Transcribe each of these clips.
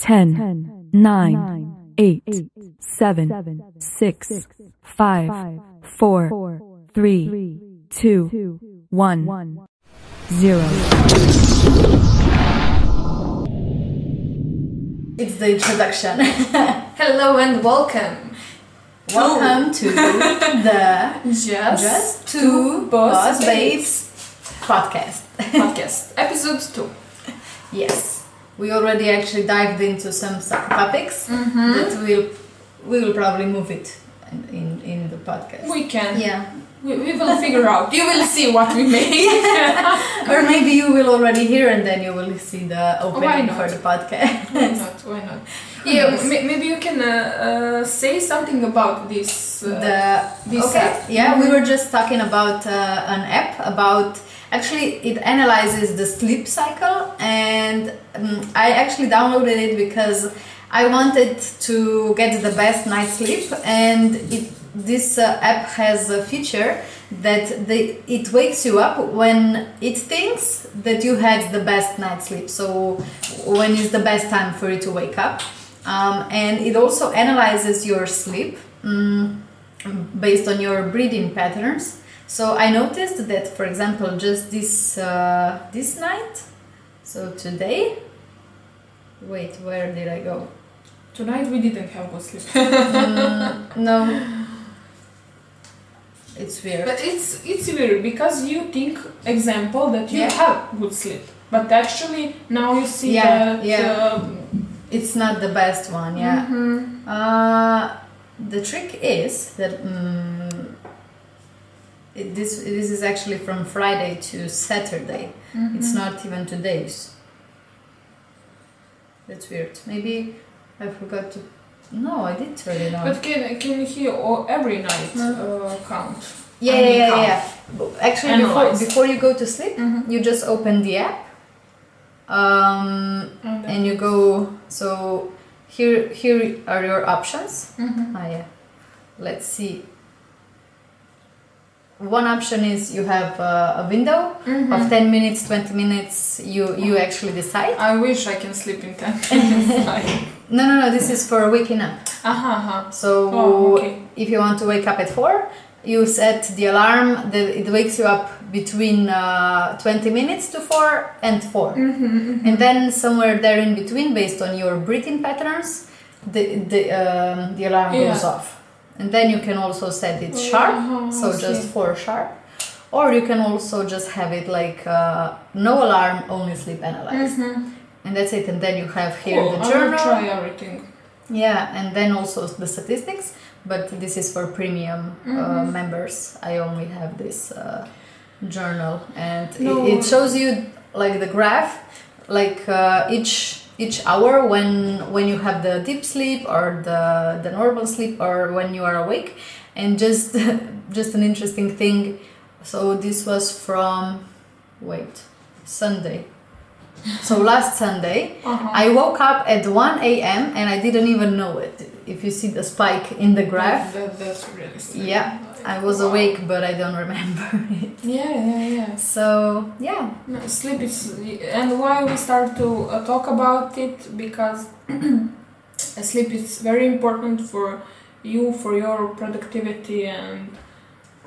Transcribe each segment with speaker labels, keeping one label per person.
Speaker 1: 10, 9, 8, 7, 6, 5, 4, 3, 2, 1, 0.
Speaker 2: It's the introduction.
Speaker 3: Hello and welcome.
Speaker 2: Welcome to the
Speaker 3: Just,
Speaker 2: Just
Speaker 3: Two
Speaker 2: Two
Speaker 3: Boss
Speaker 2: Boss Babes podcast.
Speaker 3: podcast, episode two.
Speaker 2: Yes, we already actually dived into some topics
Speaker 3: Mm-hmm.
Speaker 2: that will we will probably move it in, in, the podcast.
Speaker 3: We can.
Speaker 2: yeah,
Speaker 3: We, we will figure out. You will see what we made.
Speaker 2: or maybe you will already hear and then you will see the opening for the podcast.
Speaker 3: Why not? Why not? Yeah, m- maybe you can uh, uh, say something about this. Uh,
Speaker 2: the
Speaker 3: this
Speaker 2: okay
Speaker 3: app.
Speaker 2: yeah we were just talking about uh, an app about actually it analyzes the sleep cycle and um, i actually downloaded it because i wanted to get the best night's sleep and it, this uh, app has a feature that they, it wakes you up when it thinks that you had the best night's sleep so when is the best time for you to wake up um, and it also analyzes your sleep mm, based on your breathing patterns. So I noticed that, for example, just this uh, this night, so today. Wait, where did I go?
Speaker 3: Tonight we didn't have good sleep.
Speaker 2: Mm, no, it's weird.
Speaker 3: But it's it's weird because you think, example, that you
Speaker 2: Yeah.
Speaker 3: have good sleep, but actually now you see
Speaker 2: Yeah,
Speaker 3: that.
Speaker 2: yeah.
Speaker 3: Uh,
Speaker 2: It's not the best one, yeah.
Speaker 3: mhm.
Speaker 2: Uh, the trick is that mm it, this this is actually from Friday to Saturday. It's not even today's. That's weird. Maybe I forgot to. No, I did turn it on.
Speaker 3: But can can he all, every night uh, count?
Speaker 2: yeah,
Speaker 3: I
Speaker 2: yeah,
Speaker 3: mean,
Speaker 2: yeah,
Speaker 3: count.
Speaker 2: yeah. Actually, before,
Speaker 3: Analyze.
Speaker 2: before you go to sleep,
Speaker 3: Mhm.
Speaker 2: you just open the app, um,
Speaker 3: And
Speaker 2: and you go. So here, here are your options.
Speaker 3: Mhm.
Speaker 2: Ah, yeah. Let's see. One option is you have uh, a window
Speaker 3: Mhm.
Speaker 2: of 10 minutes, 20 minutes. You you actually decide.
Speaker 3: I wish I can sleep in 10 minutes.
Speaker 2: No, no, no. This is for waking up.
Speaker 3: Aha, aha.
Speaker 2: So
Speaker 3: Oh, okay.
Speaker 2: if you want to wake up at four, you set the alarm that it wakes you up between uh, 20 minutes to four and 4
Speaker 3: Mm-hmm.
Speaker 2: and then somewhere there in between, based on your breathing patterns, the the um, the alarm
Speaker 3: Yeah.
Speaker 2: goes off, and then you can also set it sharp,
Speaker 3: Uh-huh,
Speaker 2: so just four sharp, or you can also just have it like uh, no alarm, only sleep analyze,
Speaker 3: Mhm.
Speaker 2: and that's it. And then you have here
Speaker 3: Cool,
Speaker 2: the
Speaker 3: I will
Speaker 2: journal.
Speaker 3: try everything.
Speaker 2: Yeah, and then also the statistics, but this is for premium uh,
Speaker 3: Mhm.
Speaker 2: members. I only have this uh, journal, and
Speaker 3: No.
Speaker 2: it, it shows you like the graph, like uh, each each hour when when you have the deep sleep or the the normal sleep or when you are awake, and just just an interesting thing. So this was from wait Sunday. So last Sunday,
Speaker 3: Uh-huh.
Speaker 2: I woke up at 1 a.m. and I didn't even know it. If you see the spike in the graph,
Speaker 3: That, that's
Speaker 2: yeah, I was awake, but I don't remember it.
Speaker 3: Yeah, yeah, yeah.
Speaker 2: So, yeah,
Speaker 3: No, sleep is, and why we start to uh, talk about it because sleep is very important for you for your productivity and.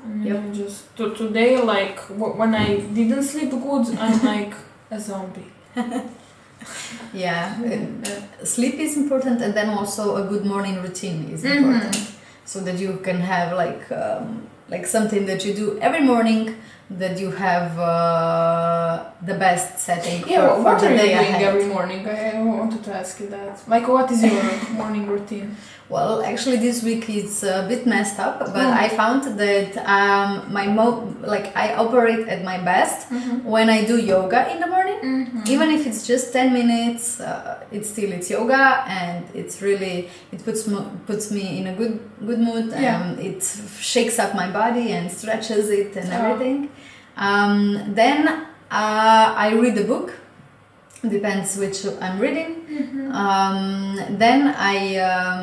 Speaker 3: I mean,
Speaker 2: Yep.
Speaker 3: Just to, today, like w- when I didn't sleep good, I'm like a zombie.
Speaker 2: yeah. uh, sleep is important, and then also a good morning routine is
Speaker 3: Mhm.
Speaker 2: important, so that you can have like um, like something that you do every morning that you have uh, the best setting
Speaker 3: Yeah,
Speaker 2: for,
Speaker 3: what,
Speaker 2: for
Speaker 3: are you
Speaker 2: day
Speaker 3: doing
Speaker 2: ahead.
Speaker 3: every morning? I wanted to ask you that. Like, what is your morning routine?
Speaker 2: Well, actually, this week it's a bit messed up, but
Speaker 3: Mm.
Speaker 2: I found that um, my mo like I operate at my best when I do yoga in the morning.
Speaker 3: Mm-hmm.
Speaker 2: Even if it's just ten minutes, uh, it's still it's yoga, and it's really it puts mo- puts me in a good good mood.
Speaker 3: Yeah.
Speaker 2: Um, it shakes up my body and stretches it and
Speaker 3: Oh.
Speaker 2: everything. Um, then uh, I read a book. Depends which I'm reading. Um, then I um,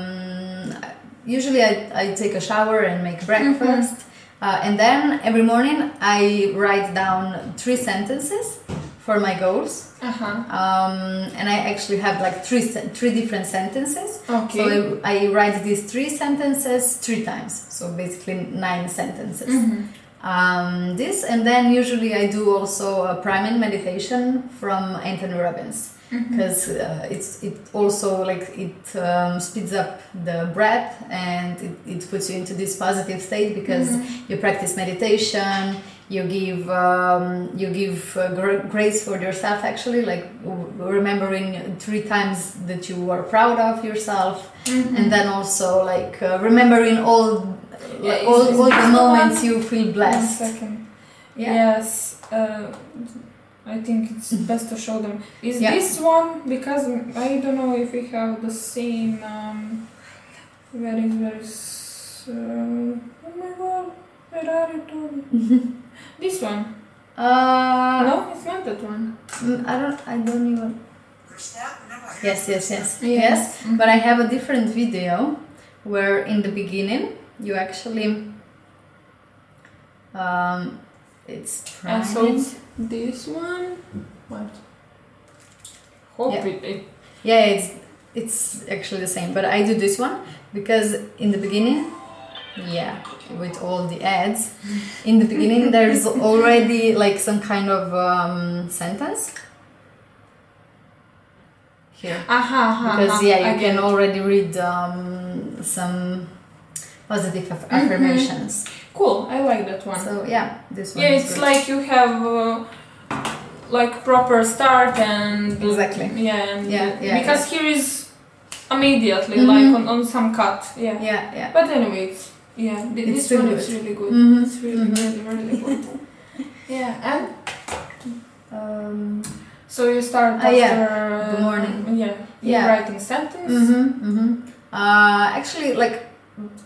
Speaker 2: usually I, I take a shower and make breakfast, uh, and then every morning I write down three sentences for my goals.
Speaker 3: Uh-huh.
Speaker 2: Um, and I actually have like three three different sentences.
Speaker 3: Okay.
Speaker 2: So I, I write these three sentences three times. So basically nine sentences.
Speaker 3: Mhm.
Speaker 2: Um, this and then usually I do also a priming meditation from Anthony Robbins Because uh, it's it also like it um, speeds up the breath and it, it puts you into this positive state because
Speaker 3: Mhm.
Speaker 2: you practice meditation you give um, you give uh, gr- grace for yourself actually like remembering three times that you are proud of yourself
Speaker 3: Mhm.
Speaker 2: and then also like uh, remembering all
Speaker 3: Yeah,
Speaker 2: all, all the moments you feel blessed
Speaker 3: second.
Speaker 2: yeah
Speaker 3: Yes. Uh, I think it's best to show them. Is
Speaker 2: Yeah.
Speaker 3: this one because I don't know if we have the same. Um, where is where is? Uh, oh my god! Where are you? This one?
Speaker 2: uh,
Speaker 3: no, it's not that one.
Speaker 2: mm, I don't I don't even yes yes yes
Speaker 3: Yes.
Speaker 2: yes but I have a different video where in the beginning you actually um, it's
Speaker 3: And so it's this one. What? Hope
Speaker 2: Yeah.
Speaker 3: it, it.
Speaker 2: yeah it's it's actually the same but I do this one because in the beginning yeah with all the ads in the beginning there's already like some kind of um, sentence here
Speaker 3: Aha, aha.
Speaker 2: because
Speaker 3: aha,
Speaker 2: yeah you
Speaker 3: get
Speaker 2: can already read um, some positive aff-
Speaker 3: Mhm. Cool. I like that one.
Speaker 2: so yeah this one
Speaker 3: yeah, it's
Speaker 2: good.
Speaker 3: like you have uh, like proper start and
Speaker 2: Exactly.
Speaker 3: Yeah, and
Speaker 2: Yeah, yeah,
Speaker 3: because here is immediately
Speaker 2: Mhm.
Speaker 3: like on, on some cut. Yeah.
Speaker 2: yeah yeah
Speaker 3: But anyway, it's, yeah, th-
Speaker 2: It's
Speaker 3: this one
Speaker 2: good.
Speaker 3: is really good.
Speaker 2: Mhm,
Speaker 3: It's really,
Speaker 2: mhm.
Speaker 3: really, really good. yeah, and
Speaker 2: um,
Speaker 3: so you start
Speaker 2: Ah,
Speaker 3: after
Speaker 2: yeah, the morning.
Speaker 3: Yeah,
Speaker 2: Yeah.
Speaker 3: writing sentence.
Speaker 2: mhm, mhm. Uh, actually like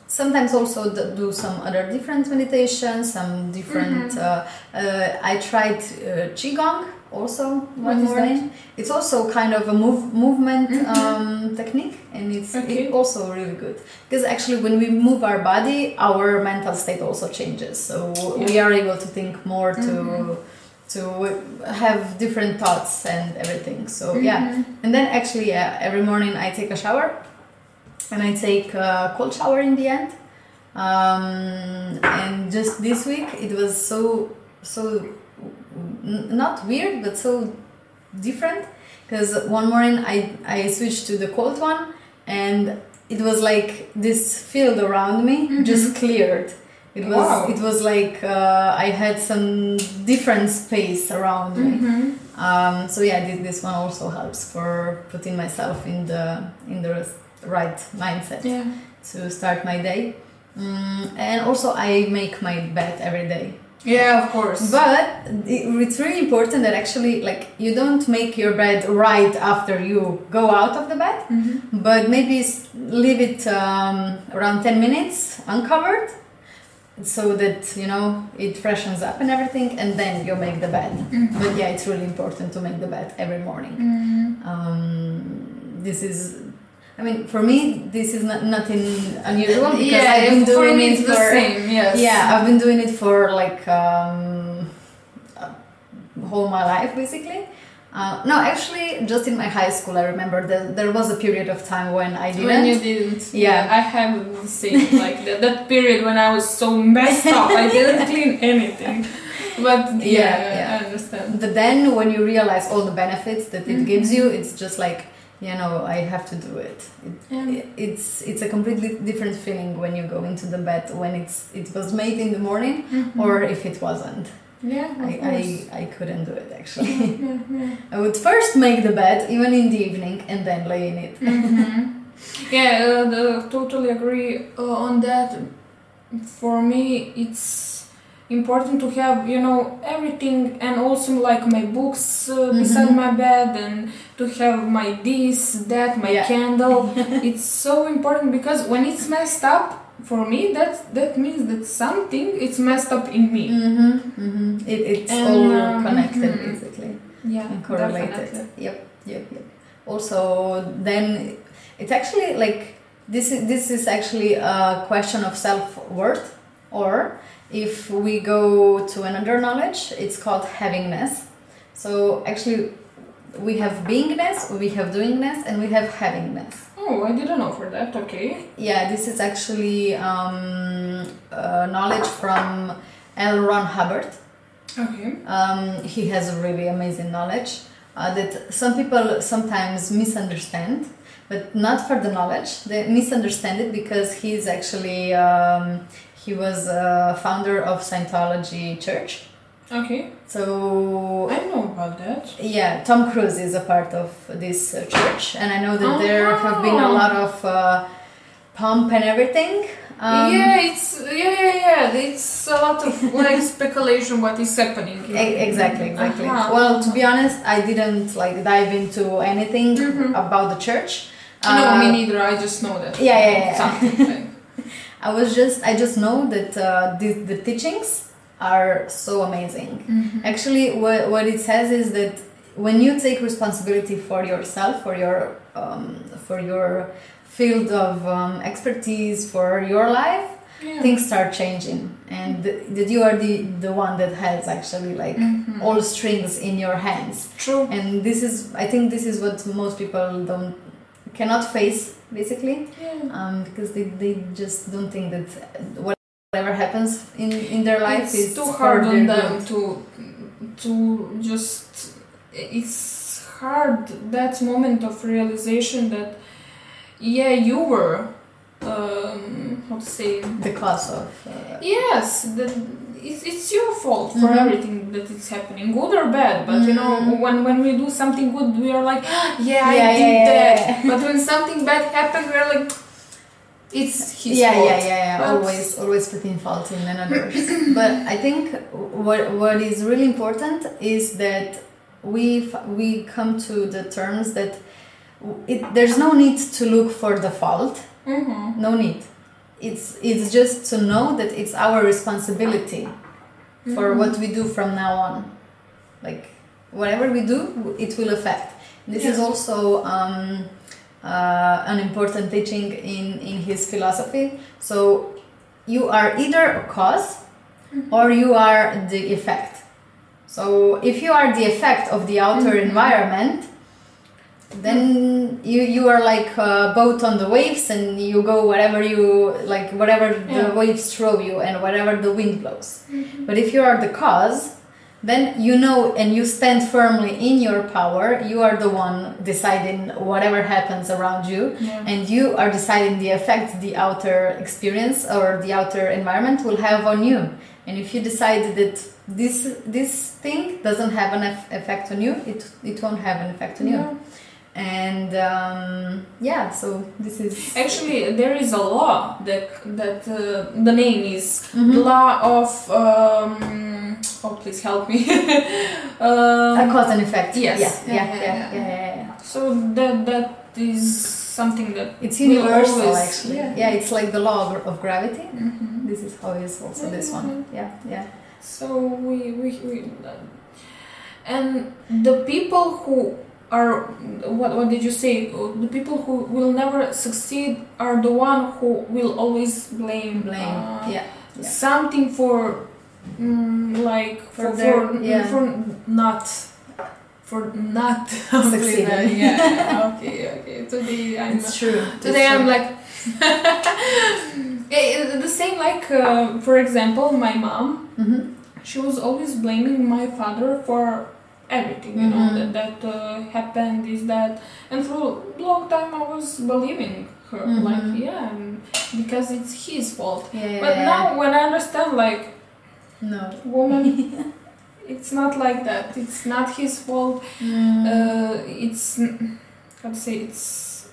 Speaker 2: sometimes also do some other different meditations some different
Speaker 3: Mhm.
Speaker 2: uh, uh, i tried uh, qigong also
Speaker 3: What
Speaker 2: one morning it's also kind of a move, movement
Speaker 3: Mhm.
Speaker 2: um, technique and it's
Speaker 3: Okay.
Speaker 2: it also really good because actually when we move our body our mental state also changes so we are able to think more to
Speaker 3: Mhm.
Speaker 2: to have different thoughts and everything so yeah
Speaker 3: Mhm.
Speaker 2: and then actually, yeah, every morning I take a shower, and I take a cold shower in the end. Um, and just this week, it was so so n- not weird, but so different. Because one morning I I switched to the cold one, and it was like this field around me
Speaker 3: Mhm.
Speaker 2: just cleared. It was
Speaker 3: Wow.
Speaker 2: it was like uh, I had some different space around me.
Speaker 3: Mhm.
Speaker 2: Um, so yeah, this, this one also helps for putting myself in the in the right mindset
Speaker 3: Yeah.
Speaker 2: to start my day. Mm, and also, I make my bed every day.
Speaker 3: Yeah, of course.
Speaker 2: But it's really important that actually, like, you don't make your bed right after you go out of the bed,
Speaker 3: Mhm.
Speaker 2: but maybe leave it um, around 10 minutes uncovered so that you know it freshens up and everything and then you make the bed
Speaker 3: Mhm.
Speaker 2: but yeah it's really important to make the bed every morning
Speaker 3: Mhm.
Speaker 2: um, this is i mean for me this is not nothing unusual because
Speaker 3: yeah,
Speaker 2: i've been
Speaker 3: for
Speaker 2: doing
Speaker 3: me
Speaker 2: it
Speaker 3: it's the
Speaker 2: for
Speaker 3: same. Yes.
Speaker 2: yeah i've been doing it for like um, uh, whole my life basically uh, no actually just in my high school i remember that there was a period of time when i didn't
Speaker 3: When you didn't,
Speaker 2: Yeah.
Speaker 3: I have the same like that, that period when I was so messed up, I didn't clean anything. But yeah,
Speaker 2: Yeah, yeah.
Speaker 3: I understand.
Speaker 2: But then when you realize all the benefits that it
Speaker 3: Mhm.
Speaker 2: gives you, it's just like, you know, I have to do it. it
Speaker 3: Yeah.
Speaker 2: it's it's a completely different feeling when you go into the bed when it's it was made in the morning
Speaker 3: Mhm.
Speaker 2: or if it wasn't.
Speaker 3: yeah,
Speaker 2: I. I, I couldn't do it actually.
Speaker 3: yeah, yeah.
Speaker 2: I would first make the bed even in the evening and then lay in it.
Speaker 3: Mhm. Yeah, uh, the, totally agree uh, on that. For me, it's important to have you know everything and also like my books uh, beside
Speaker 2: Mhm.
Speaker 3: my bed and to have my this that my
Speaker 2: Yeah.
Speaker 3: candle it's so important because when it's messed up for me that that means that something it's messed up in me
Speaker 2: Mm-hmm, mm-hmm. It, it's
Speaker 3: And,
Speaker 2: all
Speaker 3: um,
Speaker 2: connected
Speaker 3: mhm.
Speaker 2: basically.
Speaker 3: yeah
Speaker 2: and correlated.
Speaker 3: definitely.
Speaker 2: Yep, yep, yep. Also, then it's actually like this is this is actually a question of self worth, or if we go to another knowledge, it's called havingness. So actually, we have beingness, we have doingness, and we have havingness.
Speaker 3: Oh, I didn't know for that. Okay.
Speaker 2: Yeah, this is actually um, uh, knowledge from L. Ron Hubbard.
Speaker 3: Okay.
Speaker 2: Um, he has really amazing knowledge uh, that some people sometimes misunderstand, but not for the knowledge. They misunderstand it because he's actually um, he was a founder of Scientology Church.
Speaker 3: Okay.
Speaker 2: So
Speaker 3: I know about that.
Speaker 2: yeah, Tom Cruise is a part of this uh, church, and I know that there have been a
Speaker 3: Oh.
Speaker 2: lot of uh, pomp and everything. Um,
Speaker 3: yeah, it's yeah, yeah, yeah. It's a lot of like speculation what is happening.
Speaker 2: E- Exactly, exactly.
Speaker 3: Uh-huh.
Speaker 2: Well, to be honest, I didn't like dive into anything
Speaker 3: Mhm.
Speaker 2: about the church.
Speaker 3: no,
Speaker 2: Uh,
Speaker 3: me neither. I just know that.
Speaker 2: yeah, yeah, yeah.
Speaker 3: Something like.
Speaker 2: I was just, I just know that uh, the, the teachings are so amazing.
Speaker 3: Mhm.
Speaker 2: Actually, what, what it says is that when you take responsibility for yourself, for your, um, for your field of um, expertise, for your life,
Speaker 3: Yeah.
Speaker 2: things start changing, and th- that you are the the one that has actually like
Speaker 3: Mhm.
Speaker 2: all strings in your hands.
Speaker 3: True.
Speaker 2: and this is i think this is what most people don't cannot face basically
Speaker 3: Yeah.
Speaker 2: um, because they, they just don't think that whatever happens in, in their life
Speaker 3: it's
Speaker 2: is
Speaker 3: too hard on them
Speaker 2: good.
Speaker 3: to to just it's hard that moment of realization that yeah you were um how to say
Speaker 2: the cause of uh,
Speaker 3: yes that it's, it's your fault for
Speaker 2: Mhm.
Speaker 3: everything that is happening good or bad but you know
Speaker 2: Mhm.
Speaker 3: when when we do something good we are like yeah, i
Speaker 2: Yeah,
Speaker 3: did
Speaker 2: yeah, yeah,
Speaker 3: that
Speaker 2: yeah.
Speaker 3: but when something bad happens we are like it's his
Speaker 2: yeah,
Speaker 3: fault
Speaker 2: yeah, yeah, yeah.
Speaker 3: But-
Speaker 2: Always, always putting fault in others. but I think what what is really important is that we we come to the terms that it, there's no need to look for the fault.
Speaker 3: Mhm.
Speaker 2: no need it's it's just to know that it's our responsibility for
Speaker 3: Mhm.
Speaker 2: what we do from now on. Like whatever we do it will affect. This is also um, uh, an important teaching in in his philosophy. So you are either a cause or you are the effect. So if you are the effect of the outer
Speaker 3: Mhm.
Speaker 2: environment then you you are like a boat on the waves and you go wherever you like whatever the waves throw you and whatever the wind blows
Speaker 3: Mhm.
Speaker 2: but if you are the cause then you know and you stand firmly in your power you are the one deciding whatever happens around you
Speaker 3: Yeah.
Speaker 2: and you are deciding the effect the outer experience or the outer environment will have on you and if you decide that this this thing doesn't have an effect on you it it won't have an effect on you
Speaker 3: Yeah.
Speaker 2: And um, yeah so this is
Speaker 3: Actually, there is a law that that uh, the name is
Speaker 2: Mhm.
Speaker 3: law of. Um, oh, please help me. um,
Speaker 2: a cause and effect
Speaker 3: Yes.
Speaker 2: yeah yeah
Speaker 3: Yeah,
Speaker 2: yeah,
Speaker 3: yeah,
Speaker 2: yeah,
Speaker 3: yeah. so that that is something that
Speaker 2: it's universal
Speaker 3: always-
Speaker 2: actually
Speaker 3: Yeah.
Speaker 2: it's like the law of, of gravity
Speaker 3: Mhm.
Speaker 2: this is how is also this one yeah yeah
Speaker 3: So we we, we and the people who are what what did you say? The people who will never succeed are the one who will always blame
Speaker 2: blame
Speaker 3: uh,
Speaker 2: yeah yeah.
Speaker 3: something for mm, like
Speaker 2: For
Speaker 3: for
Speaker 2: their-
Speaker 3: for,
Speaker 2: yeah.
Speaker 3: for not for not
Speaker 2: Succeeding.
Speaker 3: yeah okay okay today I'm
Speaker 2: it's true
Speaker 3: today
Speaker 2: It's
Speaker 3: I'm
Speaker 2: true.
Speaker 3: like Eh, the same like uh, for example my mom
Speaker 2: Mhm.
Speaker 3: she was always blaming my father for everything you know
Speaker 2: Mhm.
Speaker 3: that that uh, happened is that and for a long time I was believing her
Speaker 2: Mhm.
Speaker 3: like yeah because it's his fault
Speaker 2: yeah,
Speaker 3: but
Speaker 2: yeah.
Speaker 3: now when I understand like
Speaker 2: no
Speaker 3: woman it's not like that it's not his fault
Speaker 2: Mm.
Speaker 3: uh, it's how to say it's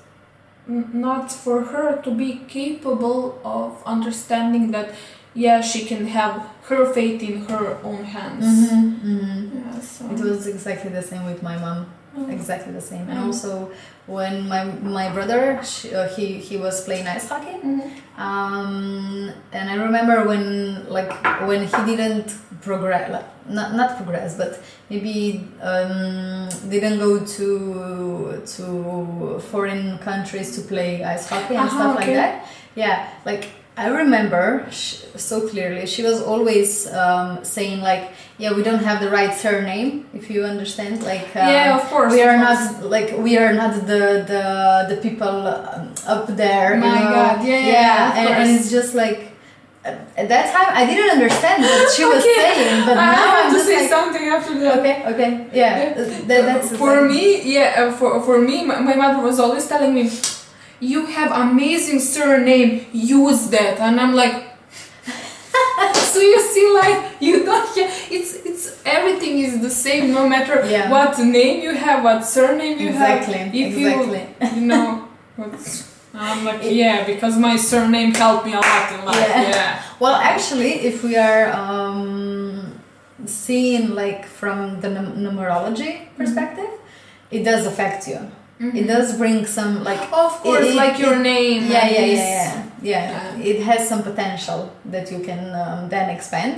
Speaker 3: not for her to be capable of understanding that yeah she can have her fate in her own hands
Speaker 2: Mhm, mhm.
Speaker 3: yeah, so.
Speaker 2: It was exactly the same with my mom.
Speaker 3: Oh.
Speaker 2: Exactly the same. And
Speaker 3: Mm.
Speaker 2: also, when my my brother she, uh, he he was playing ice hockey,
Speaker 3: Mhm.
Speaker 2: um, and I remember when like when he didn't progress, like, not not progress, but maybe um, didn't go to to foreign countries to play ice hockey and
Speaker 3: Uh-huh,
Speaker 2: stuff
Speaker 3: okay.
Speaker 2: like that. Yeah, like I remember sh- so clearly. She was always um, saying like, "Yeah, we don't have the right surname." If you understand, like, uh,
Speaker 3: yeah, of course.
Speaker 2: we are not like we are not the the the people um, up there. you
Speaker 3: My
Speaker 2: know?
Speaker 3: God, yeah, yeah, yeah,
Speaker 2: and, and it's just like. At that time, I didn't understand what she was
Speaker 3: Okay.
Speaker 2: saying, but
Speaker 3: I
Speaker 2: now
Speaker 3: have
Speaker 2: I'm
Speaker 3: to
Speaker 2: just
Speaker 3: say
Speaker 2: like,
Speaker 3: something after that.
Speaker 2: okay, okay, yeah, that, that's
Speaker 3: for me yeah uh, for, for me my, my mother was always telling me you have amazing surname use that and i'm like so you see like you don't yeah, it's it's everything is the same no matter
Speaker 2: Yeah.
Speaker 3: what name you have what surname you
Speaker 2: Exactly,
Speaker 3: have if
Speaker 2: exactly.
Speaker 3: you you know what's i'm like yeah because my surname helped me a lot in life
Speaker 2: Yeah.
Speaker 3: yeah,
Speaker 2: Well, actually, if we are um, seeing like from the num- numerology perspective, it does affect you. It does bring some like
Speaker 3: of course
Speaker 2: It- it-
Speaker 3: like your
Speaker 2: it-
Speaker 3: name
Speaker 2: yeah, yeah,
Speaker 3: this.
Speaker 2: yeah, yeah, yeah.
Speaker 3: Yeah.
Speaker 2: It has some potential that you can um, then expand.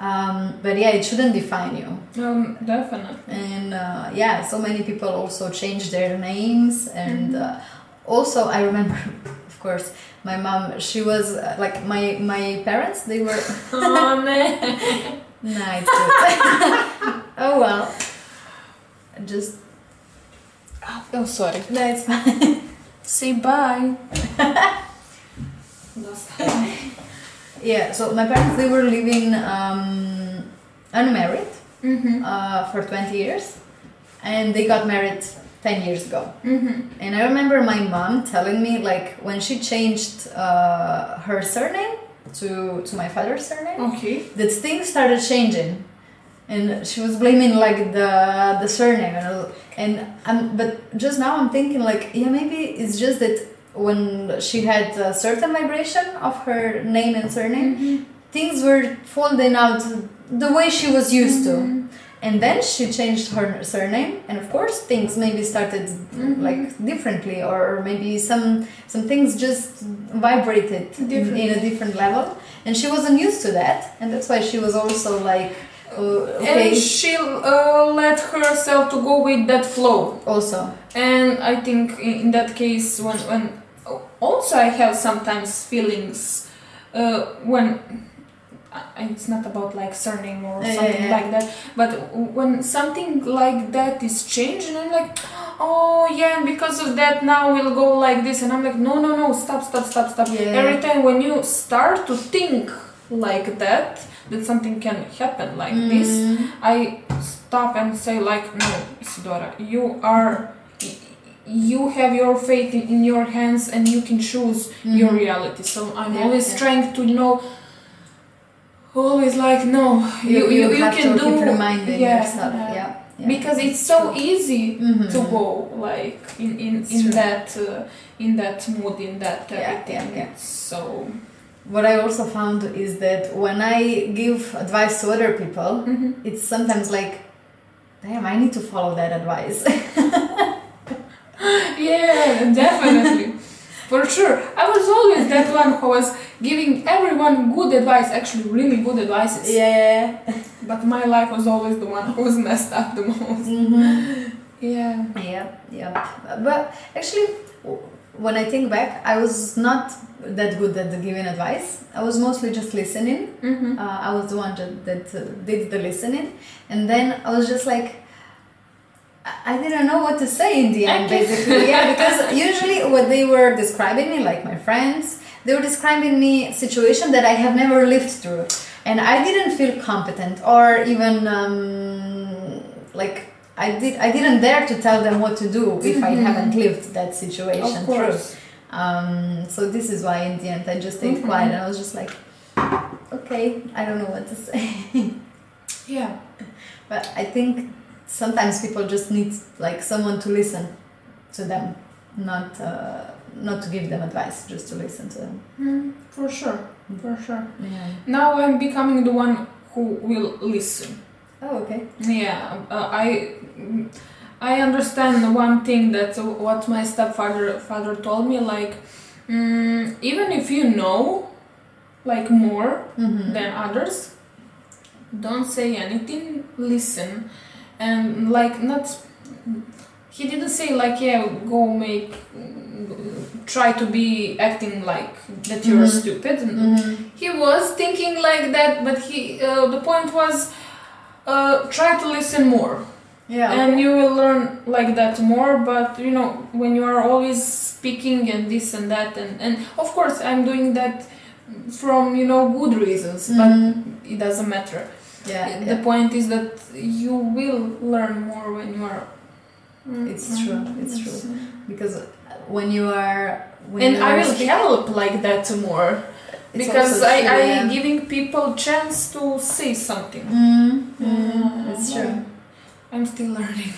Speaker 2: Um, but yeah, it shouldn't define you.
Speaker 3: um definitely
Speaker 2: And uh, yeah, so many people also change their names. And uh, also, I remember, of course, my mom. She was uh, like my my parents. They were
Speaker 3: oh man
Speaker 2: No, it's good. oh well. Just
Speaker 3: oh sorry
Speaker 2: no, it's fine.
Speaker 3: Say bye.
Speaker 2: yeah. So my parents they were living um, unmarried
Speaker 3: mm-hmm.
Speaker 2: uh, for twenty years, and they got married ten years ago.
Speaker 3: Mm-hmm.
Speaker 2: And I remember my mom telling me like when she changed uh, her surname to to my father's surname.
Speaker 3: Okay.
Speaker 2: that things started changing and she was blaming like the the surname and, and um, but just now i'm thinking like yeah maybe it's just that when she had a certain vibration of her name and surname things were folding out the way she was used to. And then she changed her surname and of course things maybe started like differently or maybe some some things just vibrated in, in a different level. And she wasn't used to that and that's why she was also like uh, okay
Speaker 3: And she uh, let herself to go with that flow.
Speaker 2: also
Speaker 3: And I think in, in that case, when when also I have sometimes feelings uh, when it's not about like surname or
Speaker 2: Yeah,
Speaker 3: something
Speaker 2: yeah, yeah.
Speaker 3: like that, but when something like that is changed, and I'm like, oh yeah, and because of that now we'll go like this, and I'm like, no, no, no, stop, stop, stop, stop. Every time when you start to think like that, that something can happen like this,
Speaker 2: Mm.
Speaker 3: I stop and say like, no, Izadora, you are, you have your fate in, in your hands and you can choose your
Speaker 2: Mhm.
Speaker 3: reality. So I'm
Speaker 2: Yeah,
Speaker 3: always
Speaker 2: yeah.
Speaker 3: trying to know. Always like no, you you, you,
Speaker 2: have
Speaker 3: can do
Speaker 2: reminding
Speaker 3: yeah,
Speaker 2: yourself
Speaker 3: yeah.
Speaker 2: yeah, yeah.
Speaker 3: because it's so easy
Speaker 2: Mhm.
Speaker 3: to go like in in,
Speaker 2: It's
Speaker 3: in
Speaker 2: true.
Speaker 3: that uh, in that mood in that everything.
Speaker 2: yeah, yeah.
Speaker 3: It's so
Speaker 2: what i also found is that when i give advice to other people
Speaker 3: Mhm.
Speaker 2: it's sometimes like damn i need to follow that advice
Speaker 3: yeah, definitely. For sure. I was always that one who was giving everyone good advice, actually really good advice.
Speaker 2: yeah
Speaker 3: But my life was always the one who was messed up the most.
Speaker 2: mm-hmm.
Speaker 3: Yeah.
Speaker 2: Yeah, yeah. But actually, when I think back, I was not that good at the giving advice. I was mostly just listening.
Speaker 3: Mm-hmm.
Speaker 2: Uh, I was the one that, that uh, did the listening, and then I was just like. I- didn't know what to say in the end, basically. Yeah, because usually what they were describing me, like my friends, they were describing me a situation that I have never lived through, and I didn't feel competent or even um, like I did. I didn't dare to tell them what to do if I
Speaker 3: Mhm.
Speaker 2: haven't lived that situation
Speaker 3: Of
Speaker 2: through. Um, so this is why in the end I just stayed
Speaker 3: Mhm.
Speaker 2: quiet and I was just like, okay, I don't know what to say.
Speaker 3: Yeah.
Speaker 2: but I think sometimes people just need like someone to listen to them, not uh, not to give them advice, just to listen to them.
Speaker 3: Mm, for sure. For sure.
Speaker 2: Yeah.
Speaker 3: Now I'm becoming the one who will listen.
Speaker 2: Oh, okay.
Speaker 3: Yeah, uh, I I understand one thing that what my stepfather father told me like mm, even if you know like more
Speaker 2: Mm-hmm.
Speaker 3: than others don't say anything listen and like not he didn't say like yeah go make try to be acting like that you're
Speaker 2: Mhm.
Speaker 3: stupid.
Speaker 2: Mhm.
Speaker 3: He was thinking like that, but he uh, the point was uh, try to listen more
Speaker 2: Yeah.
Speaker 3: and you will learn like that more but you know when you are always speaking and this and that and, and of course i'm doing that from you know good reasons
Speaker 2: Mhm.
Speaker 3: but it doesn't matter
Speaker 2: yeah.
Speaker 3: the
Speaker 2: yeah.
Speaker 3: point is that you will learn more when you are
Speaker 2: It's true, it's true. Because when you are. When
Speaker 3: and
Speaker 2: you
Speaker 3: i will
Speaker 2: speak-
Speaker 3: help like that more
Speaker 2: It's
Speaker 3: because i
Speaker 2: true,
Speaker 3: i
Speaker 2: yeah.
Speaker 3: giving people chance to say something
Speaker 2: Mm, mm, it's true.
Speaker 3: I'm still learning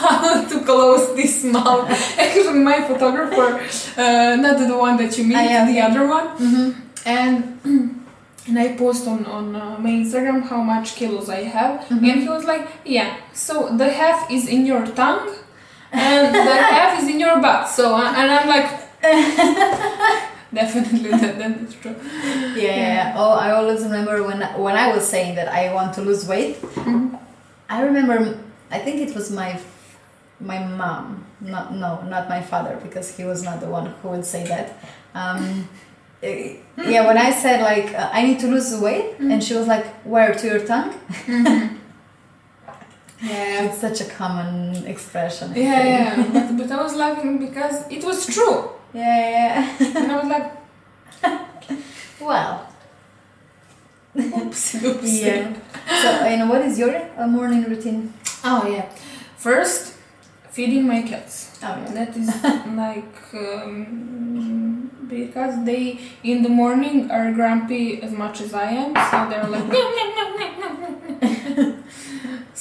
Speaker 3: how to close this mouth. Actually, my photographer, uh, not the one that you meet,
Speaker 2: Ah,
Speaker 3: the other one,
Speaker 2: Mm-hmm.
Speaker 3: and and I post on on uh, my Instagram how much kilos I have,
Speaker 2: Mhm.
Speaker 3: and he was like, "Yeah, so the half is in your tongue, and the half is in your butt." So uh, and I'm like, definitely that that is true.
Speaker 2: Yeah, yeah. Oh, I always remember when when I was saying that I want to lose weight.
Speaker 3: Mhm.
Speaker 2: I remember. I think it was my my mom. Not no, not my father because he was not the one who would say that. Um, eh, yeah, when I said like uh, I need to lose weight, and she was like, "Where to your tongue?"
Speaker 3: Yeah.
Speaker 2: It's such a common expression. I
Speaker 3: Yeah, yeah, but, but I was laughing because it was true,
Speaker 2: yeah, yeah.
Speaker 3: and I was like,
Speaker 2: Well,
Speaker 3: oops, oops.
Speaker 2: yeah. So, and what is your uh, morning routine?
Speaker 3: Oh yeah. First, feeding my cats.
Speaker 2: Oh yeah.
Speaker 3: That is like um, because they in the morning are grumpy as much as I am, so they're like.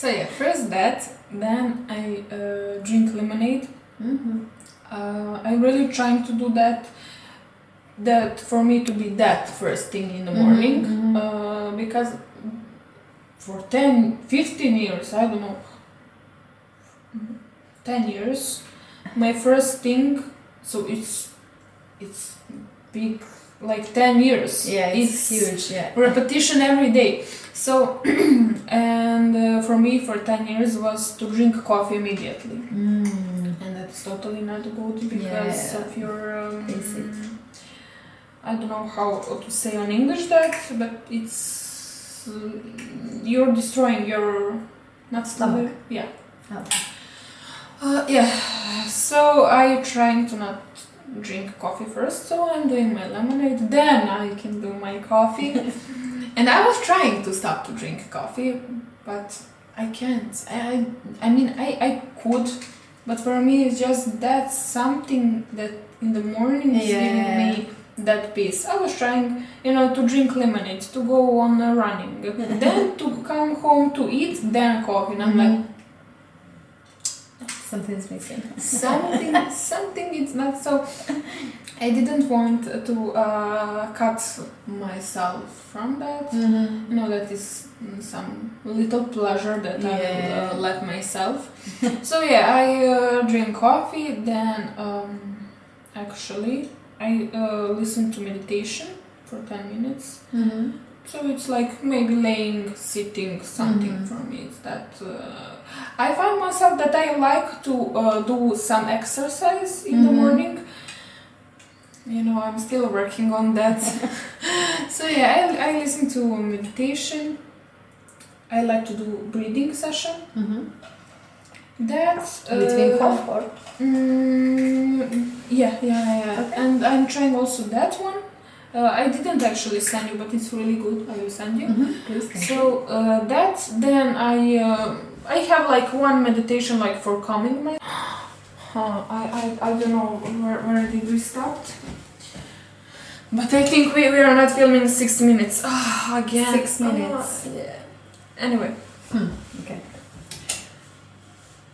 Speaker 3: So yeah, first that, then I uh, drink lemonade.
Speaker 2: Mm-hmm.
Speaker 3: Uh, I'm really trying to do that. That for me to be that first thing in the morning,
Speaker 2: Mhm, mhm.
Speaker 3: Uh, because for 10, 15 years, I don't know, 10 years, my first thing, so it's it's big, like 10 years.
Speaker 2: Yeah, it's, huge. Yeah.
Speaker 3: repetition every day. So, and uh, for me, for 10 years, was to drink coffee immediately.
Speaker 2: Mm.
Speaker 3: That's totally not good because
Speaker 2: Yeah.
Speaker 3: of your. Um,
Speaker 2: Basic.
Speaker 3: I don't know how to say on English that, but it's. you're destroying your. Not
Speaker 2: Stomach.
Speaker 3: stomach. Yeah.
Speaker 2: Okay.
Speaker 3: Uh, yeah. So I trying to not drink coffee first, so I'm doing my lemonade, then I can do my coffee. and I was trying to stop to drink coffee, but I can't. I, I mean, I, I could, but for me, it's just that's something that in the morning is
Speaker 2: Yeah.
Speaker 3: giving me that peace. I was trying, you know, to drink lemonade, to go on a running, then to come home to eat, then coffee. And I'm like,
Speaker 2: Something's missing.
Speaker 3: something something it's not so i didn't want to uh, cut myself from that
Speaker 2: Mm-hmm.
Speaker 3: you know that is mm, some little pleasure that i will uh, let myself so yeah i uh, drink coffee then um, actually i uh, listen to meditation for 10 minutes
Speaker 2: Mm-hmm.
Speaker 3: So it's like maybe laying, sitting, something
Speaker 2: Mhm.
Speaker 3: for me. It's that uh, I find myself that I like to uh, do some exercise in the
Speaker 2: Mhm.
Speaker 3: morning. You know, I'm still working on that. so yeah, I, I listen to meditation. I like to do breathing session.
Speaker 2: Mm-hmm.
Speaker 3: That's uh,
Speaker 2: Between comfort. or
Speaker 3: Mm, yeah, yeah, yeah.
Speaker 2: Okay.
Speaker 3: And I'm trying also that one. Uh, I didn't actually send you, but it's really good. I will send you.
Speaker 2: mm-hmm. Please.
Speaker 3: So uh, that then I uh, I have like one meditation like for calming my. Uh, I, I I don't know where where did we stop. But I think we, we are not filming six minutes. Ah, again.
Speaker 2: Six minutes.
Speaker 3: Ah, yeah. Anyway.
Speaker 2: Hmm, okay.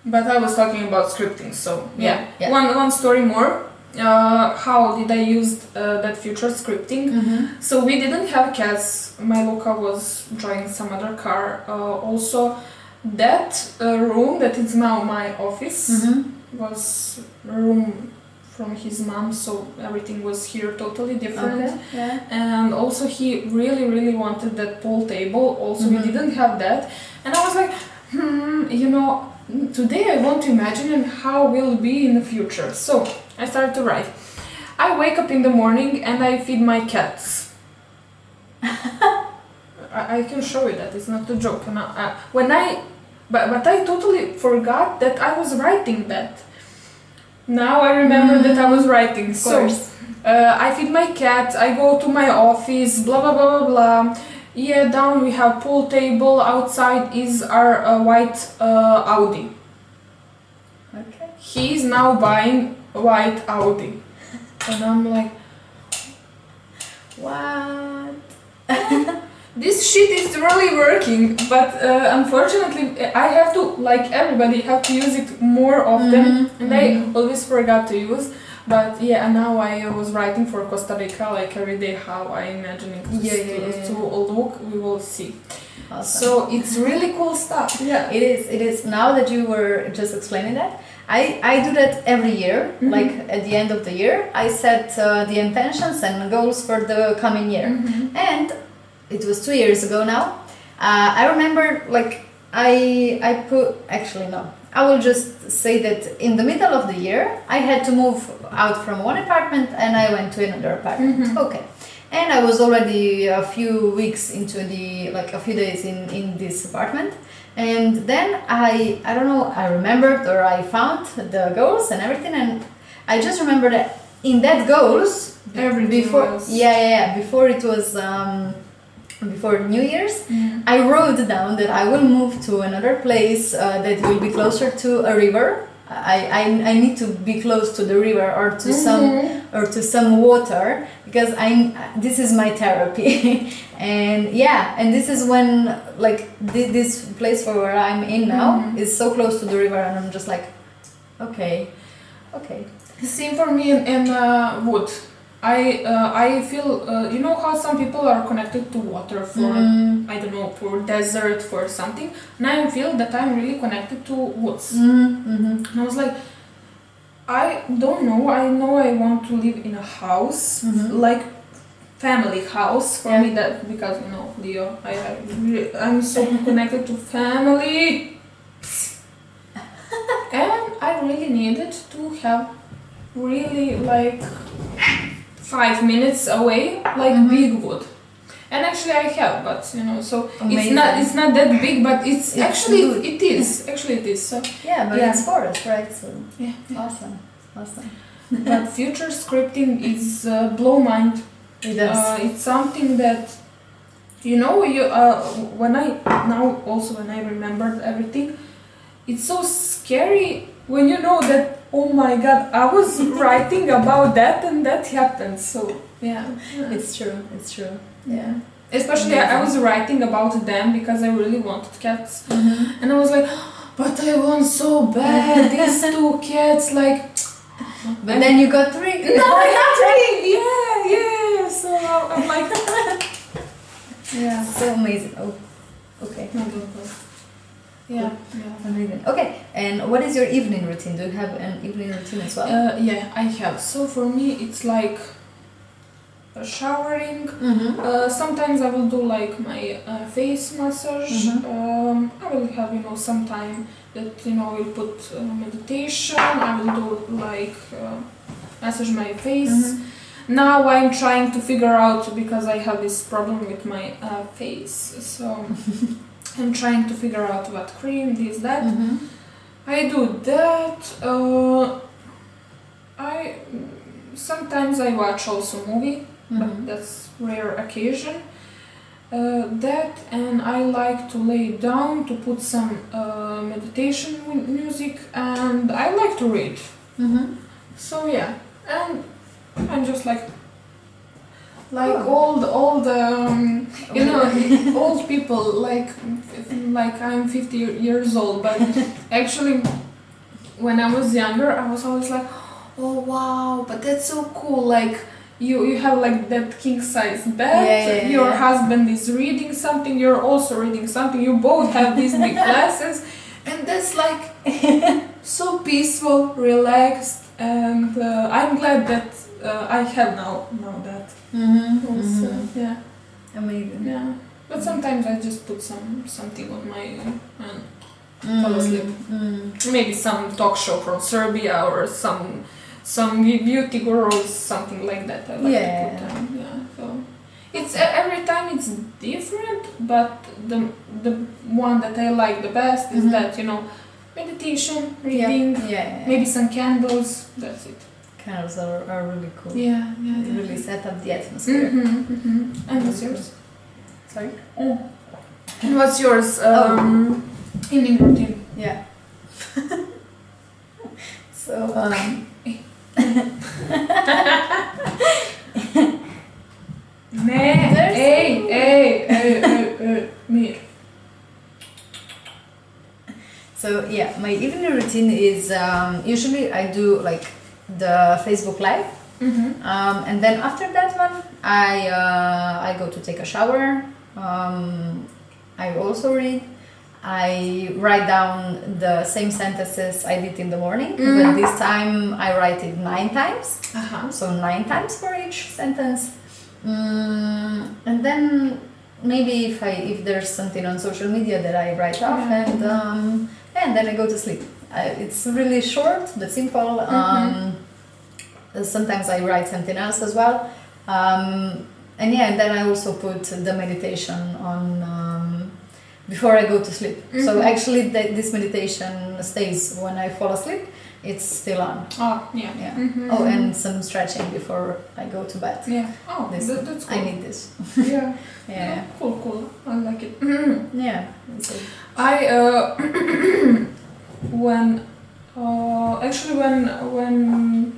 Speaker 3: But I was talking about scripting, so yeah.
Speaker 2: Yeah, yeah.
Speaker 3: One one story more. Uh, how did I use uh, that future scripting?
Speaker 2: Mm-hmm.
Speaker 3: So we didn't have cats. My Luca was driving some other car. Uh, also, that uh, room that is now my office
Speaker 2: Mm-hmm.
Speaker 3: was room from his mom, so everything was here totally different.
Speaker 2: Okay. Yeah.
Speaker 3: And also, he really, really wanted that pool table. Also, we
Speaker 2: Mhm.
Speaker 3: didn't have that, and I was like, hmm, you know, today I want to imagine and how will be in the future. So I start to write. I wake up in the morning and I feed my cats. I, I can show you that it's not a joke. When I, but but I totally forgot that I was writing that. Now I remember that I was writing.
Speaker 2: Of
Speaker 3: so uh, I feed my cat, I go to my office, blah blah blah blah blah. Yeah, down we have pool table. Outside is our uh, white uh, Audi.
Speaker 2: Okay.
Speaker 3: He is now buying white Audi, and I'm like,
Speaker 2: What?
Speaker 3: this shit is really working. But uh, unfortunately, I have to, like everybody, have to use it more often,
Speaker 2: Mhm,
Speaker 3: and I always forgot to use. But yeah, and now I was writing for Costa Rica like every day how I imagine it to,
Speaker 2: Yeah, yeah, yeah,
Speaker 3: to look. We will see.
Speaker 2: Awesome.
Speaker 3: So it's really cool stuff. Yeah.
Speaker 2: It is. It is. Now that you were just explaining that, I I do that every year.
Speaker 3: Mhm.
Speaker 2: Like at the end of the year, I set uh, the intentions and goals for the coming year.
Speaker 3: Mhm.
Speaker 2: And it was two years ago now. Uh, I remember like I I put actually no. I will just say that in the middle of the year, I had to move out from one apartment and I went to another apartment.
Speaker 3: Mhm.
Speaker 2: Okay. And I was already a few weeks into the like a few days in in this apartment. And then I I don't know, I remembered or I found the goals and everything and I just remember that in that goals
Speaker 3: Everything
Speaker 2: before
Speaker 3: was-
Speaker 2: yeah, yeah yeah before it was um before New Year's
Speaker 3: Mhm.
Speaker 2: I wrote down that I will move to another place uh, that will be closer to a river. I, I, I need to be close to the river or to some
Speaker 3: Mhm.
Speaker 2: or to some water because I this is my therapy and yeah and this is when like thi- this place for where I'm in now
Speaker 3: Mhm.
Speaker 2: is so close to the river and I'm just like okay okay
Speaker 3: Same for me in, in uh, wood. I uh, I feel uh, you know how some people are connected to water for
Speaker 2: Mm,
Speaker 3: I don't know for desert for something. And I feel that I'm really connected to woods.
Speaker 2: mhm, mhm.
Speaker 3: And I was like, I don't know. I know I want to live in a house
Speaker 2: Mhm.
Speaker 3: like family house for
Speaker 2: Yeah.
Speaker 3: me that because you know Leo I, I really, I'm so connected to family and I really needed to have really like five minutes away like
Speaker 2: Mhm.
Speaker 3: big wood. And actually I have but you know so it's not it's not that big but it's,
Speaker 2: It's
Speaker 3: actually
Speaker 2: good.
Speaker 3: it is. Actually it is so.
Speaker 2: Yeah but
Speaker 3: Yeah.
Speaker 2: it's forest right? So
Speaker 3: yeah, yeah.
Speaker 2: awesome. Awesome.
Speaker 3: But future scripting is uh, blow mind.
Speaker 2: It does.
Speaker 3: Uh, it's something that you know you uh, when I now also when I remembered everything, it's so scary when you know that oh my god I was writing about that and that happened. So yeah,
Speaker 2: it's true it's true
Speaker 3: yeah. Especially I, I was writing about them because I really wanted cats,
Speaker 2: Mhm.
Speaker 3: and I was like, but I want so bad these two cats like.
Speaker 2: but then you got three
Speaker 3: No, I got three. Yeah, yeah. So I'm like, yeah.
Speaker 2: so amazing oh okay
Speaker 3: No. Yeah, yeah.
Speaker 2: Amazing. Okay, and what is your evening routine? Do you have an evening routine as well?
Speaker 3: Uh, yeah, I have. So for me, it's like uh, showering.
Speaker 2: mm-hmm.
Speaker 3: Uh, sometimes I will do like my uh, face massage.
Speaker 2: Mhm.
Speaker 3: Um, I will have you know some time that you know I will put uh, meditation. I will do like uh, massage my face.
Speaker 2: Mhm.
Speaker 3: Now I'm trying to figure out because I have this problem with my uh, face. So I'm trying to figure out what cream, this, that.
Speaker 2: Mm-hmm.
Speaker 3: I do that. Uh, I sometimes I watch also movie,
Speaker 2: Mhm.
Speaker 3: but that's rare occasion. Uh, that and I like to lay down to put some uh, meditation music and I like to read.
Speaker 2: Mm-hmm.
Speaker 3: So yeah, and I'm just like like
Speaker 2: Oh.
Speaker 3: old old um, you know old people like like I'm 50 years old but actually when I was younger I was always like oh wow but that's so cool like you you have like that king size bed
Speaker 2: Yeah, yeah,
Speaker 3: your
Speaker 2: yeah.
Speaker 3: husband is reading something you're also reading something you both have these big glasses and that's like so peaceful relaxed and uh, I'm glad that uh, I have now now that
Speaker 2: Mm-hmm.
Speaker 3: also yeah
Speaker 2: Amazing.
Speaker 3: yeah but sometimes I just put some something on my hand fall asleep.
Speaker 2: Mm.
Speaker 3: Maybe some talk show from Serbia or some some beauty gurus, something like that. I like
Speaker 2: Yeah.
Speaker 3: to put on. Yeah. So it's every time it's different, but the the one that I like the best is
Speaker 2: Mhm.
Speaker 3: that you know meditation, reading,
Speaker 2: Yeah. yeah.
Speaker 3: maybe some candles. That's it.
Speaker 2: Candles are, are really cool.
Speaker 3: Yeah, yeah,
Speaker 2: They really set up the atmosphere.
Speaker 3: Mm-hmm, mm-hmm. And what's yours?
Speaker 2: Sorry.
Speaker 3: Oh. And what's yours? Um, evening routine.
Speaker 2: Yeah. so um,
Speaker 3: Nee,
Speaker 2: There's-
Speaker 3: hey, hey, hey,
Speaker 2: so yeah, my evening routine is um, usually I do like the Facebook Live,
Speaker 3: Mm-hmm.
Speaker 2: um, and then after that one, I uh, I go to take a shower. Um, I also read. I write down the same sentences I did in the morning,
Speaker 3: Mm.
Speaker 2: but this time I write it nine times.
Speaker 3: Aha.
Speaker 2: so nine times for each sentence mm, and then maybe if i if there's something on social media that i write off
Speaker 3: Yeah.
Speaker 2: and um, and then i go to sleep uh, it's really short but simple um, sometimes i write something else as well um, and yeah and then i also put the meditation on um, before i go to sleep so
Speaker 3: Mhm.
Speaker 2: actually th- this meditation stays when i fall asleep it's still on
Speaker 3: Oh, yeah.
Speaker 2: yeah.
Speaker 3: Mhm.
Speaker 2: Oh, and some stretching before I go to bed.
Speaker 3: Yeah. Oh,
Speaker 2: This-
Speaker 3: that, that's cool.
Speaker 2: I need this.
Speaker 3: yeah.
Speaker 2: Yeah.
Speaker 3: Cool, cool. I like it.
Speaker 2: Yeah. So,
Speaker 3: I uh, when uh, actually when when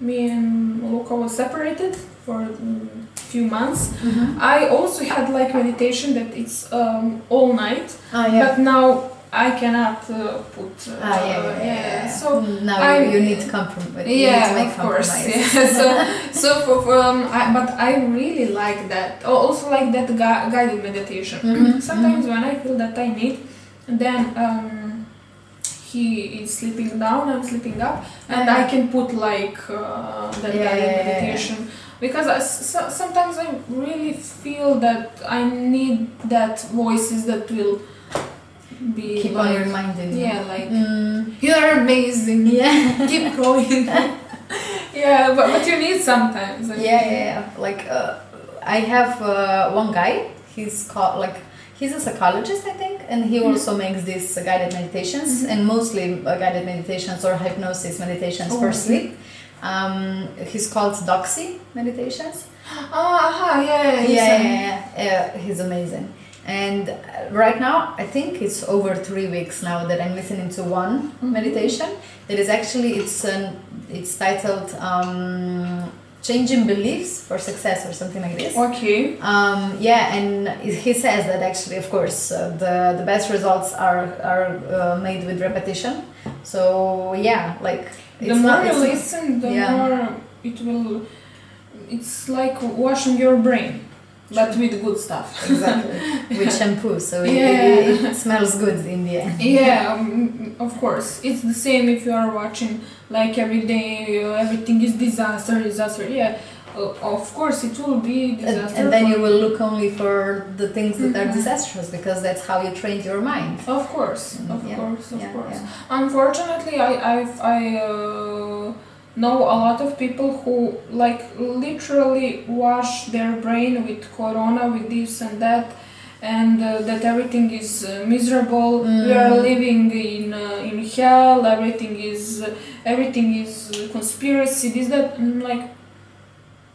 Speaker 3: me and Luca was separated for mm, few months, I also had like meditation that it's um, all night,
Speaker 2: Oh yeah.
Speaker 3: but now I cannot uh, put. Uh,
Speaker 2: ah yeah, yeah, yeah.
Speaker 3: So
Speaker 2: now
Speaker 3: I'm-
Speaker 2: you, need compromise. you need
Speaker 3: yeah,
Speaker 2: to make
Speaker 3: of course.
Speaker 2: compromise.
Speaker 3: Yeah. so, so for, for um, I, but I really like that. Oh, Also like that gui- guided meditation.
Speaker 2: Mhm,
Speaker 3: Sometimes when I feel that I need, then um, he is sleeping down, I'm sleeping up, and I can put like uh, that
Speaker 2: Yeah,
Speaker 3: guided
Speaker 2: yeah, yeah, yeah.
Speaker 3: meditation. Because I, so, sometimes I really feel that I need that voices that will be
Speaker 2: Keep
Speaker 3: like,
Speaker 2: on reminding. you.
Speaker 3: yeah, like
Speaker 2: Mm,
Speaker 3: you're amazing.
Speaker 2: yeah.
Speaker 3: Keep going. yeah, but, but you need sometimes. I
Speaker 2: yeah,
Speaker 3: mean.
Speaker 2: yeah, yeah. Like uh, I have uh, one guy. He's called like he's a psychologist, I think, and he also makes these uh, guided meditations and mostly uh, guided meditations or hypnosis meditations
Speaker 3: Oh,
Speaker 2: for
Speaker 3: okay.
Speaker 2: sleep. Um, he's called Doxy meditations.
Speaker 3: Ah, aha, yeah, yeah,
Speaker 2: yeah,
Speaker 3: yeah.
Speaker 2: yeah, yeah, yeah. he's amazing. And uh, right now, I think it's over three weeks now that I'm listening to one
Speaker 3: Mhm.
Speaker 2: meditation. That is actually it's an, it's titled um, "Changing Beliefs for Success" or something like this.
Speaker 3: Okay.
Speaker 2: Um, yeah, and he says that actually, of course, uh, the the best results are are uh, made with repetition. So yeah, like
Speaker 3: the more you listen, the
Speaker 2: yeah.
Speaker 3: more it will. It's like washing your brain, but with good stuff.
Speaker 2: exactly with shampoo, so it,
Speaker 3: Yeah.
Speaker 2: it, it smells good in the end.
Speaker 3: yeah, um, of course. It's the same if you are watching like every day, uh, everything is disaster, disaster. Yeah, uh, of course it will be
Speaker 2: And,
Speaker 3: disaster.
Speaker 2: and then you will look only for the things that are
Speaker 3: Mhm.
Speaker 2: disastrous because that's how you train your mind.
Speaker 3: Of course, of
Speaker 2: Yeah,
Speaker 3: course, of
Speaker 2: yeah,
Speaker 3: course.
Speaker 2: yeah.
Speaker 3: Unfortunately, I I've, I uh, know a lot of people who like literally wash their brain with corona, with this and that, and uh, that everything is uh, miserable. We are
Speaker 2: Mm.
Speaker 3: living in uh, in hell. Everything is uh, everything is conspiracy. This that I'm like,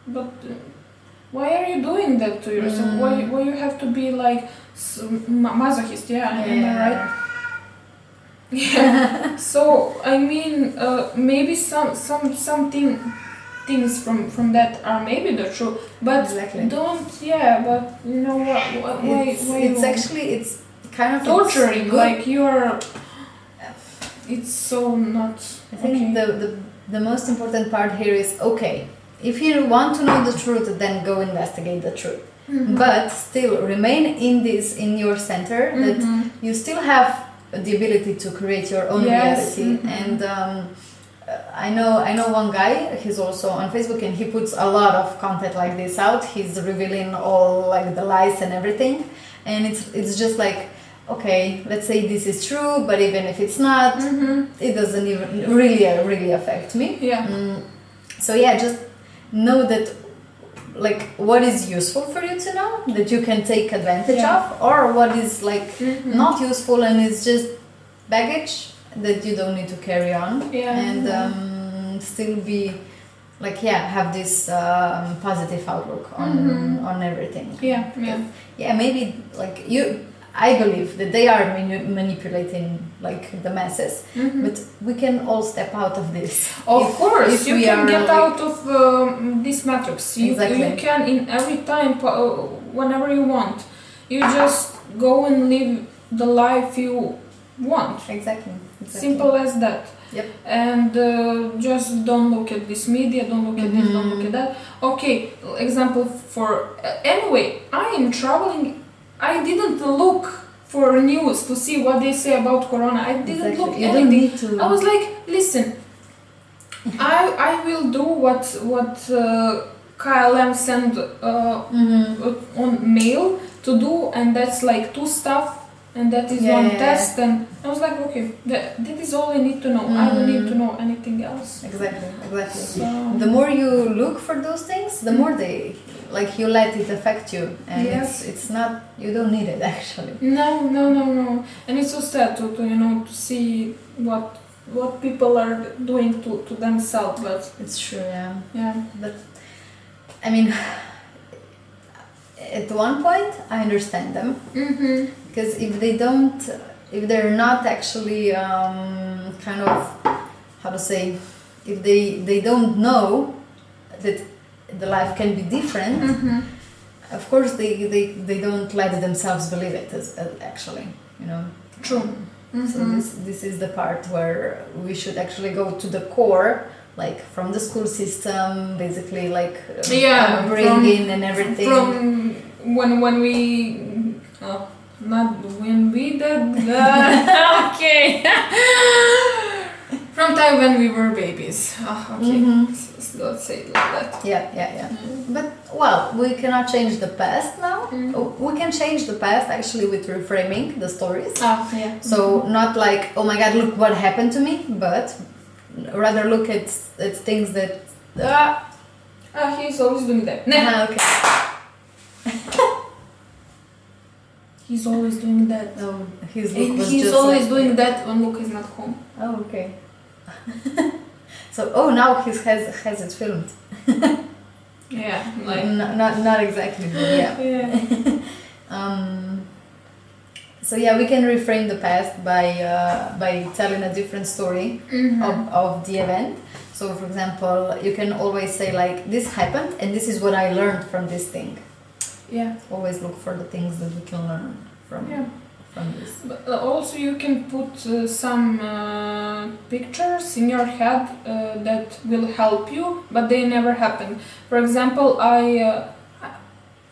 Speaker 3: but. Uh, why are you doing that to yourself? Why,
Speaker 2: Mm.
Speaker 3: why you have to be like masochist? Yeah, I right? Yeah. so I mean, uh, maybe some some something things from from that are maybe the truth, but
Speaker 2: Exactly.
Speaker 3: don't. Yeah, but you know what? wh- Why?
Speaker 2: It's,
Speaker 3: why
Speaker 2: it's actually it's kind of
Speaker 3: torturing. Like you're. It's so not.
Speaker 2: I think
Speaker 3: okay.
Speaker 2: the, the the most important part here is okay. If you want to know the truth, then go investigate the truth.
Speaker 3: Mhm.
Speaker 2: But still remain in this in your center that
Speaker 3: Mhm.
Speaker 2: you still have the ability to create your own
Speaker 3: Yes,
Speaker 2: reality
Speaker 3: mhm.
Speaker 2: and um, uh, I know I know one guy he's also on Facebook and he puts a lot of content like this out he's revealing all like the lies and everything and it's it's just like okay, let's say this is true, but even if it's not,
Speaker 3: Mm-hmm.
Speaker 2: it doesn't even really, really affect me.
Speaker 3: Yeah.
Speaker 2: Mm, so yeah, just know that like what is useful for you to know that you can take advantage
Speaker 3: Yeah.
Speaker 2: of, or what is like
Speaker 3: Mhm.
Speaker 2: not useful and it's just baggage that you don't need to carry on
Speaker 3: Yeah.
Speaker 2: and um, still be like yeah have this um, positive outlook on
Speaker 3: Mhm.
Speaker 2: on everything
Speaker 3: Yeah. Yeah.
Speaker 2: yeah maybe like you i believe that they are manu- manipulating like the masses
Speaker 3: Mhm.
Speaker 2: but we can all step out of this
Speaker 3: Of
Speaker 2: If-
Speaker 3: course,
Speaker 2: if
Speaker 3: you
Speaker 2: we
Speaker 3: can get
Speaker 2: like-
Speaker 3: out of um, this matrix. You,
Speaker 2: Exactly.
Speaker 3: you can in every time, uh, whenever you want. You just go and live the life you want.
Speaker 2: exactly, exactly.
Speaker 3: Simple as that.
Speaker 2: Yep.
Speaker 3: And uh, just don't look at this media, don't look at this, don't look at
Speaker 2: Mhm.
Speaker 3: that. Okay, example for. Uh, anyway, I am traveling. I didn't look for news to see what they say about Corona. I didn't
Speaker 2: Exactly.
Speaker 3: look
Speaker 2: you
Speaker 3: anything.
Speaker 2: don't need to
Speaker 3: I was like, listen, I I will do what what uh, KLM send uh,
Speaker 2: Mhm.
Speaker 3: uh, on mail to do, and that's like two stuff, and that is
Speaker 2: Yeah,
Speaker 3: one
Speaker 2: yeah,
Speaker 3: test, and I was like, okay, that, that is all I need to know. I don't need to
Speaker 2: Mhm.
Speaker 3: know anything else.
Speaker 2: exactly exactly
Speaker 3: So
Speaker 2: the more you look for those things the more they like you let it affect you and
Speaker 3: Yes.
Speaker 2: it's it's not you don't need it actually
Speaker 3: no, no, no, no, and it's so sad to, to you know to see what what people are doing to, to themselves, but
Speaker 2: it's true yeah
Speaker 3: yeah.
Speaker 2: but i mean at one point i understand them
Speaker 3: Mm-hmm.
Speaker 2: Because if they don't if they're not actually um, kind of how to say if they they don't know that the life can be different
Speaker 3: Mm-hmm.
Speaker 2: of course they, they, they don't let themselves believe it as, as actually you know
Speaker 3: True.
Speaker 2: so
Speaker 3: Mhm.
Speaker 2: this this is the part where we should actually go to the core like from the school system basically like
Speaker 3: Yeah,
Speaker 2: upbringing
Speaker 3: from-
Speaker 2: and everything
Speaker 3: From when when we oh, not when we did that. okay. From time when we were babies. Oh, okay. S- s- Let's say it like that.
Speaker 2: yeah yeah yeah but well we cannot change the past now
Speaker 3: Mm.
Speaker 2: Oh, we can change the past actually with reframing the stories
Speaker 3: Ah, yeah.
Speaker 2: so not like oh my god look what happened to me but rather look at, at things that ah,
Speaker 3: Ah, he's always doing that.
Speaker 2: Ah, okay
Speaker 3: He's always doing that.
Speaker 2: no his look
Speaker 3: And
Speaker 2: was
Speaker 3: he's
Speaker 2: just
Speaker 3: always
Speaker 2: like-
Speaker 3: doing that when Luke is not home.
Speaker 2: Oh, okay. so, oh, now he has has it filmed.
Speaker 3: Yeah, like.
Speaker 2: N- not not exactly, yeah.
Speaker 3: Yeah.
Speaker 2: Um, so yeah, we can reframe the past by uh, by telling a different story
Speaker 3: Mhm.
Speaker 2: of, of the event. So, for example, you can always say like, "This happened, and this is what I learned from this thing."
Speaker 3: Yeah.
Speaker 2: Always look for the things that we can learn from
Speaker 3: Yeah.
Speaker 2: from this.
Speaker 3: But uh, also, you can put uh, some uh, pictures in your head uh, that will help you, but they never happen. For example, I. Uh,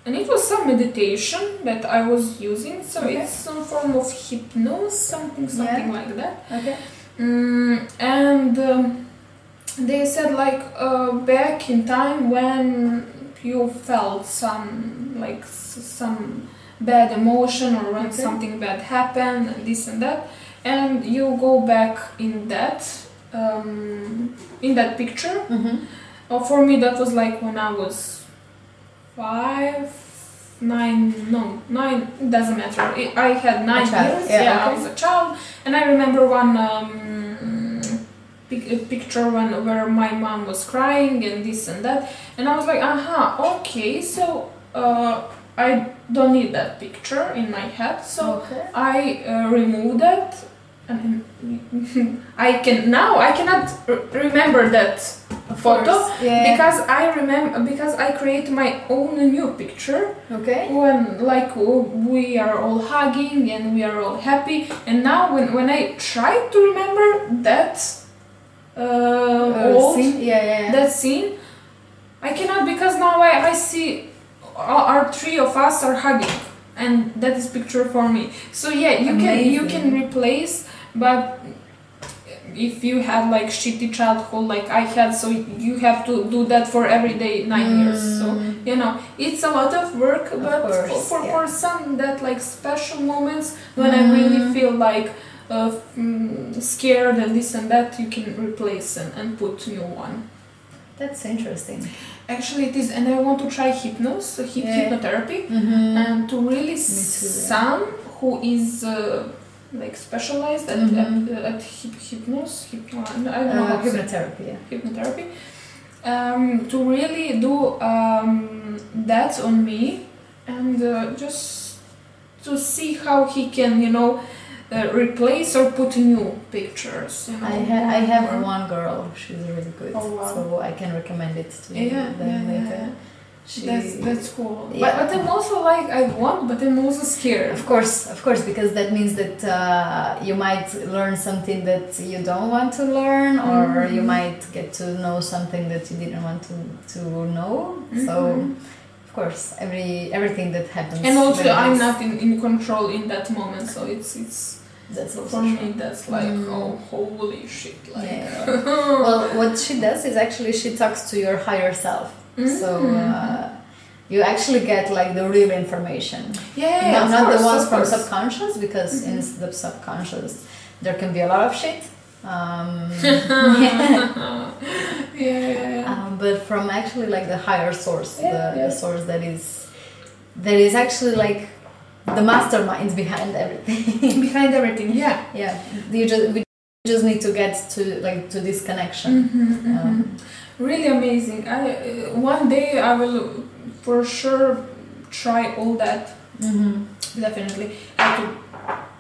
Speaker 3: and it was some meditation that I was using, so
Speaker 2: Okay.
Speaker 3: it's some form of hypnosis, something, something
Speaker 2: Yeah.
Speaker 3: like that.
Speaker 2: Okay.
Speaker 3: Mm, and um, they said like uh, back in time when you felt some like some bad emotion or when
Speaker 2: Okay.
Speaker 3: something bad happened and this and that and you go back in that um, in that picture.
Speaker 2: Mm-hmm.
Speaker 3: uh, for me that was like when i was five nine no nine doesn't matter. I- i had nine years.
Speaker 2: Yeah,
Speaker 3: yeah, i was a child. And i remember one um, pic- picture when where my mom was crying and this and that and i was like aha okay so uh, i don't need that picture in my head so
Speaker 2: okay.
Speaker 3: I uh, removed that and I can now I cannot r- remember that photo.
Speaker 2: Yeah.
Speaker 3: because I remember because I create my own new picture
Speaker 2: okay.
Speaker 3: when like we are all hugging and we are all happy and now when, when I try to remember that uh,
Speaker 2: Uh,
Speaker 3: old
Speaker 2: scene? Yeah, yeah, yeah.
Speaker 3: that scene I cannot because now I, I see our, our three of us are hugging and that is picture for me so yeah you can you can replace but if you had like shitty childhood like I had, so you have to do that for every day nine years. So
Speaker 2: Mm.
Speaker 3: you know it's a lot of work, but
Speaker 2: course,
Speaker 3: for for,
Speaker 2: yeah.
Speaker 3: for some that like special moments when I really
Speaker 2: Mm.
Speaker 3: feel like uh, mm, scared and this and that, you can replace and, and put new one.
Speaker 2: That's interesting.
Speaker 3: Actually, it is, and I want to try hypnos, uh, hyp-
Speaker 2: Yeah.
Speaker 3: hypnotherapy,
Speaker 2: Mm-hmm.
Speaker 3: and to really some who is uh, like specialized at
Speaker 2: Mhm.
Speaker 3: at, at hyp- hypnos, hypno, I don't know
Speaker 2: uh,
Speaker 3: how to say
Speaker 2: hypnotherapy. Yeah.
Speaker 3: hypnotherapy, um, to really do um, that on me and uh, just to see how he can, you know. Uh, replace or put new pictures. You know,
Speaker 2: I, ha- I have
Speaker 3: more.
Speaker 2: one girl. She's really good,
Speaker 3: Oh, wow.
Speaker 2: so I can recommend it to
Speaker 3: Yeah, yeah,
Speaker 2: them
Speaker 3: yeah,
Speaker 2: later.
Speaker 3: yeah.
Speaker 2: She,
Speaker 3: That's that's cool.
Speaker 2: Yeah.
Speaker 3: But, but I'm also like I want, but I'm also scared.
Speaker 2: Of course, of course, because that means that uh, you might learn something that you don't want to learn, or you
Speaker 3: Mhm.
Speaker 2: might get to know something that you didn't want to, to know. So,
Speaker 3: Mhm.
Speaker 2: of course, every everything that happens.
Speaker 3: And also, I'm not in, in control in that moment, so it's it's
Speaker 2: That's
Speaker 3: for
Speaker 2: true.
Speaker 3: me that's like
Speaker 2: Mm.
Speaker 3: oh holy shit like.
Speaker 2: Yeah. well, what she does is actually she talks to your higher self. So
Speaker 3: Mhm.
Speaker 2: uh, you actually get like the real information.
Speaker 3: yeah,
Speaker 2: not
Speaker 3: of
Speaker 2: not
Speaker 3: course,
Speaker 2: the ones from
Speaker 3: course.
Speaker 2: subconscious because in the subconscious there can be a lot of shit. Um,
Speaker 3: yeah, yeah, yeah.
Speaker 2: um, but from actually like the higher source,
Speaker 3: Yeah,
Speaker 2: the,
Speaker 3: yeah.
Speaker 2: the source that is that is actually like the mastermind behind everything.
Speaker 3: Behind everything, yeah.
Speaker 2: yeah, you just we just need to get to like to this connection.
Speaker 3: Mhm, mhm.
Speaker 2: Um,
Speaker 3: really amazing. I uh, one day I will for sure try all that.
Speaker 2: mhm.
Speaker 3: Definitely, have to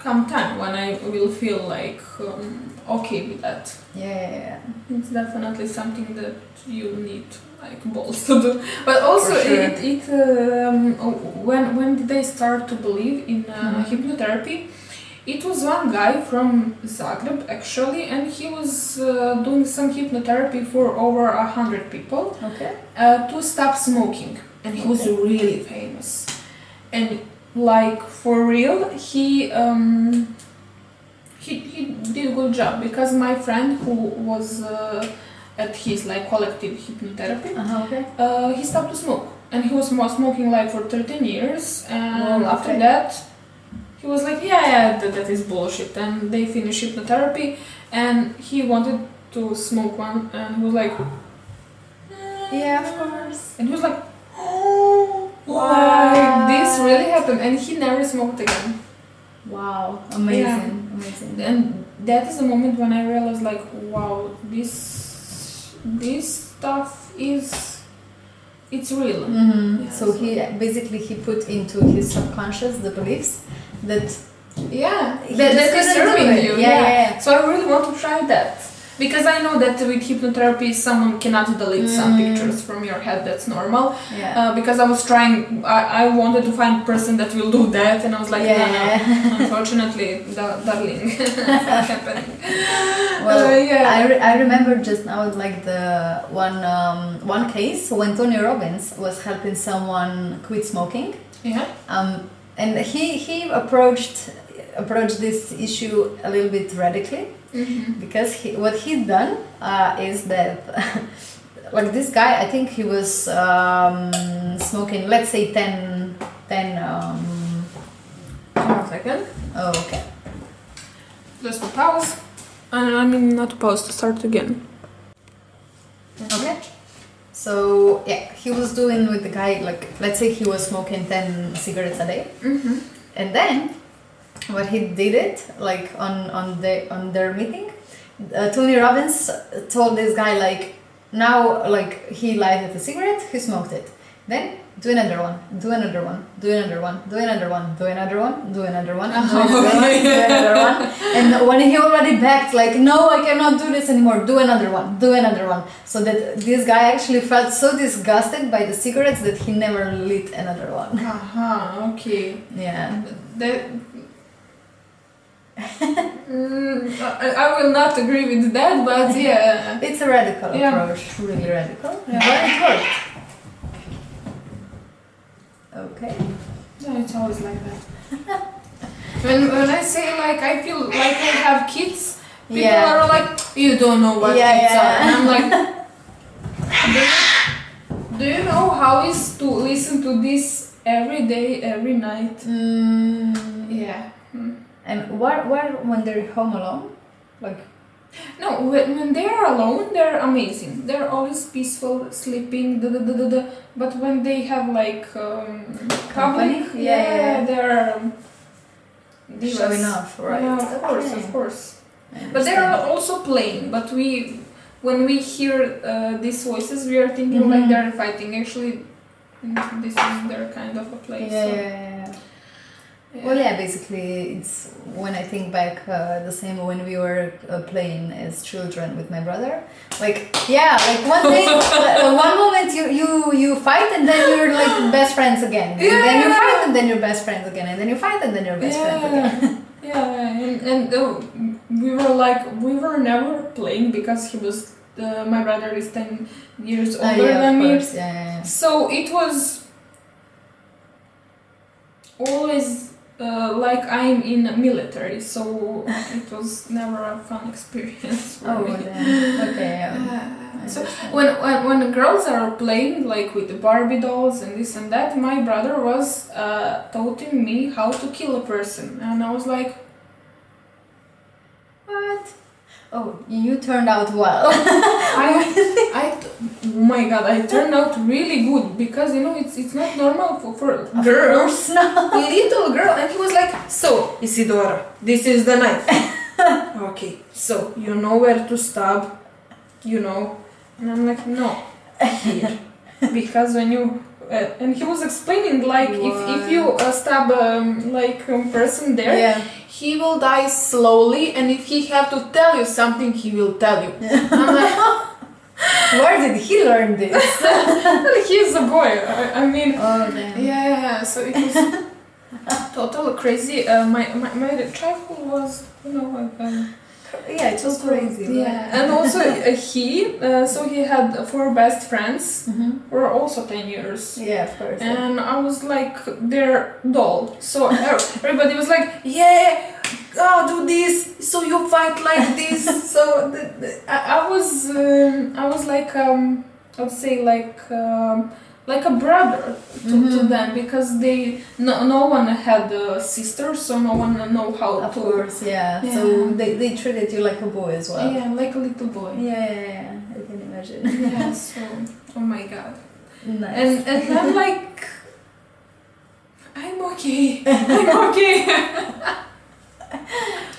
Speaker 3: come time when I will feel like um, okay with that.
Speaker 2: Yeah, yeah, yeah.
Speaker 3: It's definitely something that you need like balls to do. But also,
Speaker 2: sure.
Speaker 3: it, it um, when when did I start to believe in uh,
Speaker 2: Mhm.
Speaker 3: hypnotherapy? It was one guy from Zagreb actually, and he was uh, doing some hypnotherapy for over a hundred people
Speaker 2: Okay.
Speaker 3: uh, to stop smoking, and he was really famous. And like for real, he um, he he did a good job because my friend who was uh, at his like collective hypnotherapy,
Speaker 2: Uh-huh, okay.
Speaker 3: uh, he stopped to smoke, and he was smoking like for 13 years, and
Speaker 2: Wow,
Speaker 3: after
Speaker 2: okay.
Speaker 3: that. He was like, yeah, yeah, that, that is bullshit. And they finished hypnotherapy, and he wanted to smoke one, and he was like,
Speaker 2: Yeah, of course.
Speaker 3: and he was like, like this really happened, and he never smoked again.
Speaker 2: Wow, amazing, amazing.
Speaker 3: And that is the moment when I realized, like, wow, this this stuff is it's real.
Speaker 2: hmm
Speaker 3: Yeah,
Speaker 2: so
Speaker 3: so-
Speaker 2: he basically he put into his subconscious the beliefs that
Speaker 3: Yeah, that, that is serving you.
Speaker 2: Yeah, yeah, yeah.
Speaker 3: So I really want to try that. Because I know that with hypnotherapy, someone cannot delete some
Speaker 2: Mm.
Speaker 3: pictures from your head. That's normal.
Speaker 2: yeah.
Speaker 3: Uh, because I was trying, I, I wanted to find person that will do that, and I was like,
Speaker 2: Yeah,
Speaker 3: no, no. Unfortunately, da- darling, it's not happening.
Speaker 2: Well,
Speaker 3: Uh, yeah.
Speaker 2: I, re- I remember just now like the one um, one case when Tony Robbins was helping someone quit smoking,
Speaker 3: yeah.
Speaker 2: um, and he he approached approached this issue a little bit radically
Speaker 3: Mm-hmm.
Speaker 2: because he, what he's done uh, is that like this guy i think he was um, smoking let's say 10 10 um,
Speaker 3: One second.
Speaker 2: oh okay
Speaker 3: Just to pause. And I mean, not to pause, to start again.
Speaker 2: okay so yeah he was doing with the guy like let's say he was smoking 10 cigarettes a day
Speaker 3: Mm-hmm.
Speaker 2: and then but he did it like on on the on their meeting. Uh, Tony Robbins told this guy like now like he lighted a cigarette, he smoked it. Then do another one, do another one, do another one, do another one, do another one, do another one, do another one, do another one. And when he already backed, like, no, I cannot do this anymore, do another one, do another one. So that this guy actually felt so disgusted by the cigarettes that he never lit another one.
Speaker 3: Uh huh, okay.
Speaker 2: Yeah.
Speaker 3: That, mm, I, I will not agree with that, but yeah.
Speaker 2: It's a radical
Speaker 3: Yeah.
Speaker 2: approach, really radical.
Speaker 3: Yeah.
Speaker 2: But it worked. Okay.
Speaker 3: Yeah, it's always like that. when, when I say like I feel like I have kids, People
Speaker 2: Yeah.
Speaker 3: are like, you don't know what
Speaker 2: Yeah,
Speaker 3: kids
Speaker 2: yeah.
Speaker 3: are. And I'm like, do you, do you know how is to listen to this every day, every night?
Speaker 2: Mm,
Speaker 3: Yeah. Mm.
Speaker 2: And what, what when they're home alone? Like,
Speaker 3: No, when, when they're alone, they're amazing. They're always peaceful, sleeping, da da da da da. But when they have like um, public,
Speaker 2: Yeah, yeah, yeah.
Speaker 3: they're um, divas.
Speaker 2: showing off, right?
Speaker 3: Yeah, of course, of course. But they're also playing. But we, when we hear uh, these voices, we are thinking
Speaker 2: Mhm.
Speaker 3: like they're fighting. Actually, mm, this is their kind of a play.
Speaker 2: Yeah,
Speaker 3: so,
Speaker 2: yeah. Well, yeah, basically, it's when I think back, uh, the same when we were uh, playing as children with my brother. Like, yeah, like one day, uh, one moment you, you you fight and then you're like best friends again. And then you fight and then you're best friends again. And then you fight and then you're best friends again.
Speaker 3: yeah, and, and uh, we were like we were never playing because he was uh, my brother is ten years
Speaker 2: Ah,
Speaker 3: older
Speaker 2: yeah,
Speaker 3: than me.
Speaker 2: Yeah, yeah, yeah.
Speaker 3: So it was always uh, like I'm in military, so it was never a fun experience for
Speaker 2: Oh,
Speaker 3: me.
Speaker 2: damn. Okay.
Speaker 3: Uh, so when, when when girls are playing like with the Barbie dolls and this and that, my brother was uh, teaching me how to kill a person, and I was like,
Speaker 2: What? Oh, you turned out well.
Speaker 3: I, I, oh my god, I turned out really good because you know it's it's not normal for, for
Speaker 2: Of
Speaker 3: girls.
Speaker 2: not.
Speaker 3: little girl and he was like so Izadora this is the knife okay so you know where to stab you know and i'm like no here because when you uh, and he was explaining like if, if you uh, stab um, like a person there
Speaker 2: Yeah.
Speaker 3: he will die slowly and if he have to tell you something he will tell you i'm like
Speaker 2: Where did he learn this?
Speaker 3: he's a boy I, I mean
Speaker 2: Oh.
Speaker 3: Yeah, yeah, yeah. So it was total crazy. Uh, my, my my childhood was, you know, like, um,
Speaker 2: Yeah, it was crazy.
Speaker 3: yeah. And also uh, he, uh, so he had four best friends
Speaker 2: hmm
Speaker 3: who were also ten years.
Speaker 2: Yeah, of course. yeah.
Speaker 3: And I was like their doll. So everybody was like, "Yeah, oh, do this." So you fight like this. so the, the, I, I was, um, I was like, um, I would say like, um, like a brother to, to
Speaker 2: Mhm.
Speaker 3: them because they no, no one had a sister, so no one know how
Speaker 2: Of
Speaker 3: to.
Speaker 2: course, yeah. So they, they treated you like a boy as well.
Speaker 3: Yeah, like a little boy.
Speaker 2: yeah, yeah, yeah. I can imagine.
Speaker 3: yeah. So, oh my god.
Speaker 2: nice.
Speaker 3: And and I'm like, I'm okay. I'm okay.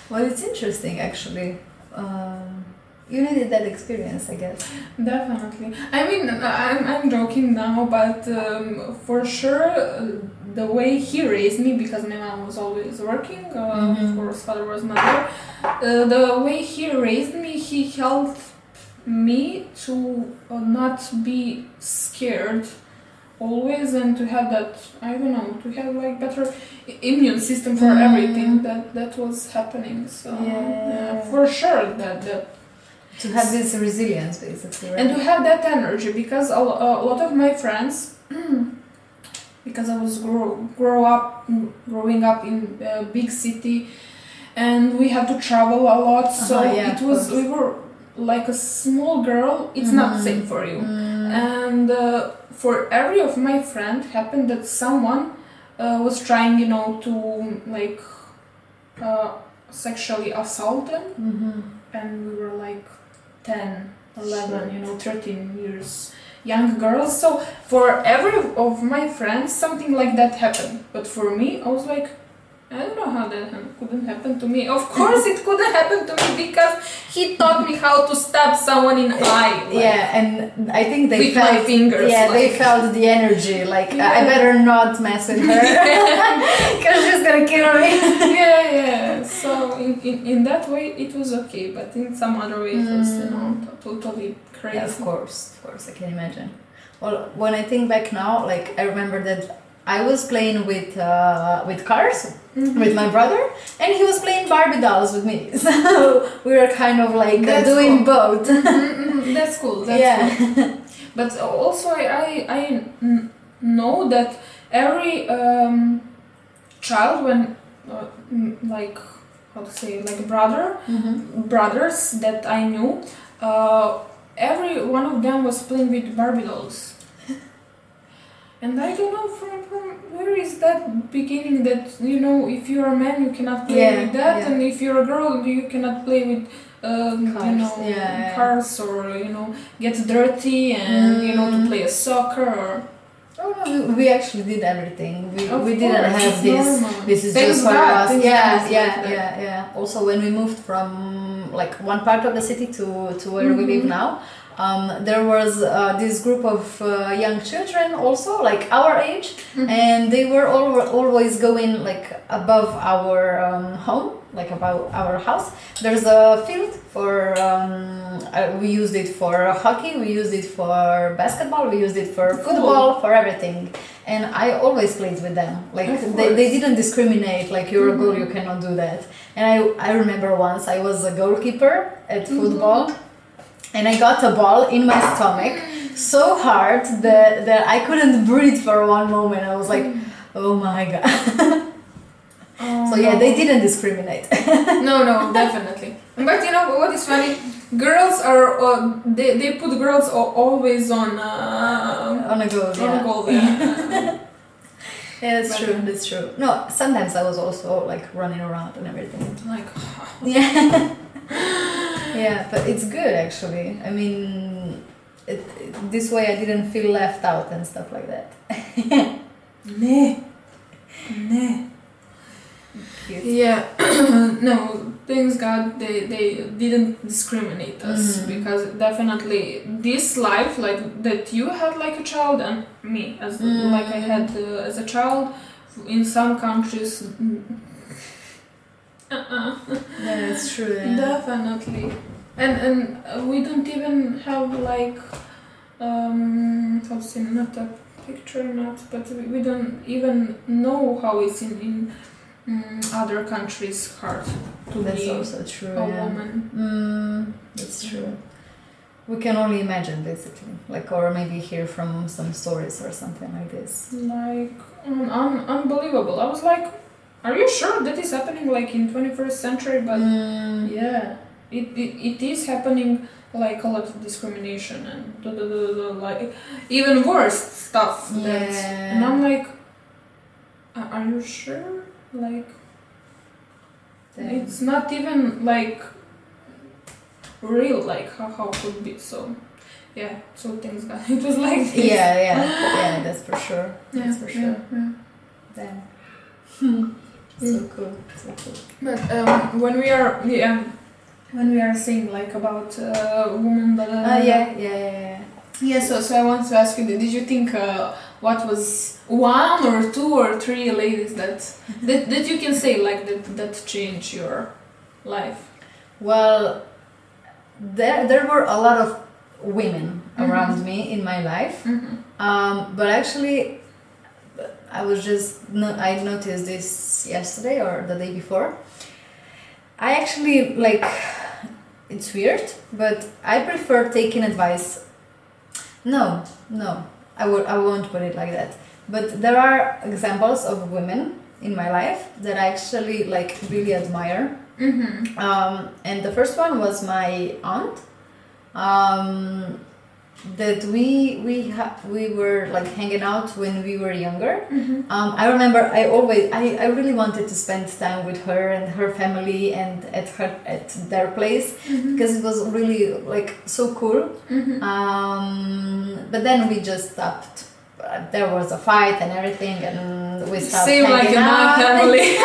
Speaker 2: well, it's interesting actually. Um, you needed that experience, I guess.
Speaker 3: Definitely. I mean, I'm, I'm joking now, but um, for sure, uh, the way he raised me, because my mom was always working, uh,
Speaker 2: Mhm.
Speaker 3: of course, father was mother, uh, the way he raised me, he helped me to uh, not be scared always and to have that i don't know to have like better immune system for
Speaker 2: Mhm.
Speaker 3: everything that that was happening so
Speaker 2: Yeah.
Speaker 3: for sure that that
Speaker 2: To have this resilience, basically. Right?
Speaker 3: and to have that energy because a, a lot of my friends because i was grow, grow up growing up in a big city and we had to travel a lot so
Speaker 2: Uh-huh, yeah,
Speaker 3: it was we were like a small girl it's not
Speaker 2: Mhm.
Speaker 3: safe for you
Speaker 2: Mm.
Speaker 3: and uh, for every of my friend happened that someone uh, was trying you know to like uh, sexually assault them
Speaker 2: Mhm.
Speaker 3: and we were like 10 11 you know 13 years young girls. So for every of my friends something like that happened. But for me i was like i don't know how that couldn't happen to me. Of course it couldn't happen to me because he taught me how to stab someone in eye like,
Speaker 2: yeah, and I think they felt
Speaker 3: fingers
Speaker 2: Yeah, they felt the energy. Like I better not mess with her. Because she's gonna kill me.
Speaker 3: yeah yeah so in, in, in that way it was okay but in some other way it was you know t- totally crazy
Speaker 2: Yeah, of course, of course, I can imagine. Well, when I think back now, like I remember that I was playing with uh, with cars
Speaker 3: Mhm.
Speaker 2: with my brother, and he was playing Barbie dolls with me. So we were kind of like uh, doing
Speaker 3: cool.
Speaker 2: both.
Speaker 3: Mhm, mhm, that's cool that's
Speaker 2: yeah.
Speaker 3: cool. But also, I, I, know that every um, child, when, uh, mm, like, how to say like brother
Speaker 2: Mm-hmm.
Speaker 3: brothers that I knew, uh, every one of them was playing with Barbie dolls. And I don't know from, from where is that beginning that you know if you're a man you cannot play
Speaker 2: Yeah,
Speaker 3: with that
Speaker 2: yeah.
Speaker 3: and if you're a girl you cannot play with um, you
Speaker 2: Cars,
Speaker 3: know
Speaker 2: yeah,
Speaker 3: cars or you know get dirty and you know to
Speaker 2: Mm.
Speaker 3: play a soccer or
Speaker 2: Oh no, we, we actually did everything. We,
Speaker 3: Of
Speaker 2: we didn't
Speaker 3: course,
Speaker 2: have this.
Speaker 3: normal.
Speaker 2: This is just for us.
Speaker 3: thanks
Speaker 2: Yeah, yeah, yeah, yeah. Also, when we moved from like one part of the city to to where we live
Speaker 3: Mhm.
Speaker 2: now, um, there was uh, this group of uh, young children also like our age,
Speaker 3: Mhm.
Speaker 2: and they were all, always going like above our um, home, like about our house. There's a field for. Um, uh, we used it for hockey. We used it for basketball. We used it for football. For everything. And I always played with them. Like they, they didn't discriminate. Like you're a goal,
Speaker 3: Mhm.
Speaker 2: you cannot do that. And I I remember once I was a goalkeeper at
Speaker 3: Mhm.
Speaker 2: football, and I got a ball in my stomach so hard that that I couldn't breathe for one moment. I was like, oh my god.
Speaker 3: Oh,
Speaker 2: So yeah,
Speaker 3: no.
Speaker 2: they didn't discriminate.
Speaker 3: no, no, definitely. But you know what is funny? Girls are uh, they, they put girls always on uh,
Speaker 2: On a goal,
Speaker 3: on a
Speaker 2: yeah.
Speaker 3: goal. Yeah.
Speaker 2: Yeah, that's
Speaker 3: But-
Speaker 2: true. That's true. No, sometimes I was also like running around and everything.
Speaker 3: like
Speaker 2: Yeah. yeah, but it's good actually. I mean, it, it, this way I didn't feel left out and stuff like that.
Speaker 3: nah, nah.
Speaker 2: Cute.
Speaker 3: Yeah, no. Thanks God they they didn't discriminate us
Speaker 2: Mhm.
Speaker 3: because definitely this life like that you had like a child and me as
Speaker 2: Mm.
Speaker 3: like I had uh, as a child in some countries. mm, Uh-uh.
Speaker 2: Yeah, it's true. Yeah.
Speaker 3: Definitely, and and we don't even have like um say not a picture, not but we, we don't even know how it's in in mm, other countries hard to
Speaker 2: That's
Speaker 3: be
Speaker 2: also true.
Speaker 3: a
Speaker 2: yeah.
Speaker 3: woman.
Speaker 2: Mm, that's true. We can only imagine, basically, like, or maybe hear from some stories or something like this.
Speaker 3: Like un- un- unbelievable. I was like, are you sure that is happening like in twenty first century? But
Speaker 2: Mm,
Speaker 3: Yeah, it, it, it is happening like a lot of discrimination and da, da, da, da, like even worse stuff. That,
Speaker 2: Yeah.
Speaker 3: and I'm like, are you sure? Like it's not even like real. Like how how could be so? Yeah, so things got it was like this.
Speaker 2: yeah, yeah, yeah. That's for sure.
Speaker 3: yeah,
Speaker 2: That's for sure.
Speaker 3: yeah, yeah.
Speaker 2: Damn. So cool. So cool.
Speaker 3: But um, when we are yeah, when we are saying like about uh, women that
Speaker 2: Ah, yeah, yeah, yeah, yeah.
Speaker 3: Yeah, so, so I want to ask you, did you think uh, what was one or two or three ladies that that, that you can say like that that changed your life?
Speaker 2: Well, there there were a lot of women
Speaker 3: Mhm.
Speaker 2: around me in my life,
Speaker 3: Mm-hmm.
Speaker 2: um, but actually, I was just no, I noticed this yesterday or the day before. I actually like it's weird, but I prefer taking advice. No, no, I would I won't put it like that. But there are examples of women in my life that I actually like really admire.
Speaker 3: Mm-hmm.
Speaker 2: Um, and the first one was my aunt. Um, that we we ha- we were like hanging out when we were younger.
Speaker 3: Mm-hmm.
Speaker 2: Um, I remember I always I, I really wanted to spend time with her and her family and at her at their place because it was really like so cool.
Speaker 3: Mm-hmm.
Speaker 2: Um, but then we just stopped. There was a fight and everything, and we stopped.
Speaker 3: Same like in my family.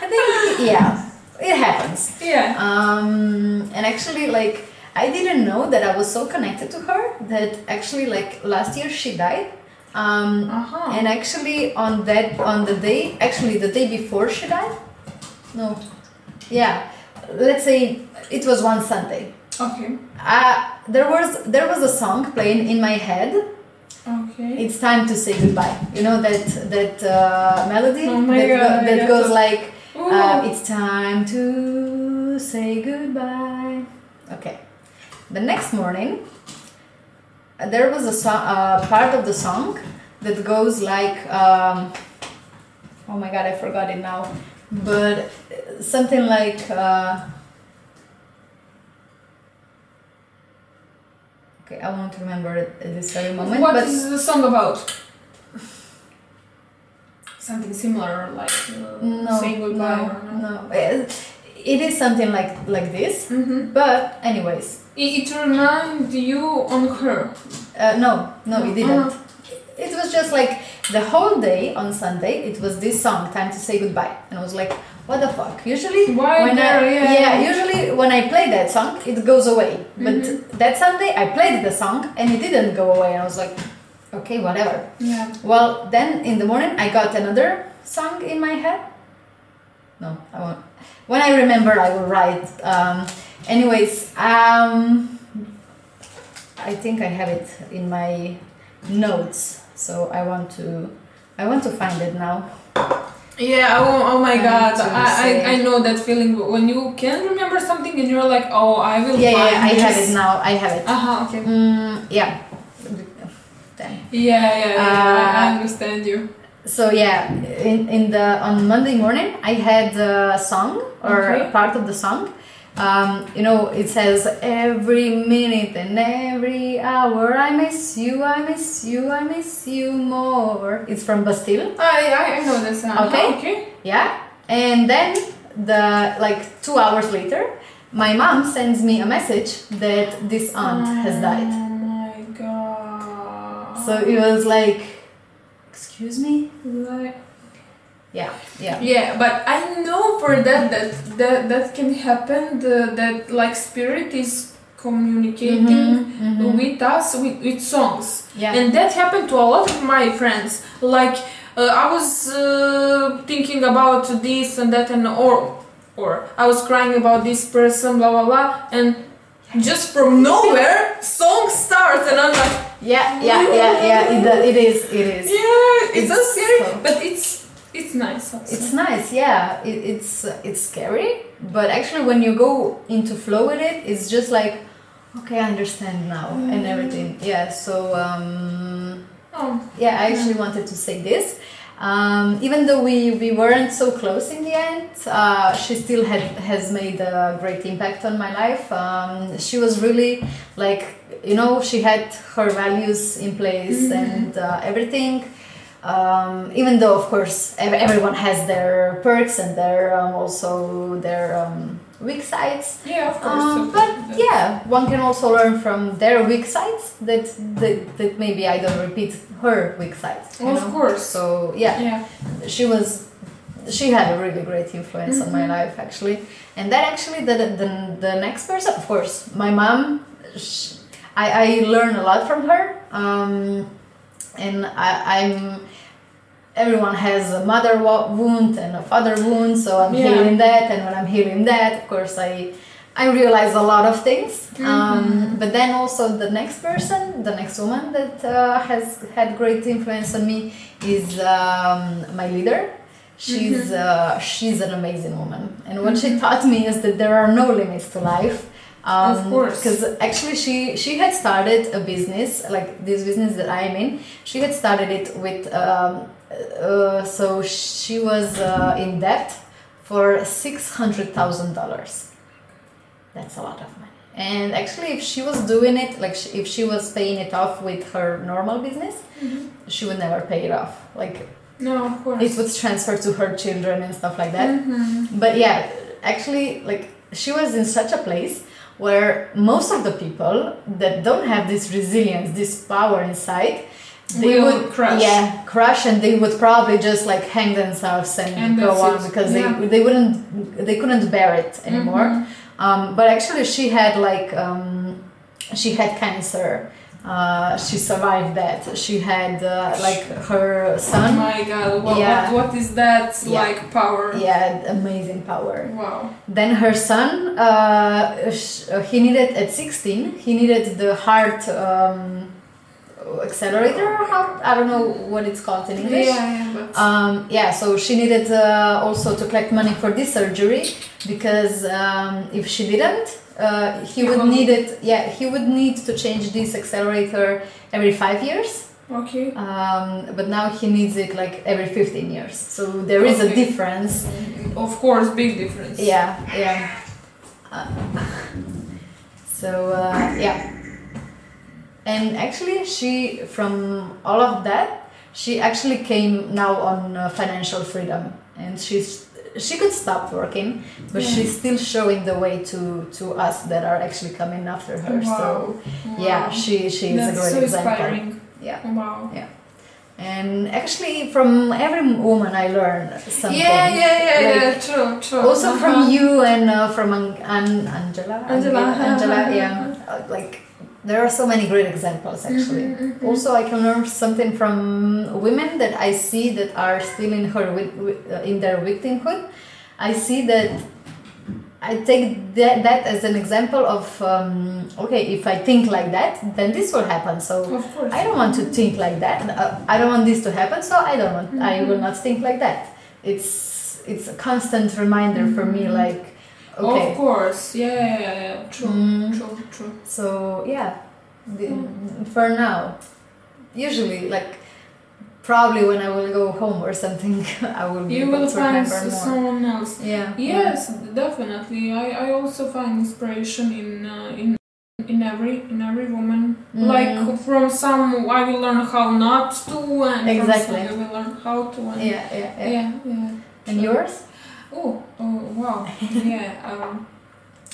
Speaker 2: I think yeah, it happens.
Speaker 3: yeah.
Speaker 2: Um, and actually, like, I didn't know that I was so connected to her that actually, like, last year she died. Um,
Speaker 3: Uh-huh.
Speaker 2: and actually, on that, on the day, actually, the day before she died, no, yeah, let's say it was one Sunday.
Speaker 3: okay.
Speaker 2: Uh, there was there was a song playing in my head.
Speaker 3: Okay.
Speaker 2: It's time to say goodbye. You know that that uh, melody
Speaker 3: Oh my
Speaker 2: that,
Speaker 3: God,
Speaker 2: go- that goes like. Uh, it's time to say goodbye. Okay. The next morning, there was a so- uh, part of the song that goes like, um, oh my god, I forgot it now. But something like. Uh, okay, I won't remember it at this very moment.
Speaker 3: What is the song about? Something similar, like uh,
Speaker 2: no,
Speaker 3: say goodbye.
Speaker 2: no,
Speaker 3: or no.
Speaker 2: no. It, it is something like like this.
Speaker 3: Mm-hmm.
Speaker 2: But anyways,
Speaker 3: It, it reminds you on her.
Speaker 2: uh, no, no, it didn't.
Speaker 3: Uh-huh.
Speaker 2: It was just like the whole day on Sunday. It was this song, "Time to Say Goodbye," and I was like, "What the fuck?" Usually,
Speaker 3: Why
Speaker 2: when
Speaker 3: there?
Speaker 2: I,
Speaker 3: Yeah.
Speaker 2: yeah, usually when I play that song, it goes away. But
Speaker 3: Mhm.
Speaker 2: that Sunday, I played the song and it didn't go away. And I was like, "Okay, whatever."
Speaker 3: Yeah.
Speaker 2: Well, then in the morning, I got another song in my head. No, I won't. When I remember, I will write. Um, anyways, um, I think I have it in my notes, so I want to. I want to find it now.
Speaker 3: Yeah, oh, oh my
Speaker 2: I
Speaker 3: god, I, I, I know that feeling when you can remember something and you're like, oh, I will
Speaker 2: Yeah, yeah, I have it now. I have it.
Speaker 3: Uh-huh, okay.
Speaker 2: Mm, yeah. Then.
Speaker 3: Yeah, yeah, yeah, I, I
Speaker 2: Uh,
Speaker 3: understand you.
Speaker 2: So yeah, in, in the on Monday morning I had a song or
Speaker 3: Okay.
Speaker 2: part of the song. Um, you know, it says every minute and every hour I miss you, I miss you, I miss you more. It's from Bastille.
Speaker 3: I, I, I know this song.
Speaker 2: Okay.
Speaker 3: okay.
Speaker 2: Yeah. And then the like two hours later, my mom sends me a message that this aunt has died.
Speaker 3: Oh my god.
Speaker 2: So it was like, excuse me.
Speaker 3: Like,
Speaker 2: Yeah, yeah.
Speaker 3: yeah, but I know for that that that, that can happen. The, that like spirit is communicating
Speaker 2: Mhm, mhm.
Speaker 3: with us with, with songs.
Speaker 2: Yeah.
Speaker 3: And that happened to a lot of my friends. Like uh, I was uh, thinking about this and that, and or or I was crying about this person, blah blah blah, and just from nowhere, song starts, and I'm like,
Speaker 2: Yeah, yeah, yeah, yeah. It, it is, it is.
Speaker 3: yeah, it's, so
Speaker 2: It's
Speaker 3: scary,
Speaker 2: so-
Speaker 3: but it's it's nice. Also.
Speaker 2: It's nice, yeah. It, it's it's scary, but actually, when you go into flow with it, it's just like, okay, I understand now and everything. Yeah. So um,
Speaker 3: oh,
Speaker 2: yeah, I actually wanted to say this. Um, even though we, we weren't so close in the end, uh, she still had has made a great impact on my life. Um, she was really like you know she had her values in place and uh, everything. Um, even though of course everyone has their perks and their um, also their um, weak sides.
Speaker 3: yeah, of course.
Speaker 2: Um, but yeah, one can also learn from their weak sides that that, that maybe I don't repeat her weak sides. you
Speaker 3: Of course.
Speaker 2: So yeah,
Speaker 3: yeah.
Speaker 2: she was she had a really great influence on my
Speaker 3: Mhm.
Speaker 2: life actually. And then actually the the, the next person, of course, my mom. sh I, I learned a lot from her. Um, and I, I'm everyone has a mother wound and a father wound so i'm
Speaker 3: Yeah.
Speaker 2: healing that and when i'm healing that of course i i realize a lot of things. Um, but then also the next person the next woman that uh, has had great influence on me is um, my leader. She's uh, she's an amazing woman. And what she taught me is that there are no limits to life um,
Speaker 3: Of course.
Speaker 2: because actually she she had started a business like this business that i am in she had started it with um, uh, so she was uh, in debt for $600000 that's a lot of money and actually if she was doing it like if she was paying it off with her normal business
Speaker 3: Mhm.
Speaker 2: she would never pay it off like
Speaker 3: No, of course.
Speaker 2: it would transfer to her children and stuff like that
Speaker 3: Mhm.
Speaker 2: but yeah actually like she was in such a place where most of the people that don't have this resilience this power inside they
Speaker 3: Will
Speaker 2: would
Speaker 3: crush.
Speaker 2: yeah crash and they would probably just like hang themselves and,
Speaker 3: And
Speaker 2: go on
Speaker 3: it.
Speaker 2: because
Speaker 3: Yeah.
Speaker 2: they they wouldn't they couldn't bear it anymore
Speaker 3: Mhm.
Speaker 2: um, but actually she had like um, she had cancer uh, she survived that she had uh, like her
Speaker 3: Oh
Speaker 2: son
Speaker 3: my god, what,
Speaker 2: Yeah.
Speaker 3: what, what is that
Speaker 2: Yeah.
Speaker 3: like power?
Speaker 2: yeah amazing power
Speaker 3: Wow.
Speaker 2: then her son uh, uh, he needed at 16 he needed the heart um, accelerator how, i don't know what it's called in english
Speaker 3: Yeah, yeah, but
Speaker 2: um, yeah so she needed uh, also to collect money for this surgery because um, if she didn't uh, he would need it yeah he would need to change this accelerator every five years
Speaker 3: Okay.
Speaker 2: um, but now he needs it like every 15 years. So there is a difference.
Speaker 3: Of course, big difference.
Speaker 2: Yeah, yeah. Uh, so uh, yeah, and actually, she from all of that, she actually came now on uh, financial freedom, and she's she could stop working, but
Speaker 3: Yeah.
Speaker 2: she's still showing the way to to us that are actually coming after her.
Speaker 3: Wow.
Speaker 2: So yeah, she she is a great
Speaker 3: so
Speaker 2: example.
Speaker 3: inspiring.
Speaker 2: Yeah.
Speaker 3: Wow. Yeah.
Speaker 2: And actually, from every woman, I learn something.
Speaker 3: Yeah, yeah, yeah,
Speaker 2: Like,
Speaker 3: yeah. True, true.
Speaker 2: also
Speaker 3: Uh-huh.
Speaker 2: from you and uh, from An- An- Angela.
Speaker 3: Angela.
Speaker 2: Angela, yeah. Uh, like there are so many great examples actually.
Speaker 3: Mhm, mhm.
Speaker 2: Also, I can learn something from women that I see that are still in her uh, in their victimhood. I see that I take that, that as an example of um, okay, if I think like that, then this will happen. So I don't want to think like that. Uh, I don't want this to happen, so I don't want. I will not think like that. It's it's a constant reminder for me, like okay.
Speaker 3: Of course. Yeah, yeah, yeah, yeah. True,
Speaker 2: Mm.
Speaker 3: true, true.
Speaker 2: So yeah, the, for now, usually like probably when I will go home or something, I will be
Speaker 3: You
Speaker 2: able
Speaker 3: will
Speaker 2: to
Speaker 3: find
Speaker 2: remember more.
Speaker 3: someone else.
Speaker 2: Yeah.
Speaker 3: Yes, definitely. I, I also find inspiration in uh, in in every in every woman.
Speaker 2: Mm.
Speaker 3: Like from some, I will learn how not to, and
Speaker 2: Exactly.
Speaker 3: from some, I will learn how to. And
Speaker 2: Yeah, yeah, yeah.
Speaker 3: yeah, yeah.
Speaker 2: And yours?
Speaker 3: Oh, oh wow. yeah. Um,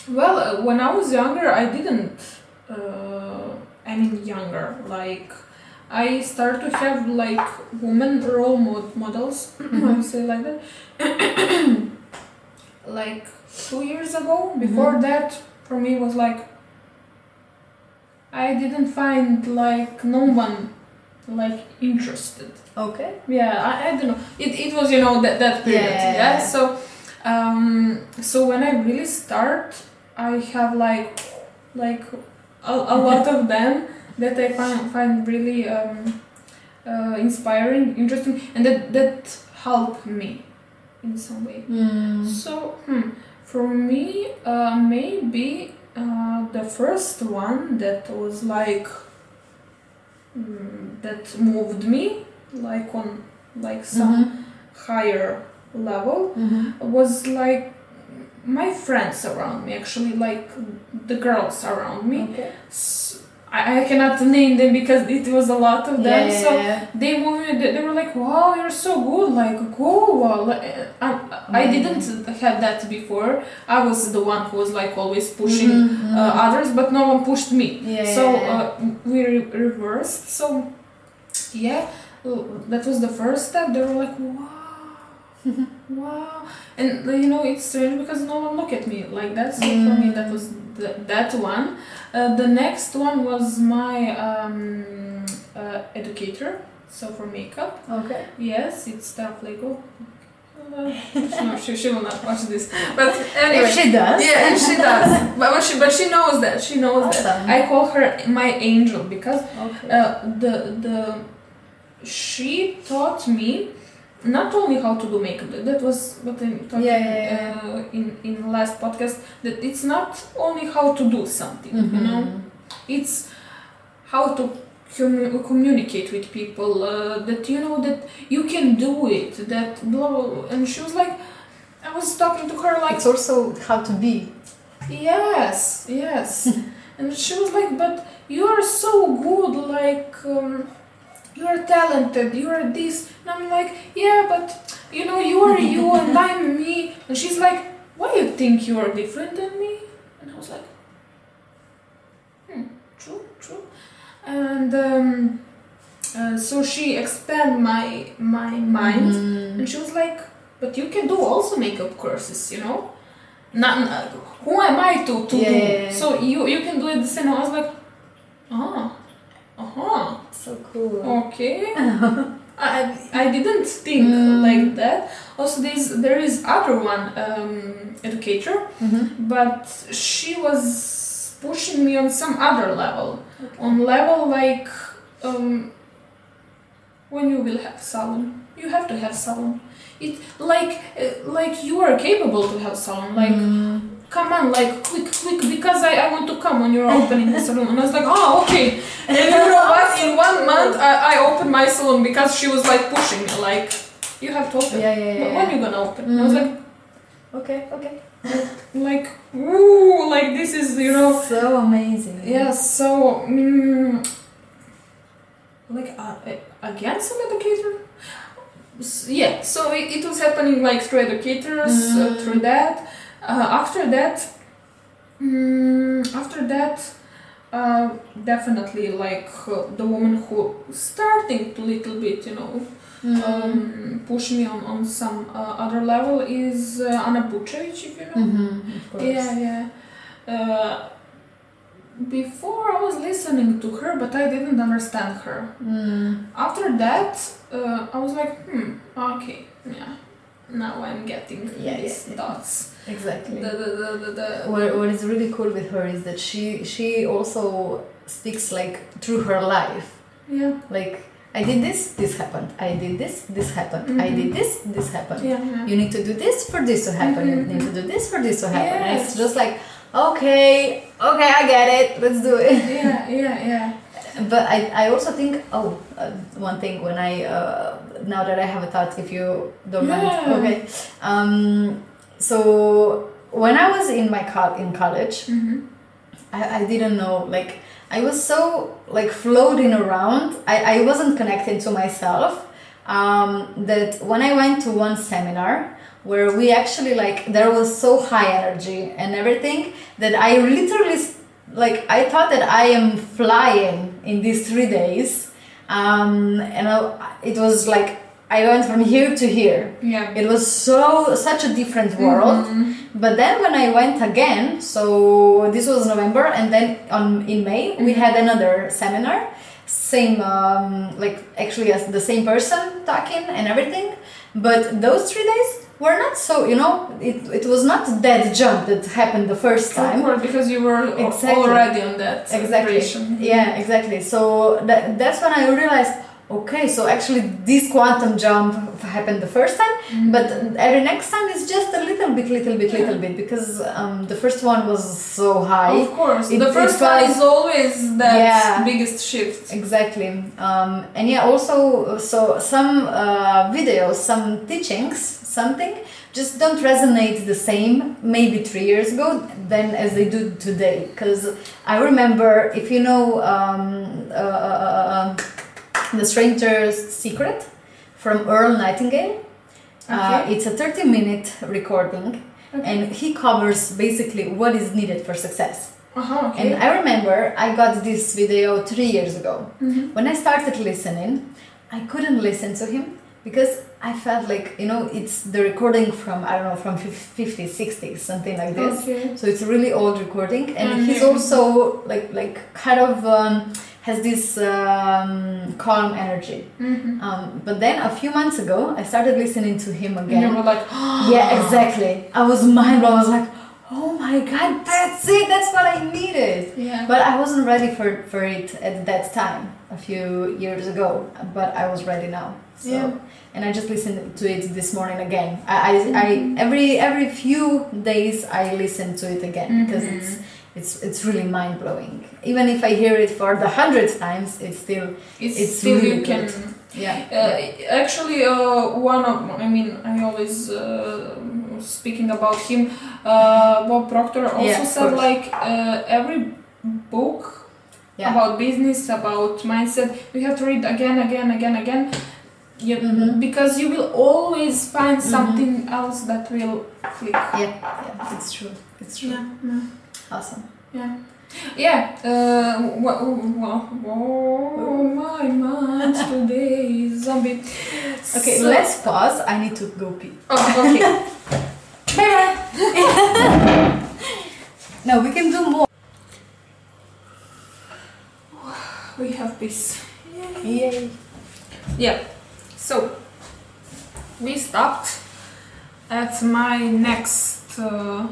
Speaker 3: well, uh, when I was younger, I didn't. Uh, I mean, younger. Like, I started to have like woman role mod- models. I would say like that. like two years ago. Before
Speaker 2: Mhm.
Speaker 3: that, for me was like. I didn't find like no one like interested
Speaker 2: Okay.
Speaker 3: yeah I, I don't know it, it was you know that that period
Speaker 2: Yeah,
Speaker 3: yeah,
Speaker 2: yeah, yeah.
Speaker 3: so um so when i really start i have like like a, a lot of them that i find find really um uh, inspiring interesting and that that help me in some way
Speaker 2: Mm.
Speaker 3: so hmm, for me uh, maybe uh, the first one that was like that moved me like on like some
Speaker 2: Mhm.
Speaker 3: higher level
Speaker 2: Mhm.
Speaker 3: was like my friends around me actually like the girls around me
Speaker 2: Okay.
Speaker 3: I, I cannot name them because it was a lot of them.
Speaker 2: Yeah,
Speaker 3: so
Speaker 2: yeah,
Speaker 3: they moved they, were like wow you're so good like cool!" I, I
Speaker 2: Mhm.
Speaker 3: didn't have that before. I was the one who was like always pushing
Speaker 2: Mhm, mhm.
Speaker 3: uh, others but no one pushed me.
Speaker 2: Yeah,
Speaker 3: so. Uh, we re- reversed. So yeah that was the first step. They were like wow wow. And you know it's strange because no one look at me like that. So for me that was the, that one uh, the next one was my um, uh, educator so for makeup
Speaker 2: okay.
Speaker 3: yes it's Steph Lego no, she, she will not watch this but anyway
Speaker 2: If she does.
Speaker 3: yeah, and she does. But, she but she knows that. She knows that. I call her my angel because
Speaker 2: Okay.
Speaker 3: uh, the the she taught me not only how to do makeup. That was what I'm talking
Speaker 2: Yeah, yeah, yeah.
Speaker 3: Uh, in in last podcast. That it's not only how to do something. You know, it's how to commu- communicate with people. Uh, that you know that you can do it. That blah, blah, blah. and she was like. I was talking to her like
Speaker 2: It's also how to be.
Speaker 3: Yes, yes. and she was like, but you are so good, like, um, you are talented, you are this. And I'm like, yeah, but you know, you are you and I'm me. And she's like, why do you think you are different than me? And I was like, hmm, true, true. And um, uh, so she expanded my my mind.
Speaker 2: Mhm.
Speaker 3: And she was like, but you can do also makeup courses, you know? Not, not- who am I to, to
Speaker 2: Yeah,
Speaker 3: do? So you you can do it the same. I was like, ah, uh-huh,
Speaker 2: So cool.
Speaker 3: okay. I, I didn't think
Speaker 2: Mm.
Speaker 3: like that. Also, there's, there is other one um, educator,
Speaker 2: Mhm.
Speaker 3: but she was pushing me on some other level. On level like um, when you will have salon, you have to have salon. It like uh, like you are capable to have salon. Like
Speaker 2: Mm.
Speaker 3: Come on, like quick, quick, because I, I want to come when you're opening the salon. And I was like, oh, okay. And you know what? In one month, I, I opened my salon because she was like pushing me, like, you have to open.
Speaker 2: Yeah, yeah, yeah,
Speaker 3: When
Speaker 2: yeah.
Speaker 3: you gonna open? And I was
Speaker 2: Mhm.
Speaker 3: like,
Speaker 2: Okay, okay.
Speaker 3: like, ooh, like this is, you know,
Speaker 2: so amazing.
Speaker 3: yeah, so, mm, like, uh, against an educator? Yeah, so it, it was happening like through educators, uh,
Speaker 2: Mm.
Speaker 3: through that. Uh, after that, mm, after that, uh, definitely like uh, the woman who starting to little bit, you know,
Speaker 2: Mm.
Speaker 3: um, push me on, on some uh, other level is uh, Anna Bucevic, if you know.
Speaker 2: Mhm, course.
Speaker 3: Yeah, yeah. Uh, before I was listening to her, but I didn't understand her.
Speaker 2: Mm.
Speaker 3: After that, uh, I was like, hmm, okay, yeah. Now I'm getting
Speaker 2: Yeah,
Speaker 3: these
Speaker 2: yeah, yeah.
Speaker 3: dots.
Speaker 2: Exactly.
Speaker 3: The, the, the, the, the,
Speaker 2: what, what is really cool with her is that she she also speaks like through her life.
Speaker 3: yeah,
Speaker 2: Like I did this, this happened. I did this, this happened. I
Speaker 3: Mhm.
Speaker 2: did this, this happened.
Speaker 3: yeah, yeah.
Speaker 2: You need to do this for this to happen. You
Speaker 3: Mhm.
Speaker 2: need to do this for this to happen. And It's just like okay, okay, I get it. Let's do it.
Speaker 3: yeah, yeah, yeah.
Speaker 2: But I, I also think oh uh, one thing when I uh, now that I have a thought if you don't mind
Speaker 3: Yeah.
Speaker 2: okay um, so when I was in my col- in college
Speaker 3: Mm-hmm.
Speaker 2: I, I didn't know like I was so like floating around I, I wasn't connected to myself um, that when I went to one seminar where we actually like there was so high energy and everything that I literally like I thought that I am flying in these three days um, and I, it was like I went from here to here
Speaker 3: Yeah.
Speaker 2: it was so such a different world
Speaker 3: Mhm.
Speaker 2: but then when I went again, so this was November, and then on in May we
Speaker 3: Mhm.
Speaker 2: had another seminar, same um, like actually as the same person talking and everything, but those three days were not so you know it, it was not that jump that happened the first time.
Speaker 3: course, because you were
Speaker 2: Exactly.
Speaker 3: already on that
Speaker 2: Exactly. Yeah, exactly. So that, that's when I realized, okay, so actually this quantum jump happened the first time,
Speaker 3: Mhm.
Speaker 2: but every next time is just a little bit, little bit, little
Speaker 3: Yeah.
Speaker 2: bit because um, the first one was so high.
Speaker 3: Of course,
Speaker 2: It-
Speaker 3: the first one
Speaker 2: was-
Speaker 3: is always the
Speaker 2: Yeah.
Speaker 3: biggest shift.
Speaker 2: Exactly. Um, and yeah, also, so some uh, videos, some teachings, something just don't resonate the same maybe three years ago than as they do today. Because I remember, if you know um, uh, uh, uh, The Strangest Secret from Earl Nightingale, uh, it's a 30 minute recording
Speaker 3: Okay.
Speaker 2: and he covers basically what is needed for success.
Speaker 3: Uh-huh, okay.
Speaker 2: And I remember I got this video three years ago.
Speaker 3: Mhm.
Speaker 2: When I started listening, I couldn't listen to him because I felt like, you know, it's the recording from, I don't know, from fif- 50s, 60s, something like this.
Speaker 3: Okay.
Speaker 2: So it's a really old recording, and
Speaker 3: Mhm.
Speaker 2: he's also like, like kind of um, has this um, calm energy.
Speaker 3: Mhm.
Speaker 2: Um, but then a few months ago, I started listening to him again And
Speaker 3: you were like,
Speaker 2: Yeah, exactly. I was mind blown. I was like, oh my god, that's it. That's what I needed.
Speaker 3: yeah.
Speaker 2: But I wasn't ready for, for it at that time, a few years ago. But I was ready now. So,
Speaker 3: Yeah.
Speaker 2: And I just listened to it this morning again. I, I, I
Speaker 3: Mhm.
Speaker 2: every every few days I listen to it again because
Speaker 3: Mhm.
Speaker 2: it's it's it's really mind blowing. Even if I hear it for the hundredth times, it's still
Speaker 3: it's,
Speaker 2: it's
Speaker 3: still
Speaker 2: really
Speaker 3: you can.
Speaker 2: good. yeah.
Speaker 3: Uh, actually, uh, one of I mean, I always uh, speaking about him. Uh, Bob Proctor also
Speaker 2: Yeah,
Speaker 3: said like uh, every book
Speaker 2: yeah.
Speaker 3: about business, about mindset, you have to read again, again, again, again. You,
Speaker 2: Mhm.
Speaker 3: Because you will always find
Speaker 2: Mhm.
Speaker 3: something else that will click.
Speaker 2: yeah, yeah, it's true. It's true.
Speaker 3: Yeah, yeah.
Speaker 2: Awesome.
Speaker 3: Yeah. Yeah. Uh, wha- wha- wha- my mind today is zombie.
Speaker 2: Okay,
Speaker 3: So-
Speaker 2: let's pause. I need to go pee.
Speaker 3: Oh, okay.
Speaker 2: Bye bye. no, we can do more.
Speaker 3: we have this.
Speaker 2: Yay.
Speaker 3: Yeah. So we stopped at my next. Uh,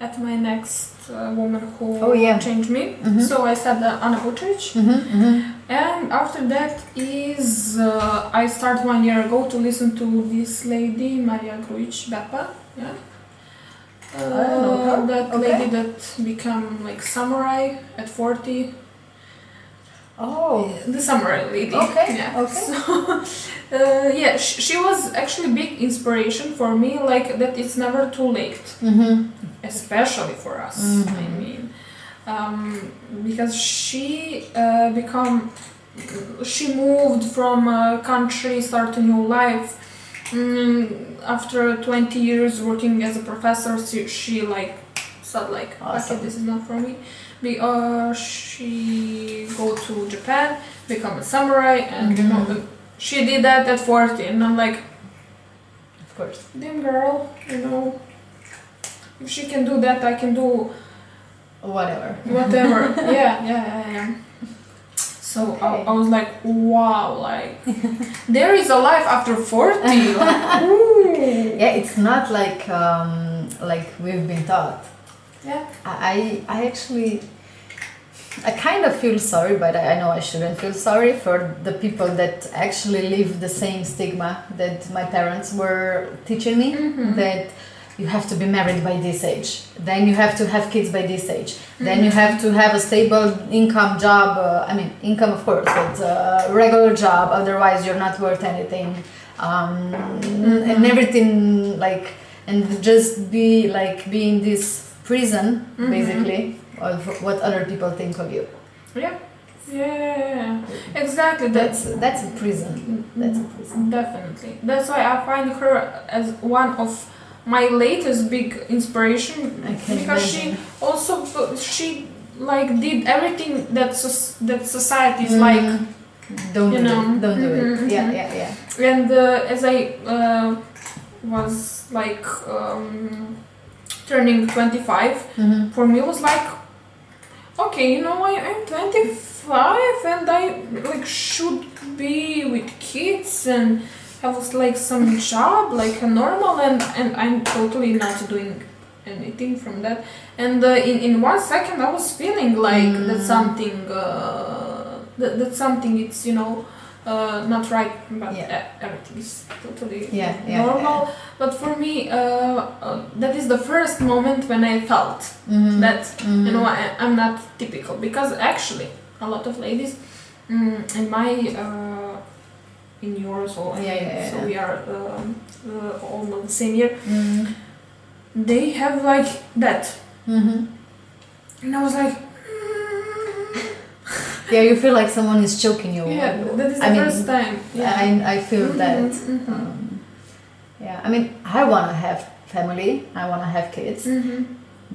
Speaker 3: at my next uh, woman who
Speaker 2: Oh, yeah.
Speaker 3: changed me.
Speaker 2: Mhm.
Speaker 3: So I said uh, Anna Bucevic.
Speaker 2: Mm-hmm, mm-hmm.
Speaker 3: And after that is uh, I start one year ago to listen to this lady Maria Grujic Bepa, yeah.
Speaker 2: don't know.
Speaker 3: Uh, that
Speaker 2: Okay.
Speaker 3: lady that become like samurai at 40
Speaker 2: Oh.
Speaker 3: the samurai lady
Speaker 2: Okay,
Speaker 3: yeah
Speaker 2: okay.
Speaker 3: so uh, yeah she, she was actually big inspiration for me like that it's never too late
Speaker 2: Mm-hmm.
Speaker 3: especially for us
Speaker 2: Mhm.
Speaker 3: i mean um, because she uh, become she moved from a country start a new life mm, after 20 years working as a professor she, she like said like
Speaker 2: Awesome.
Speaker 3: okay this is not for me Be, uh, she go to japan become a samurai and you know
Speaker 2: Mhm.
Speaker 3: she did that at 40 and i'm like
Speaker 2: Of course.
Speaker 3: damn girl you know if she can do that i can do
Speaker 2: Whatever.
Speaker 3: whatever yeah yeah yeah yeah so I,
Speaker 2: Okay.
Speaker 3: I was like wow like there is a life after 40 like.
Speaker 2: Yeah, it's not like um, like we've been taught.
Speaker 3: yeah
Speaker 2: I I actually I kind of feel sorry, but I know I shouldn't feel sorry for the people that actually live the same stigma that my parents were teaching me
Speaker 3: Mhm.
Speaker 2: that you have to be married by this age, then you have to have kids by this age, then you
Speaker 3: Mhm.
Speaker 2: have to have a stable income job. Uh, I mean, income of course, but uh, regular job. Otherwise, you're not worth anything, um,
Speaker 3: Mhm.
Speaker 2: and everything like and just be like be in this prison
Speaker 3: Mhm.
Speaker 2: basically of what other people think of you.
Speaker 3: yeah yeah exactly
Speaker 2: That's
Speaker 3: that's
Speaker 2: a prison. That's a prison.
Speaker 3: definitely that's why i find her as one of my latest big inspiration because she also she like did everything that soc- that society is
Speaker 2: Mm.
Speaker 3: like
Speaker 2: Don't
Speaker 3: you
Speaker 2: do
Speaker 3: know.
Speaker 2: it. Don't do
Speaker 3: Mhm,
Speaker 2: it. Yeah,
Speaker 3: mhm.
Speaker 2: yeah, yeah.
Speaker 3: and uh, as I uh, was like um, turning 25,
Speaker 2: Mhm.
Speaker 3: for me it was like, okay, you know, I, I'm 25 and I like should be with kids and have like some job, like a normal, and and I'm totally not doing anything from that. And uh, in in one second, I was feeling like
Speaker 2: Mm.
Speaker 3: that something uh, that that something it's you know. Uh, not right, but
Speaker 2: Yeah.
Speaker 3: everything is totally
Speaker 2: Yeah, yeah,
Speaker 3: normal. But for me, uh, uh, that is the first moment when I felt
Speaker 2: Mhm.
Speaker 3: that
Speaker 2: Mhm.
Speaker 3: you know I, I'm not typical because actually a lot of ladies mm, in my uh, in yours or
Speaker 2: Yeah,
Speaker 3: so we are um, uh, almost the same year
Speaker 2: Mhm.
Speaker 3: they have like that
Speaker 2: Mhm.
Speaker 3: and I was like
Speaker 2: Yeah, you feel like someone is choking you.
Speaker 3: yeah that is the
Speaker 2: I mean,
Speaker 3: first time yeah
Speaker 2: I, I feel
Speaker 3: Mhm,
Speaker 2: that.
Speaker 3: mhm.
Speaker 2: Um, yeah, I mean, I want to have family. I want to have kids,
Speaker 3: Mhm.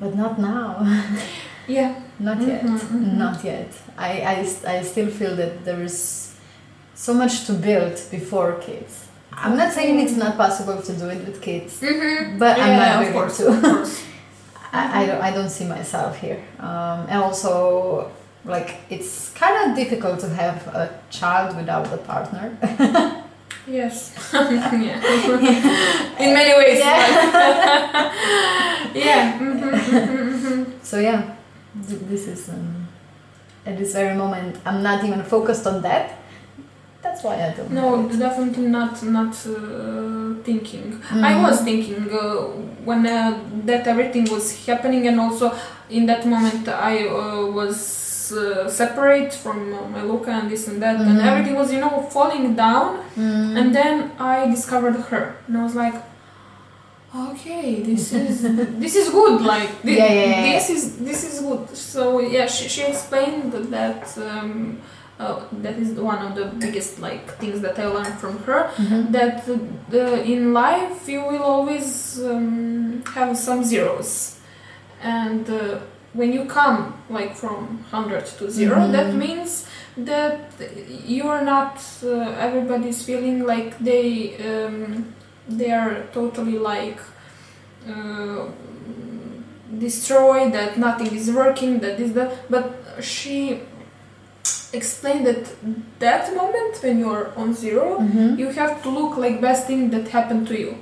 Speaker 2: but not now.
Speaker 3: yeah
Speaker 2: not yet.
Speaker 3: Mhm, mhm.
Speaker 2: Not yet. I, I, I still feel that there is so much to build before kids. I'm not saying it's not possible to do it with kids,
Speaker 3: mm-hmm.
Speaker 2: but I'm
Speaker 3: yeah,
Speaker 2: not
Speaker 3: of
Speaker 2: willing
Speaker 3: course,
Speaker 2: to.
Speaker 3: of course.
Speaker 2: I, I, don't, I don't see myself here. Um, and also, like, it's kind of difficult to have a child without a partner.
Speaker 3: Yes. yeah. In many ways.
Speaker 2: Yeah.
Speaker 3: yeah. mhm, mhm, mhm.
Speaker 2: So, yeah, this is, um, at this very moment, I'm not even focused on that. That's why I don't
Speaker 3: No, definitely not not uh, thinking. I
Speaker 2: Mhm.
Speaker 3: was thinking uh, when uh, that everything was happening, and also in that moment I uh, was uh, separate from uh, my Luca and this and that, and
Speaker 2: Mhm.
Speaker 3: everything was you know falling down.
Speaker 2: Mm.
Speaker 3: And then I discovered her, and I was like, okay, this is this is good. Like thi-
Speaker 2: Yeah, yeah, yeah,
Speaker 3: this is this is good. So yeah, she, she explained that um, uh, that is one of the biggest like things that I learned from her.
Speaker 2: Mhm.
Speaker 3: That uh, the, in life you will always um, have some zeros, and uh, when you come like from hundred to 0
Speaker 2: Mhm.
Speaker 3: that means that you are not uh, everybody's feeling like they um, they are totally like uh, destroyed that nothing is working that is that but she explained that that moment when you're on 0
Speaker 2: Mhm.
Speaker 3: you have to look like best thing that happened to you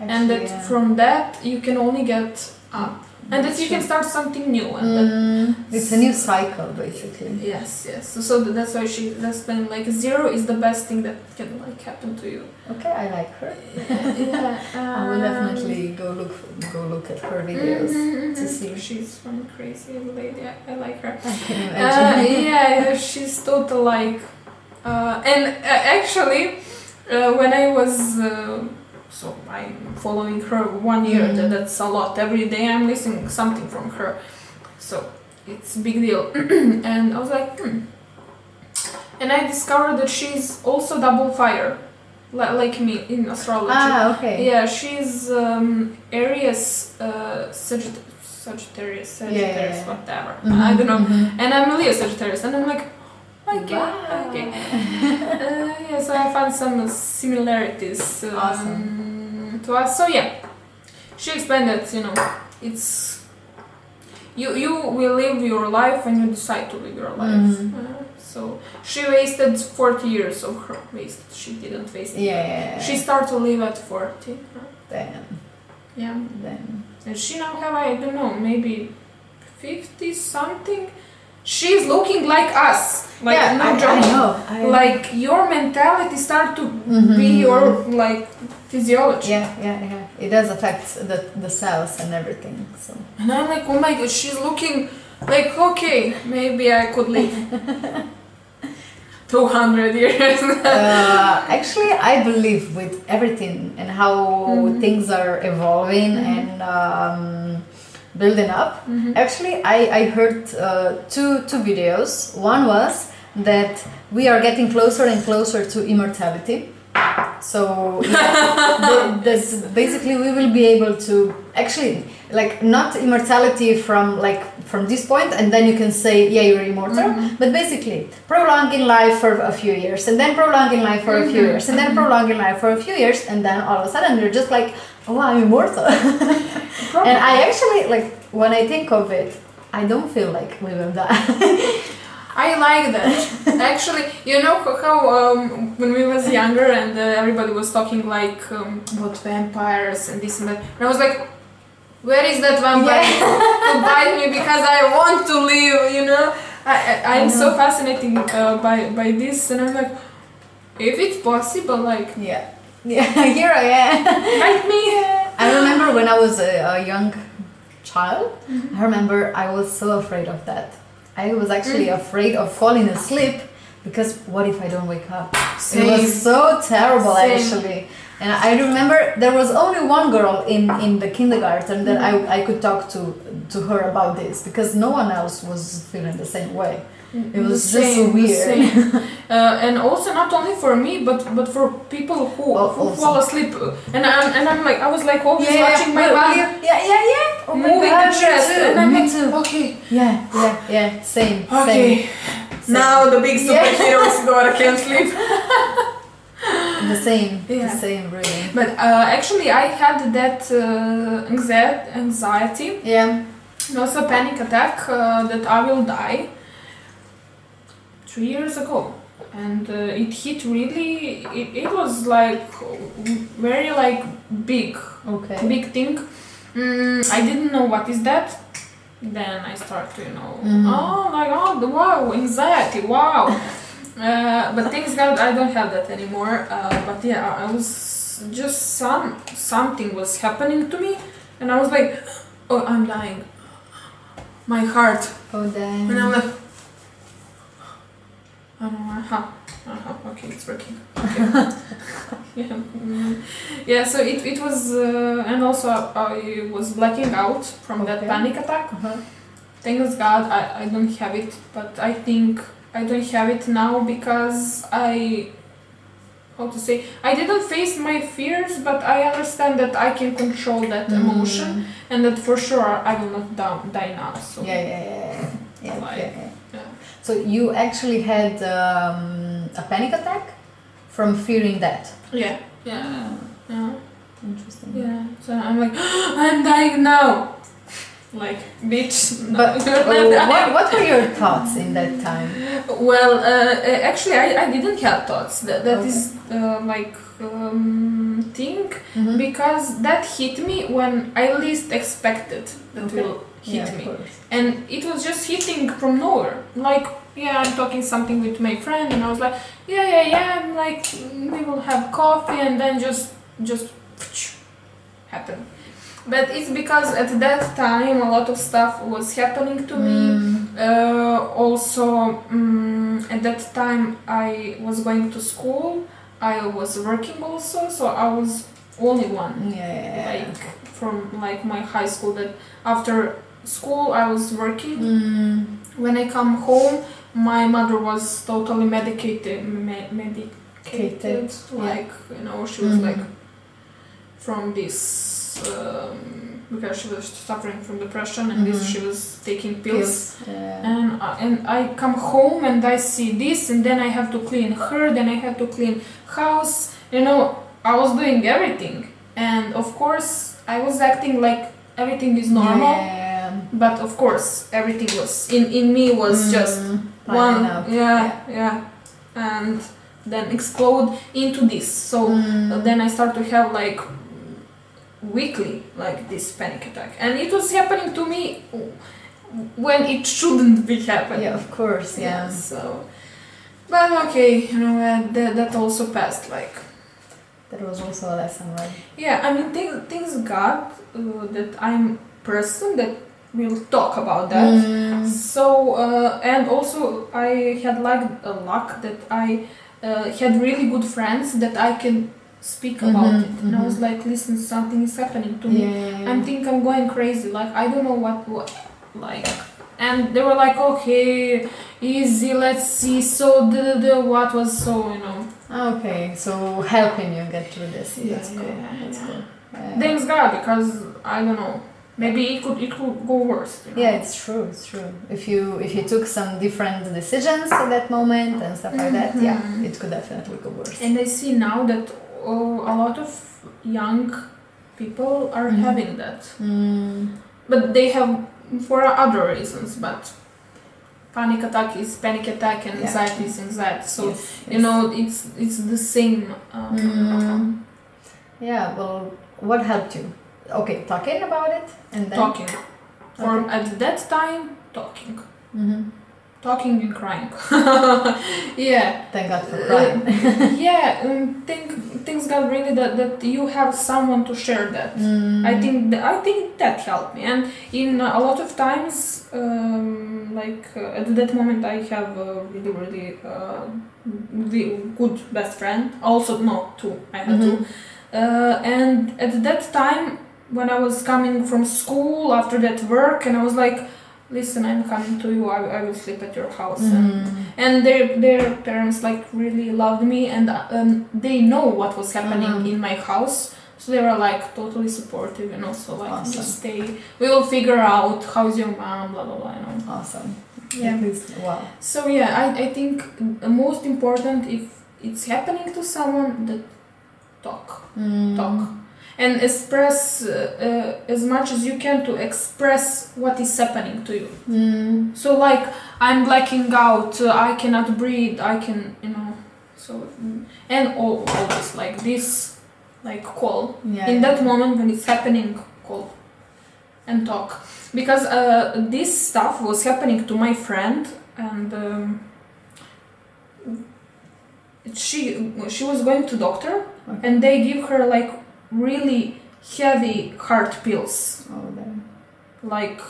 Speaker 3: and that
Speaker 2: yeah.
Speaker 3: from that you can only get up and that you can start something new and
Speaker 2: Mm, it's a new cycle, basically.
Speaker 3: Yes, yes. So, so that's why she that's been like zero is the best thing that can like happen to you.
Speaker 2: Okay, I like her.
Speaker 3: yeah,
Speaker 2: I will
Speaker 3: um,
Speaker 2: definitely go look go look at her videos
Speaker 3: mhm,
Speaker 2: to
Speaker 3: mhm.
Speaker 2: see.
Speaker 3: She's from crazy lady. I, I like her.
Speaker 2: I can
Speaker 3: Uh, yeah, she's total like, uh, and uh, actually, uh, when I was. So I'm following her one year.
Speaker 2: Mhm.
Speaker 3: That, that's a lot. Every day I'm listening something from her, so it's a big deal. and I was like, hmm. And I discovered that she's also double fire, li- like me in astrology.
Speaker 2: Ah, okay.
Speaker 3: Yeah, she's um, Aries, uh, Sagitt- Sagittarius, Sagittarius,
Speaker 2: yeah.
Speaker 3: whatever.
Speaker 2: Mhm,
Speaker 3: I don't know.
Speaker 2: mhm.
Speaker 3: And I'm Leo Sagittarius, and I'm like, okay,
Speaker 2: Wow.
Speaker 3: okay. Uh, yeah, so I found some similarities um,
Speaker 2: Awesome.
Speaker 3: to us. So yeah, she explained that you know it's you you will live your life when you decide to live your life.
Speaker 2: Mhm.
Speaker 3: Uh, so she wasted 40 years of her waste. She didn't waste. it.
Speaker 2: Yeah, yeah, yeah.
Speaker 3: She started to live at 40. uh,
Speaker 2: Damn,
Speaker 3: Yeah.
Speaker 2: damn.
Speaker 3: And she now have, I don't know, maybe 50 something. She's looking like us. Like,
Speaker 2: yeah,
Speaker 3: no
Speaker 2: I,
Speaker 3: joke.
Speaker 2: I know. I
Speaker 3: Like, your mentality start to
Speaker 2: Mhm.
Speaker 3: be your, like, physiology.
Speaker 2: Yeah, yeah, yeah. It does affect the the cells and everything. So.
Speaker 3: And I'm like, oh my god, she's looking like, okay, maybe I could live 200 years.
Speaker 2: uh, actually, I believe with everything and how
Speaker 3: Mhm.
Speaker 2: things are evolving
Speaker 3: Mhm.
Speaker 2: and um, building up.
Speaker 3: Mhm.
Speaker 2: Actually, I, I heard uh, two two videos. One was that we are getting closer and closer to immortality. So yeah, this basically we will be able to actually like not immortality from like from this point and then you can say yeah you're immortal
Speaker 3: Mhm.
Speaker 2: but basically prolonging life for a few years and then prolonging life for a few
Speaker 3: Mhm,
Speaker 2: years and then
Speaker 3: mhm.
Speaker 2: prolonging life for a few years and then all of a sudden you're just like oh i'm immortal? And i actually like when i think of it i don't feel like we will die
Speaker 3: I like that. Actually, you know how, um, when we was younger and uh, everybody was talking like um, about vampires and this and that, and I was like, where is that vampire to bite me because I want to live? You know, I, I I'm so fascinated uh, by by this, and I'm like, if it's possible, like
Speaker 2: yeah yeah here i am
Speaker 3: bite me.
Speaker 2: I remember when I was a, a young child,
Speaker 3: Mm-hmm.
Speaker 2: I remember I was so afraid of that. I was actually
Speaker 3: Mm.
Speaker 2: afraid of falling asleep because what if I don't wake up? It was so terrible
Speaker 3: Same.
Speaker 2: actually. And I remember there was only one girl in, in the kindergarten that I, I could talk to to her about this because no one else was feeling the same way. It was
Speaker 3: The
Speaker 2: just so
Speaker 3: same, the same. Uh, and also not only for me, but but for people who,
Speaker 2: Well,
Speaker 3: who
Speaker 2: also.
Speaker 3: fall asleep. And I'm and I'm like I was like always
Speaker 2: Yeah,
Speaker 3: watching my
Speaker 2: well,
Speaker 3: body
Speaker 2: yeah, yeah, yeah, yeah. Oh
Speaker 3: moving
Speaker 2: God,
Speaker 3: the
Speaker 2: me
Speaker 3: chest,
Speaker 2: too,
Speaker 3: and I'm
Speaker 2: me
Speaker 3: like
Speaker 2: too.
Speaker 3: okay,
Speaker 2: Yeah, yeah, yeah. Same.
Speaker 3: okay.
Speaker 2: Same.
Speaker 3: Now the big
Speaker 2: Yeah.
Speaker 3: superheroes go I can't sleep.
Speaker 2: The same.
Speaker 3: Yeah.
Speaker 2: The same, really.
Speaker 3: But uh, actually, I had that uh, anxie- anxiety,
Speaker 2: Yeah.
Speaker 3: and also panic attack uh, that I will die three years ago. And uh, it hit really, it, it was like very like big,
Speaker 2: Okay.
Speaker 3: big thing. Mm, I didn't know what is that. Then I start to, you know,
Speaker 2: Mhm.
Speaker 3: oh, like, oh, the wow, anxiety, wow. uh, but thanks God, I don't have that anymore. Uh, but yeah, I I was just some something was happening to me, and I was like, oh, I'm dying. My heart,
Speaker 2: Oh damn.
Speaker 3: and I'm like, I don't. Uh-huh, okay, it's working. Okay. yeah, mm, yeah. So it, it was, uh, and also I was blacking out from that
Speaker 2: Okay.
Speaker 3: panic attack.
Speaker 2: Uh-huh.
Speaker 3: Thanks God, I, I don't have it, but I think I don't have it now because I, how to say, I didn't face my fears, but I understand that I can control that emotion
Speaker 2: Mm.
Speaker 3: and that for sure I will not die now. So
Speaker 2: Yeah, yeah, yeah, yeah. yeah,
Speaker 3: Like,
Speaker 2: yeah, yeah.
Speaker 3: Yeah.
Speaker 2: So you actually had um, a panic attack from fearing that.
Speaker 3: yeah, yeah, yeah,
Speaker 2: Interesting.
Speaker 3: yeah. So I'm like, I'm dying now. like bitch. No,
Speaker 2: But
Speaker 3: you're
Speaker 2: oh,
Speaker 3: not-
Speaker 2: what, what were your thoughts in that time?
Speaker 3: Well, uh, actually, I, I didn't have thoughts. That, that
Speaker 2: Okay.
Speaker 3: is uh, like um, thing
Speaker 2: Mhm.
Speaker 3: because that hit me when I least expected that
Speaker 2: Okay.
Speaker 3: will hit
Speaker 2: Yeah,
Speaker 3: me,
Speaker 2: course.
Speaker 3: and it was just hitting from nowhere. Like, yeah, I'm talking something with my friend, and I was like, yeah, yeah, yeah, I'm like we will have coffee, and then just just happen. But it's because at that time a lot of stuff was happening to me.
Speaker 2: Mm.
Speaker 3: Uh, also, um, at that time, I was going to school. I was working also, so I was only one,
Speaker 2: Yeah.
Speaker 3: like from like my high school. That after school, I was working.
Speaker 2: Mm.
Speaker 3: When I come home, my mother was totally medicated. Me- medicated,
Speaker 2: Cated, yeah.
Speaker 3: like you know, she was
Speaker 2: Mhm.
Speaker 3: like from this. Um, because she was suffering from depression and this
Speaker 2: Mhm.
Speaker 3: she was taking pills
Speaker 2: Yeah.
Speaker 3: and uh, and I come home and I see this, and then I have to clean her, then I have to clean house. You know, I was doing everything, and of course I was acting like everything is normal,
Speaker 2: Yeah.
Speaker 3: But of course everything was in in me was just
Speaker 2: Mm.
Speaker 3: one,
Speaker 2: Lining up.
Speaker 3: yeah, yeah, and then explode into this. So
Speaker 2: Mm.
Speaker 3: then I start to have like weekly like this panic attack, and it was happening to me when it shouldn't be happening.
Speaker 2: Yeah, of course. Yeah.
Speaker 3: So, but okay, you know uh, that that also passed. Like,
Speaker 2: That was also a lesson, right?
Speaker 3: yeah, I mean things things got uh, that I'm person that will talk about that.
Speaker 2: Mm.
Speaker 3: So uh, and also I had like a luck that I uh, had really good friends that I can speak about
Speaker 2: Mhm,
Speaker 3: it. And I was
Speaker 2: mhm.
Speaker 3: like, listen, something is happening to me.
Speaker 2: Yeah.
Speaker 3: I think I'm going crazy. Like I don't know what what like. And they were like, okay, easy. Let's see. So the the what was so you know
Speaker 2: Okay, so helping you get through this.
Speaker 3: Yeah,
Speaker 2: That's cool.
Speaker 3: yeah,
Speaker 2: That's cool. Yeah.
Speaker 3: thanks God because I don't know. Maybe it could it could go worse. You know?
Speaker 2: Yeah, it's true. It's true. If you if you took some different decisions at that moment and stuff like that, yeah,
Speaker 3: Mhm.
Speaker 2: it could definitely go worse.
Speaker 3: And I see now that uh, a lot of young people are
Speaker 2: Mhm.
Speaker 3: having that,
Speaker 2: Mm.
Speaker 3: but they have for other reasons. But panic attack is panic attack, and
Speaker 2: Yeah.
Speaker 3: anxiety is anxiety. So
Speaker 2: yes,
Speaker 3: you
Speaker 2: yes.
Speaker 3: know, it's it's the same. Um,
Speaker 2: Mm. Yeah. Well, what helped you? Okay, talking about it and then
Speaker 3: Talking. For
Speaker 2: Okay.
Speaker 3: at that time, talking,
Speaker 2: Mhm.
Speaker 3: talking and crying. yeah.
Speaker 2: Thank God for crying.
Speaker 3: yeah, um, think things got really that, that you have someone to share that.
Speaker 2: Mm.
Speaker 3: I think th- I think that helped me, and in a lot of times, um, like uh, at that moment, I have a really really uh, the good best friend. Also, no, two. I had
Speaker 2: Mhm.
Speaker 3: two, uh, and at that time, when I was coming from school after that work, and I was like. Listen, I'm coming to you. I, I will sleep at your house. And
Speaker 2: Mm.
Speaker 3: and their their parents like really loved me and um, they know what was happening
Speaker 2: Mhm.
Speaker 3: in my house so they were like totally supportive and also like
Speaker 2: Awesome.
Speaker 3: just stay we will figure out how's your mom blah blah blah you know
Speaker 2: Awesome.
Speaker 3: yeah
Speaker 2: least, wow.
Speaker 3: so yeah I, I think most important if it's happening to someone that talk
Speaker 2: Mm.
Speaker 3: talk and express uh, uh, as much as you can to express what is happening to you
Speaker 2: Mm.
Speaker 3: so like I'm blacking out, uh, I cannot breathe, I can, you know, so mm, and all, all this like this, like call
Speaker 2: Yeah.
Speaker 3: in that moment when it's happening, call and talk because uh, this stuff was happening to my friend and um, she she was going to doctor
Speaker 2: Okay.
Speaker 3: and they give her like really heavy heart pills
Speaker 2: Oh, then.
Speaker 3: like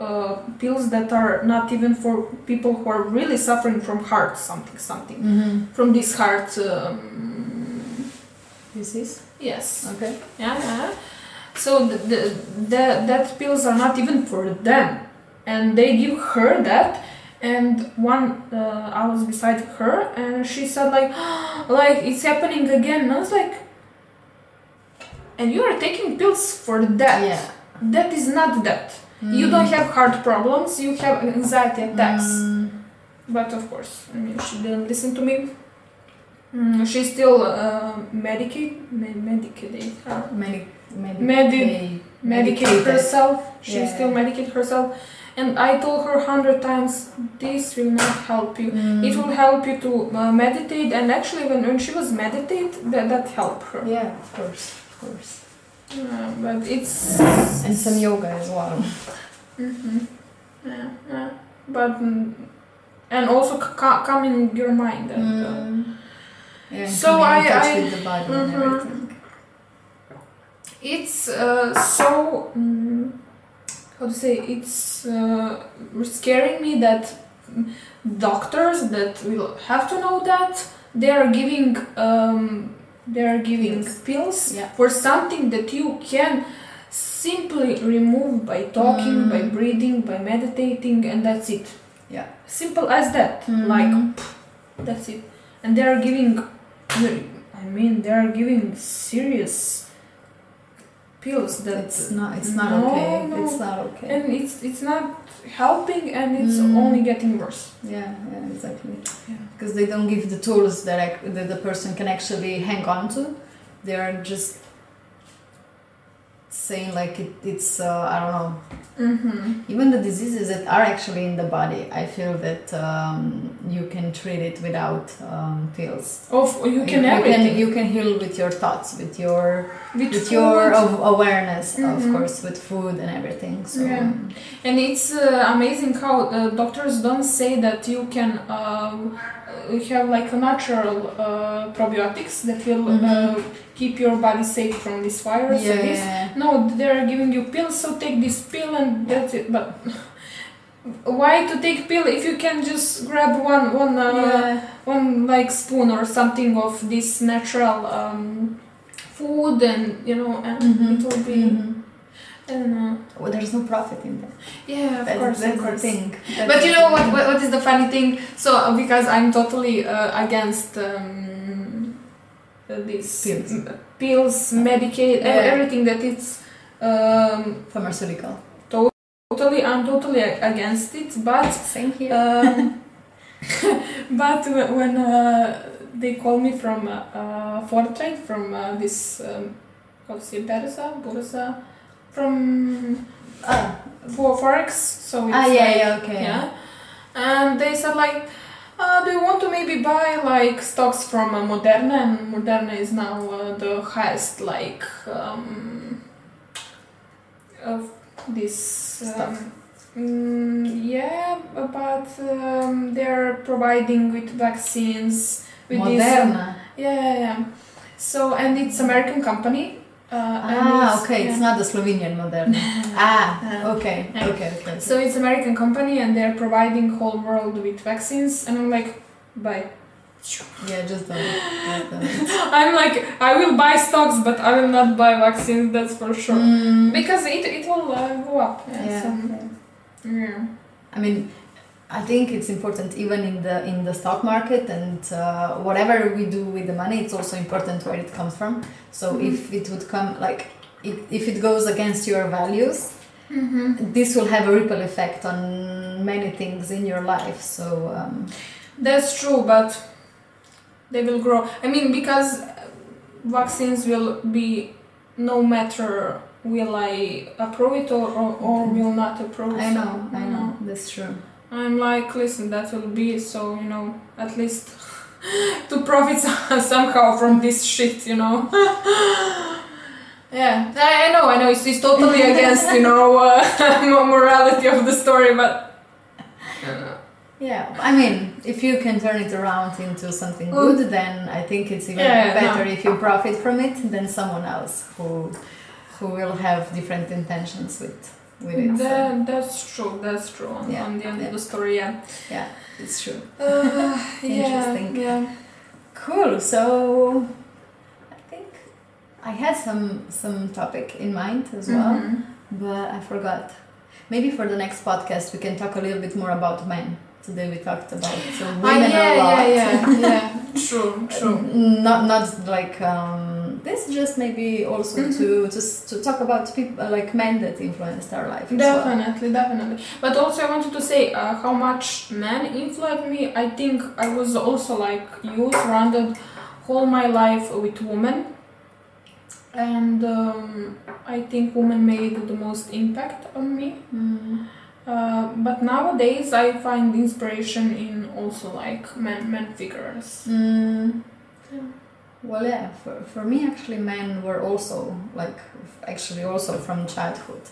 Speaker 3: uh, pills that are not even for people who are really suffering from heart something something
Speaker 2: Mm-hmm.
Speaker 3: from this heart um,
Speaker 2: is
Speaker 3: yes
Speaker 2: okay.
Speaker 3: yeah, yeah. so the, the, the, that pills are not even for them and they give her that and one uh, i was beside her and she said like like it's happening again and i was like and you are taking pills for that
Speaker 2: Yeah.
Speaker 3: that is not that you don't have heart problems you have anxiety attacks
Speaker 2: Mm.
Speaker 3: but of course i mean she didn't listen to me mm, she's still uh, medicate med- medicated uh,
Speaker 2: Medi-
Speaker 3: Medi-
Speaker 2: medicated.
Speaker 3: medicate
Speaker 2: Medicated.
Speaker 3: herself. She
Speaker 2: Yeah.
Speaker 3: still medicate herself. And I told her hundred times, this will not help you.
Speaker 2: Mm.
Speaker 3: It will help you to uh, meditate. And actually, when, when she was meditate, that, that helped her.
Speaker 2: Yeah, of course, course.
Speaker 3: Yeah, but it's
Speaker 2: And some yoga as well.
Speaker 3: hmm Yeah, yeah. But mm, and also c- ca- calming your mind. And, uh,
Speaker 2: Mm. Yeah,
Speaker 3: So I- I-
Speaker 2: with the body and
Speaker 3: Mhm.
Speaker 2: everything.
Speaker 3: it's uh, so mm how to say it's uh, scaring me that mm, doctors that will have to know that they are giving um, they are giving
Speaker 2: Pills.
Speaker 3: pills
Speaker 2: Yeah.
Speaker 3: for something that you can simply remove by talking
Speaker 2: Mm.
Speaker 3: by breathing by meditating and that's it
Speaker 2: Yeah.
Speaker 3: simple as that
Speaker 2: Mhm.
Speaker 3: like that's it and they are giving i mean they are giving serious pills that
Speaker 2: It's not. It's not
Speaker 3: No,
Speaker 2: okay.
Speaker 3: no.
Speaker 2: It's not okay.
Speaker 3: and it's it's not helping and it's
Speaker 2: Mm.
Speaker 3: only getting worse
Speaker 2: yeah, yeah, exactly.
Speaker 3: Yeah.
Speaker 2: Because they don't give the tools that, I, that the person can actually hang on to. They are just saying like it, it's uh, I don't know.
Speaker 3: mm-hmm.
Speaker 2: Even the diseases that are actually in the body, I feel that um, you can treat it without um, pills.
Speaker 3: of you can
Speaker 2: you,
Speaker 3: everything
Speaker 2: can you can heal with your thoughts, with your
Speaker 3: with,
Speaker 2: with your of awareness, of
Speaker 3: Mhm.
Speaker 2: course, with food and everything. So
Speaker 3: Yeah. And it's uh, amazing how uh, doctors don't say that you can um, uh, have like a natural uh, probiotics that will
Speaker 2: Mhm.
Speaker 3: Keep your body safe from this virus.
Speaker 2: yeah,
Speaker 3: this.
Speaker 2: yeah.
Speaker 3: No, they're giving you pills, so take this pill and that's it. But why to take pill if you can just grab one one uh,
Speaker 2: yeah.
Speaker 3: one like spoon or something of this natural um, food and you know and
Speaker 2: Mhm.
Speaker 3: it will be
Speaker 2: Mhm.
Speaker 3: I don't know.
Speaker 2: Well, there's no profit in that.
Speaker 3: Yeah, of
Speaker 2: That's,
Speaker 3: course,
Speaker 2: that's
Speaker 3: of
Speaker 2: the thing.
Speaker 3: But you know what, what? What is the funny thing? So uh, because I'm totally uh, against um, these
Speaker 2: Pills.
Speaker 3: m- pills,
Speaker 2: Yeah.
Speaker 3: everything that it's um,
Speaker 2: Pharmaceutical.
Speaker 3: totally. I'm totally against it. But
Speaker 2: Same here.
Speaker 3: um, but when uh, they call me from uh, uh, Fortrade from uh, this um, say Bursa, from
Speaker 2: ah,
Speaker 3: for forex. So it's
Speaker 2: ah, yeah,
Speaker 3: like-
Speaker 2: yeah, okay.
Speaker 3: yeah. And they said like, uh, do you want to maybe buy like stocks from uh, Moderna? And Moderna is now uh, the highest like um, of this. Um, mm, yeah, but um, they're providing with vaccines. With This,
Speaker 2: Moderna.
Speaker 3: yeah, yeah, yeah. So and it's American company. Uh,
Speaker 2: ah, okay.
Speaker 3: yeah.
Speaker 2: It's not the Slovenian Moderna. ah, okay,
Speaker 3: Yeah.
Speaker 2: okay, okay.
Speaker 3: So it's American company and they're providing whole world with vaccines and I'm like, buy.
Speaker 2: yeah, just don't. Just don't.
Speaker 3: I'm like, I will buy stocks, but I will not buy vaccines. That's for sure.
Speaker 2: Mm,
Speaker 3: Because it it will uh, go up. Yeah.
Speaker 2: yeah,
Speaker 3: so,
Speaker 2: yeah. I mean, I think it's important even in the in the stock market and uh, whatever we do with the money. It's also important where it comes from. So
Speaker 3: Mhm.
Speaker 2: if it would come like it, if it goes against your values,
Speaker 3: Mm-hmm.
Speaker 2: this will have a ripple effect on many things in your life. So um,
Speaker 3: That's true, but they will grow. I mean, because vaccines will be no matter will I approve it or, or, or will not approve.
Speaker 2: I
Speaker 3: so,
Speaker 2: know, I know, that's true.
Speaker 3: I'm like, listen, that will be so, you know, at least to profit somehow from this shit, you know. yeah, I, I know, I know, it's, it's totally against, you know, uh, morality of the story, but.
Speaker 2: Yeah, I mean, if you can turn it around into something good, then I think it's even
Speaker 3: Yeah,
Speaker 2: better
Speaker 3: no.
Speaker 2: if you profit from it than someone else who who will have different intentions with with it. So,
Speaker 3: That, that's true, that's true. On,
Speaker 2: Yeah,
Speaker 3: on the end
Speaker 2: yeah.
Speaker 3: of the story, yeah.
Speaker 2: yeah, it's true.
Speaker 3: Uh,
Speaker 2: Interesting.
Speaker 3: Yeah, yeah.
Speaker 2: Cool. So I think I had some some topic in mind as well,
Speaker 3: Mhm.
Speaker 2: but I forgot. Maybe for the next podcast we can talk a little bit more about men. Today we talked about uh,
Speaker 3: Ah,
Speaker 2: women
Speaker 3: yeah,
Speaker 2: a lot.
Speaker 3: yeah, yeah, yeah. True, true.
Speaker 2: not not like um, this just maybe also
Speaker 3: Mhm.
Speaker 2: to just to talk about people like men that influenced our life as well.
Speaker 3: Definitely, definitely. But also, I wanted to say uh, how much men influenced me. I think I was also like you, surrounded all my life with women, and um, I think women made the most impact on me.
Speaker 2: Mm.
Speaker 3: Uh, but nowadays I find inspiration in also like men men figures.
Speaker 2: Mm.
Speaker 3: Yeah.
Speaker 2: Well, yeah. For for me, actually, men were also like actually also from childhood.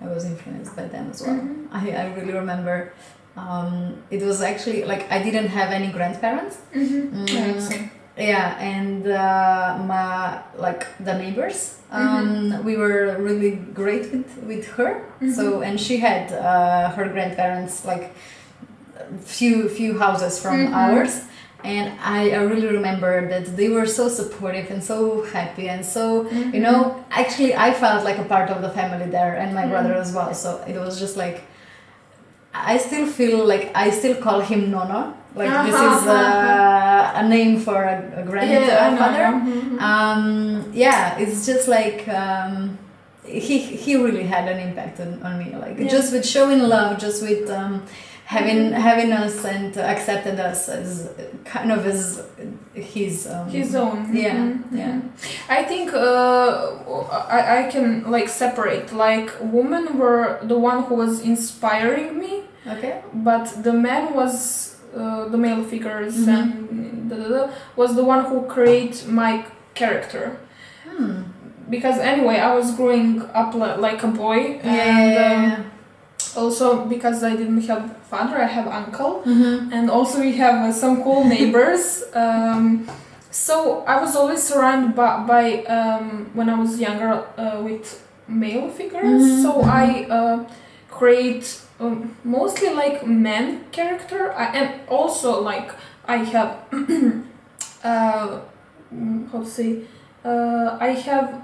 Speaker 2: I was influenced by them as well.
Speaker 3: Mhm.
Speaker 2: I I really remember. Um, it was actually like I didn't have any grandparents.
Speaker 3: Mm-hmm.
Speaker 2: Mm.
Speaker 3: Yeah,
Speaker 2: and uh, my like the neighbors. Um, We were really great with with her. So
Speaker 3: Mhm.
Speaker 2: and she had uh, her grandparents like few few houses from
Speaker 3: Mhm.
Speaker 2: ours. And I, I really remember that they were so supportive and so happy and so
Speaker 3: Mhm.
Speaker 2: you know actually I felt like a part of the family there and my
Speaker 3: Mhm.
Speaker 2: brother as well. So it was just like I still feel like I still call him Nono. Like this is uh, a name for a,
Speaker 3: know,
Speaker 2: grandfather.
Speaker 3: mhm.
Speaker 2: Um, yeah, it's just like um, he he really had an impact on, on me. Like
Speaker 3: Yeah.
Speaker 2: just with showing love, just with um, having having us and accepted us as kind of as his um,
Speaker 3: his own.
Speaker 2: Yeah,
Speaker 3: Mhm,
Speaker 2: yeah.
Speaker 3: mhm. I think uh, I, I can like separate. Like women were the one who was inspiring me,
Speaker 2: Okay.
Speaker 3: but the man was uh, the male figures
Speaker 2: Mhm.
Speaker 3: and da, da, da, was the one who create my character.
Speaker 2: Hmm.
Speaker 3: Because anyway, I was growing up like a boy,
Speaker 2: Yeah.
Speaker 3: and
Speaker 2: yeah,
Speaker 3: um,
Speaker 2: yeah.
Speaker 3: Also because I didn't have father, I have uncle.
Speaker 2: Mhm.
Speaker 3: and also we have uh, some cool neighbors. um, so I was always surrounded by, by um, when I was younger uh, with male figures.
Speaker 2: Mhm,
Speaker 3: So. I uh, create um, mostly like men character, I, and also like I have uh, how to say uh, I have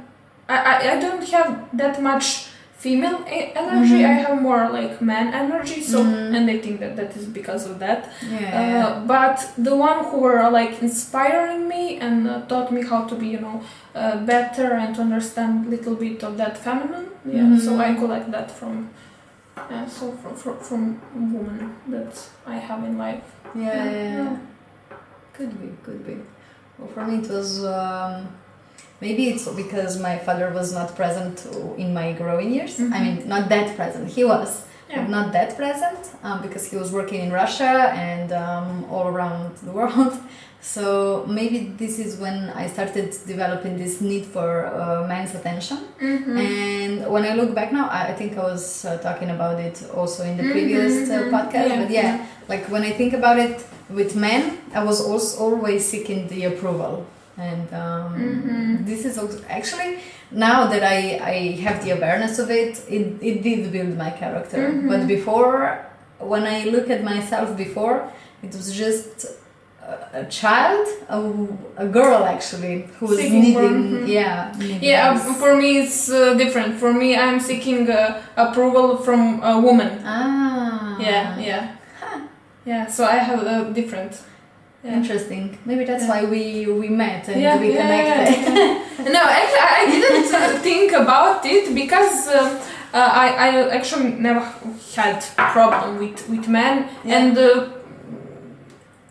Speaker 3: I, I, I don't have that much female energy.
Speaker 2: Mhm.
Speaker 3: I have more like man energy. So
Speaker 2: Mhm.
Speaker 3: and I think that that is because of that.
Speaker 2: Yeah.
Speaker 3: Uh, but the one who were like inspiring me and uh, taught me how to be, you know, uh, better and to understand little bit of that feminine. Yeah. So I collect that from, yeah. So from from, from women that I have in life.
Speaker 2: yeah,
Speaker 3: yeah,
Speaker 2: yeah, yeah.
Speaker 3: yeah.
Speaker 2: Could be, could be. Well, for me, it was um, maybe it's because my father was not present in my growing years. I
Speaker 3: Mhm.
Speaker 2: mean, not that present. He was,
Speaker 3: Yeah.
Speaker 2: but not that present um, because he was working in Russia and um, all around the world. So maybe this is when I started developing this need for uh, man's attention.
Speaker 3: Mm-hmm.
Speaker 2: And when I look back now, I think I was uh, talking about it also in the
Speaker 3: Mhm,
Speaker 2: previous uh,
Speaker 3: mhm.
Speaker 2: podcast.
Speaker 3: Yeah,
Speaker 2: But yeah,
Speaker 3: yeah.
Speaker 2: like when I think about it with men, I was also always seeking the approval. And um,
Speaker 3: Mhm.
Speaker 2: this is also, actually now that I, I have the awareness of it, it, it did build my character.
Speaker 3: Mhm.
Speaker 2: But before, when I look at myself before, it was just a, child, a, a girl actually, who was
Speaker 3: Seeking for-
Speaker 2: needing,
Speaker 3: mhm.
Speaker 2: yeah. needing
Speaker 3: Yeah, uh, for me it's uh, different. For me, I'm seeking uh, approval from a woman.
Speaker 2: Ah.
Speaker 3: Yeah, yeah, yeah. So I have a different. Yeah.
Speaker 2: Interesting. Maybe that's
Speaker 3: Yeah.
Speaker 2: why we we met and
Speaker 3: Yeah,
Speaker 2: we connected.
Speaker 3: no, actually, I didn't uh, think about it because uh, uh, I, I actually never had problem with with men, and uh,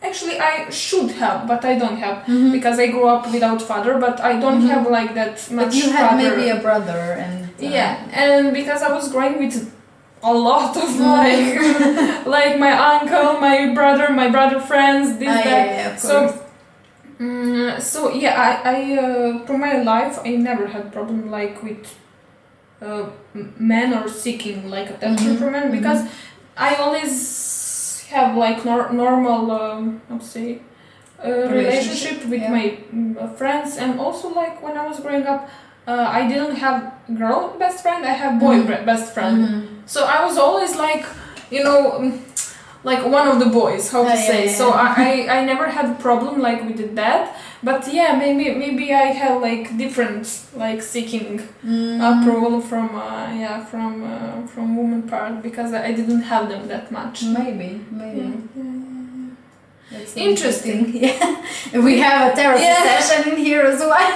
Speaker 3: actually I should have, but I don't have
Speaker 2: Mhm.
Speaker 3: because I grew up without father, but I don't
Speaker 2: Mhm.
Speaker 3: have like that much.
Speaker 2: But you had
Speaker 3: father.
Speaker 2: maybe a brother and uh,
Speaker 3: Yeah, and because I was growing with a lot of
Speaker 2: Mm.
Speaker 3: like, like my uncle, my brother, my brother friends, this
Speaker 2: Ah,
Speaker 3: that.
Speaker 2: yeah, yeah,
Speaker 3: So, mm, so yeah, I, I uh, through my life, I never had problem like with uh, men or seeking like attention
Speaker 2: Mhm,
Speaker 3: from men because I always have like nor- normal, um, how to say, uh,
Speaker 2: Relationship,
Speaker 3: relationship with
Speaker 2: yeah.
Speaker 3: my mm, uh, friends, and also like when I was growing up, uh, I didn't have girl best friend. I have boy
Speaker 2: Mhm.
Speaker 3: best friend. So I was always like, you know, um, like one of the boys, how to
Speaker 2: Yeah, yeah,
Speaker 3: say.
Speaker 2: yeah.
Speaker 3: So I, I, I never had a problem like with that. But yeah, maybe maybe I had like different like seeking
Speaker 2: Mm.
Speaker 3: approval from uh, yeah from uh, from woman part because I didn't have them that much.
Speaker 2: Maybe, maybe.
Speaker 3: Yeah.
Speaker 2: That's
Speaker 3: Interesting.
Speaker 2: Yeah. we have a therapy
Speaker 3: Yeah.
Speaker 2: session in here as well.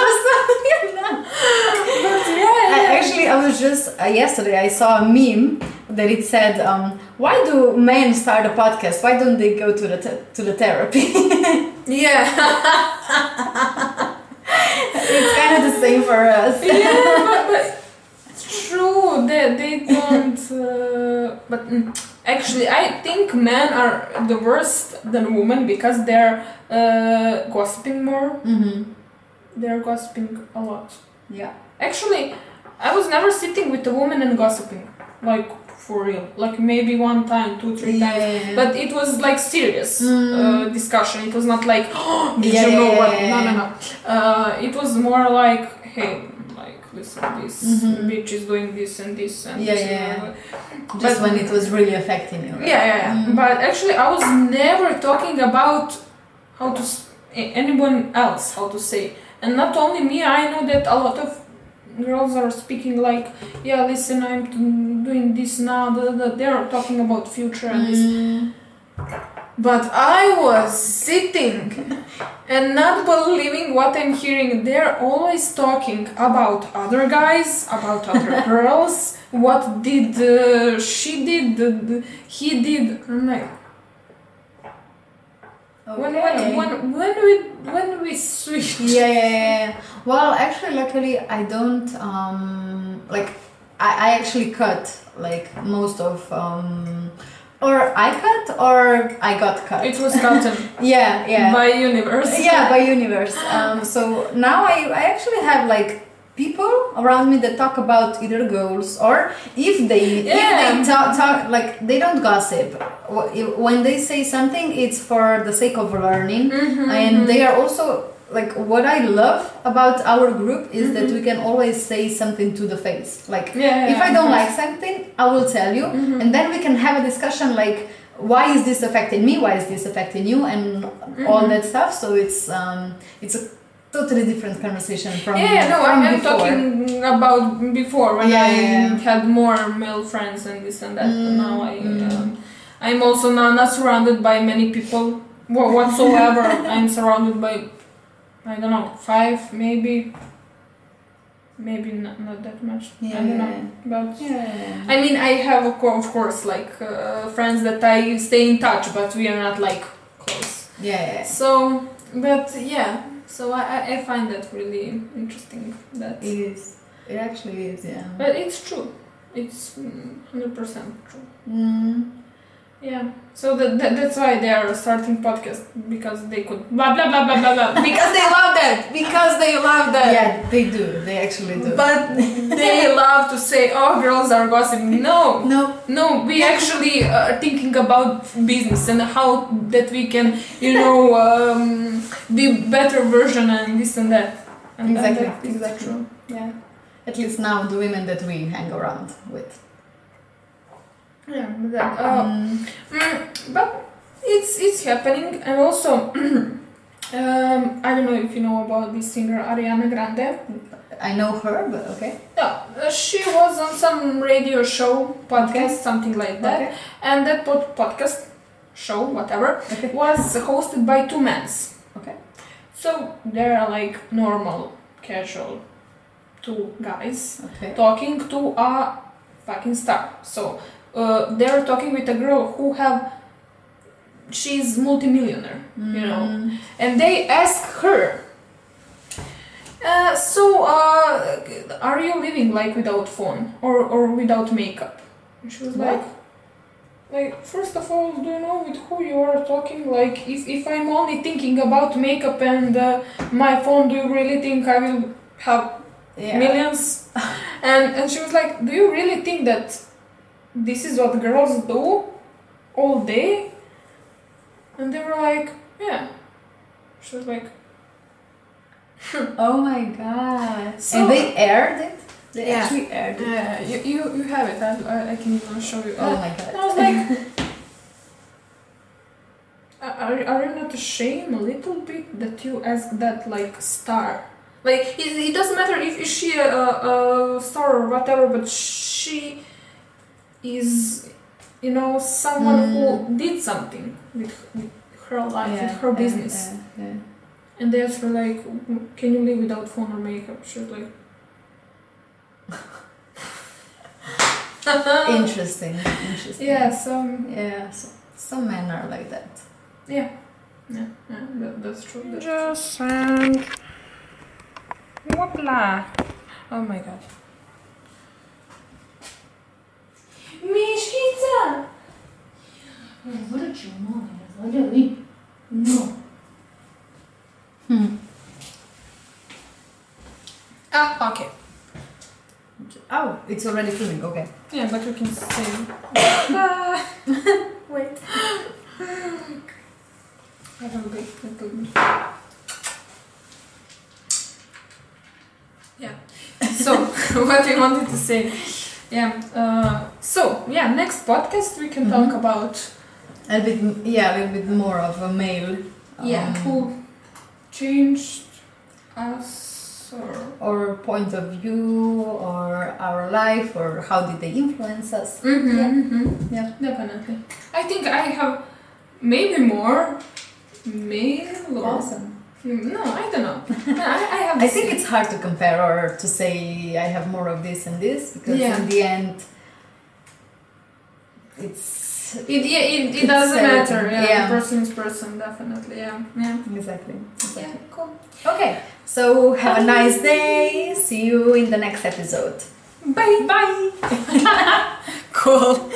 Speaker 2: just so you know.
Speaker 3: But yeah,
Speaker 2: I-
Speaker 3: yeah.
Speaker 2: Actually, I was just uh, yesterday. I saw a meme that it said, um, "Why do men start a podcast? Why don't they go to the th- to the therapy?"
Speaker 3: yeah.
Speaker 2: it's kind of the Same for us.
Speaker 3: yeah, but, but it's true. They they don't. Uh, but mm, actually, I think men are the worst than women because they're uh, gossiping more.
Speaker 2: hmm
Speaker 3: They're gossiping a lot.
Speaker 2: Yeah.
Speaker 3: Actually, I was never sitting with a woman and gossiping, like for real. Like maybe one time, two, three times.
Speaker 2: Yeah.
Speaker 3: But it was like serious
Speaker 2: Mm.
Speaker 3: uh, discussion. It was not like, oh, did
Speaker 2: Yeah,
Speaker 3: you know what? No, no, no. Uh, it was more like, hey, listen, this
Speaker 2: Mhm.
Speaker 3: bitch is doing this and this and
Speaker 2: Yeah,
Speaker 3: this.
Speaker 2: yeah.
Speaker 3: that.
Speaker 2: Just when it was really affecting you. right?
Speaker 3: Yeah, yeah, yeah.
Speaker 2: Mm.
Speaker 3: But actually, I was never talking about how to anyone else how to say. And not only me, I know that a lot of girls are speaking like, yeah, listen, I'm doing this now. Da. They're talking about future and this. But I was sitting and not believing what I'm hearing. They're always talking about other guys, about other girls. What did uh, she did? The, he did. I'm like, when,
Speaker 2: Okay.
Speaker 3: when, when, when we when we switch.
Speaker 2: yeah, yeah, yeah. Well, actually, luckily, I don't um like. I, I actually cut like most of um, or I cut or I got cut.
Speaker 3: It was gotten
Speaker 2: yeah, yeah.
Speaker 3: by universe.
Speaker 2: yeah by universe um, so now I, I actually have like people around me that talk about either goals or if they
Speaker 3: Yeah.
Speaker 2: if they talk, talk like they don't gossip when they say something it's for the sake of learning
Speaker 3: Mhm,
Speaker 2: and
Speaker 3: mhm.
Speaker 2: they are also like what i love about our group is that we can always say something to the face like
Speaker 3: Mm-hmm. Yeah,
Speaker 2: if
Speaker 3: yeah,
Speaker 2: i don't like something i will tell you
Speaker 3: Mhm.
Speaker 2: and then we can have a discussion like why is this affecting me why is this affecting you and all
Speaker 3: Mhm.
Speaker 2: that stuff so it's um it's a totally different conversation from
Speaker 3: Yeah, no,
Speaker 2: from
Speaker 3: I'm,
Speaker 2: before.
Speaker 3: talking about before when
Speaker 2: Yeah,
Speaker 3: I
Speaker 2: yeah, yeah.
Speaker 3: had more male friends and this and that.
Speaker 2: Mm,
Speaker 3: now I,
Speaker 2: mm.
Speaker 3: um, I'm also not, not surrounded by many people whatsoever. I'm surrounded by, I don't know, five maybe, maybe not, not that much. I don't know, but.
Speaker 2: yeah
Speaker 3: I mean, I have of cour- of course like uh, friends that I stay in touch, but we are not like close.
Speaker 2: yeah, yeah.
Speaker 3: So, but yeah, so I, I- I find that really interesting. That,
Speaker 2: it is it actually is yeah
Speaker 3: but it's true. It's hundred percent true.
Speaker 2: mm.
Speaker 3: Yeah. So that, that that's why they are starting podcast because they could blah blah blah blah blah blah because they love that because they love that.
Speaker 2: yeah they do they actually do
Speaker 3: But they love to say, "Oh, girls are gossiping." No,
Speaker 2: no
Speaker 3: No, we actually are thinking about business and how that we can, you know, um, be better version and this and that. And
Speaker 2: Exactly,
Speaker 3: that
Speaker 2: exactly.
Speaker 3: true.
Speaker 2: yeah at least now the women that we hang around with
Speaker 3: Yeah, that, uh,
Speaker 2: Mm.
Speaker 3: mm, but it's it's happening, and also, um, I don't know if you know about this singer Ariana Grande.
Speaker 2: I know her but okay
Speaker 3: Yeah, uh, she was on some radio show, podcast, something like that,
Speaker 2: okay
Speaker 3: and that pod- podcast show, whatever,
Speaker 2: okay
Speaker 3: was hosted by two men.
Speaker 2: okay
Speaker 3: So they're like normal, casual, two guys
Speaker 2: okay
Speaker 3: talking to a fucking star. So uh, they're talking with a girl who have she's multimillionaire, you know,
Speaker 2: Mm.
Speaker 3: and they ask her. Uh, so, uh, are you living like without phone or, or without makeup? And she was
Speaker 2: What?
Speaker 3: like, like first of all, do you know with who you are talking? Like, if, if I'm only thinking about makeup and uh, my phone, do you really think I will have
Speaker 2: yeah
Speaker 3: millions? and and she was like, do you really think that this is what girls do all day? And they were like, yeah. She was like,
Speaker 2: oh my god
Speaker 3: So-
Speaker 2: and they aired it they
Speaker 3: Yeah.
Speaker 2: actually aired it
Speaker 3: yeah, you, you, you have it. I, I, I can even show you.
Speaker 2: oh
Speaker 3: Uh,
Speaker 2: my god.
Speaker 3: I was like, are, are you not ashamed a little bit that you ask that like star? Like it, it doesn't matter if is she a, a, a star or whatever, but she is, you know, someone
Speaker 2: Mm.
Speaker 3: who did something with, with her life,
Speaker 2: Yeah,
Speaker 3: with her
Speaker 2: yeah,
Speaker 3: business.
Speaker 2: yeah, yeah.
Speaker 3: And they asked her like, "Can you live without phone or makeup?" She was like.
Speaker 2: interesting interesting
Speaker 3: Yeah, some
Speaker 2: yeah so, some men are like that
Speaker 3: Yeah, yeah, yeah that, that's true. That's just and Whoopla. Oh my god. Мишкица!
Speaker 2: Выручил ноги, No. Hmm.
Speaker 3: Ah, okay.
Speaker 2: Oh, it's already filming. Okay.
Speaker 3: Yeah, but you can say. Ah.
Speaker 2: Wait.
Speaker 3: I have a big little. Yeah. So, what we wanted to say. yeah. Uh, so, yeah, next podcast we can talk
Speaker 2: Mhm.
Speaker 3: about
Speaker 2: A bit, yeah, a little bit more of a male.
Speaker 3: yeah
Speaker 2: um,
Speaker 3: who changed us or
Speaker 2: or point of view, or our life, or how did they influence us.
Speaker 3: Mm-hmm,
Speaker 2: Yeah.
Speaker 3: mm-hmm.
Speaker 2: Yeah.
Speaker 3: Definitely. I think I have maybe more male
Speaker 2: Awesome.
Speaker 3: Mm, no, I don't know. No, I, I have.
Speaker 2: I think it's hard to compare or to say I have more of this and this because
Speaker 3: Yeah.
Speaker 2: in the end, it's
Speaker 3: It, yeah, it, it doesn't matter. Yeah,
Speaker 2: yeah.
Speaker 3: person is person, definitely. Yeah, yeah.
Speaker 2: exactly.
Speaker 3: Yeah, cool.
Speaker 2: Okay, so have a nice day. See you in the next episode.
Speaker 3: Bye. Bye. cool.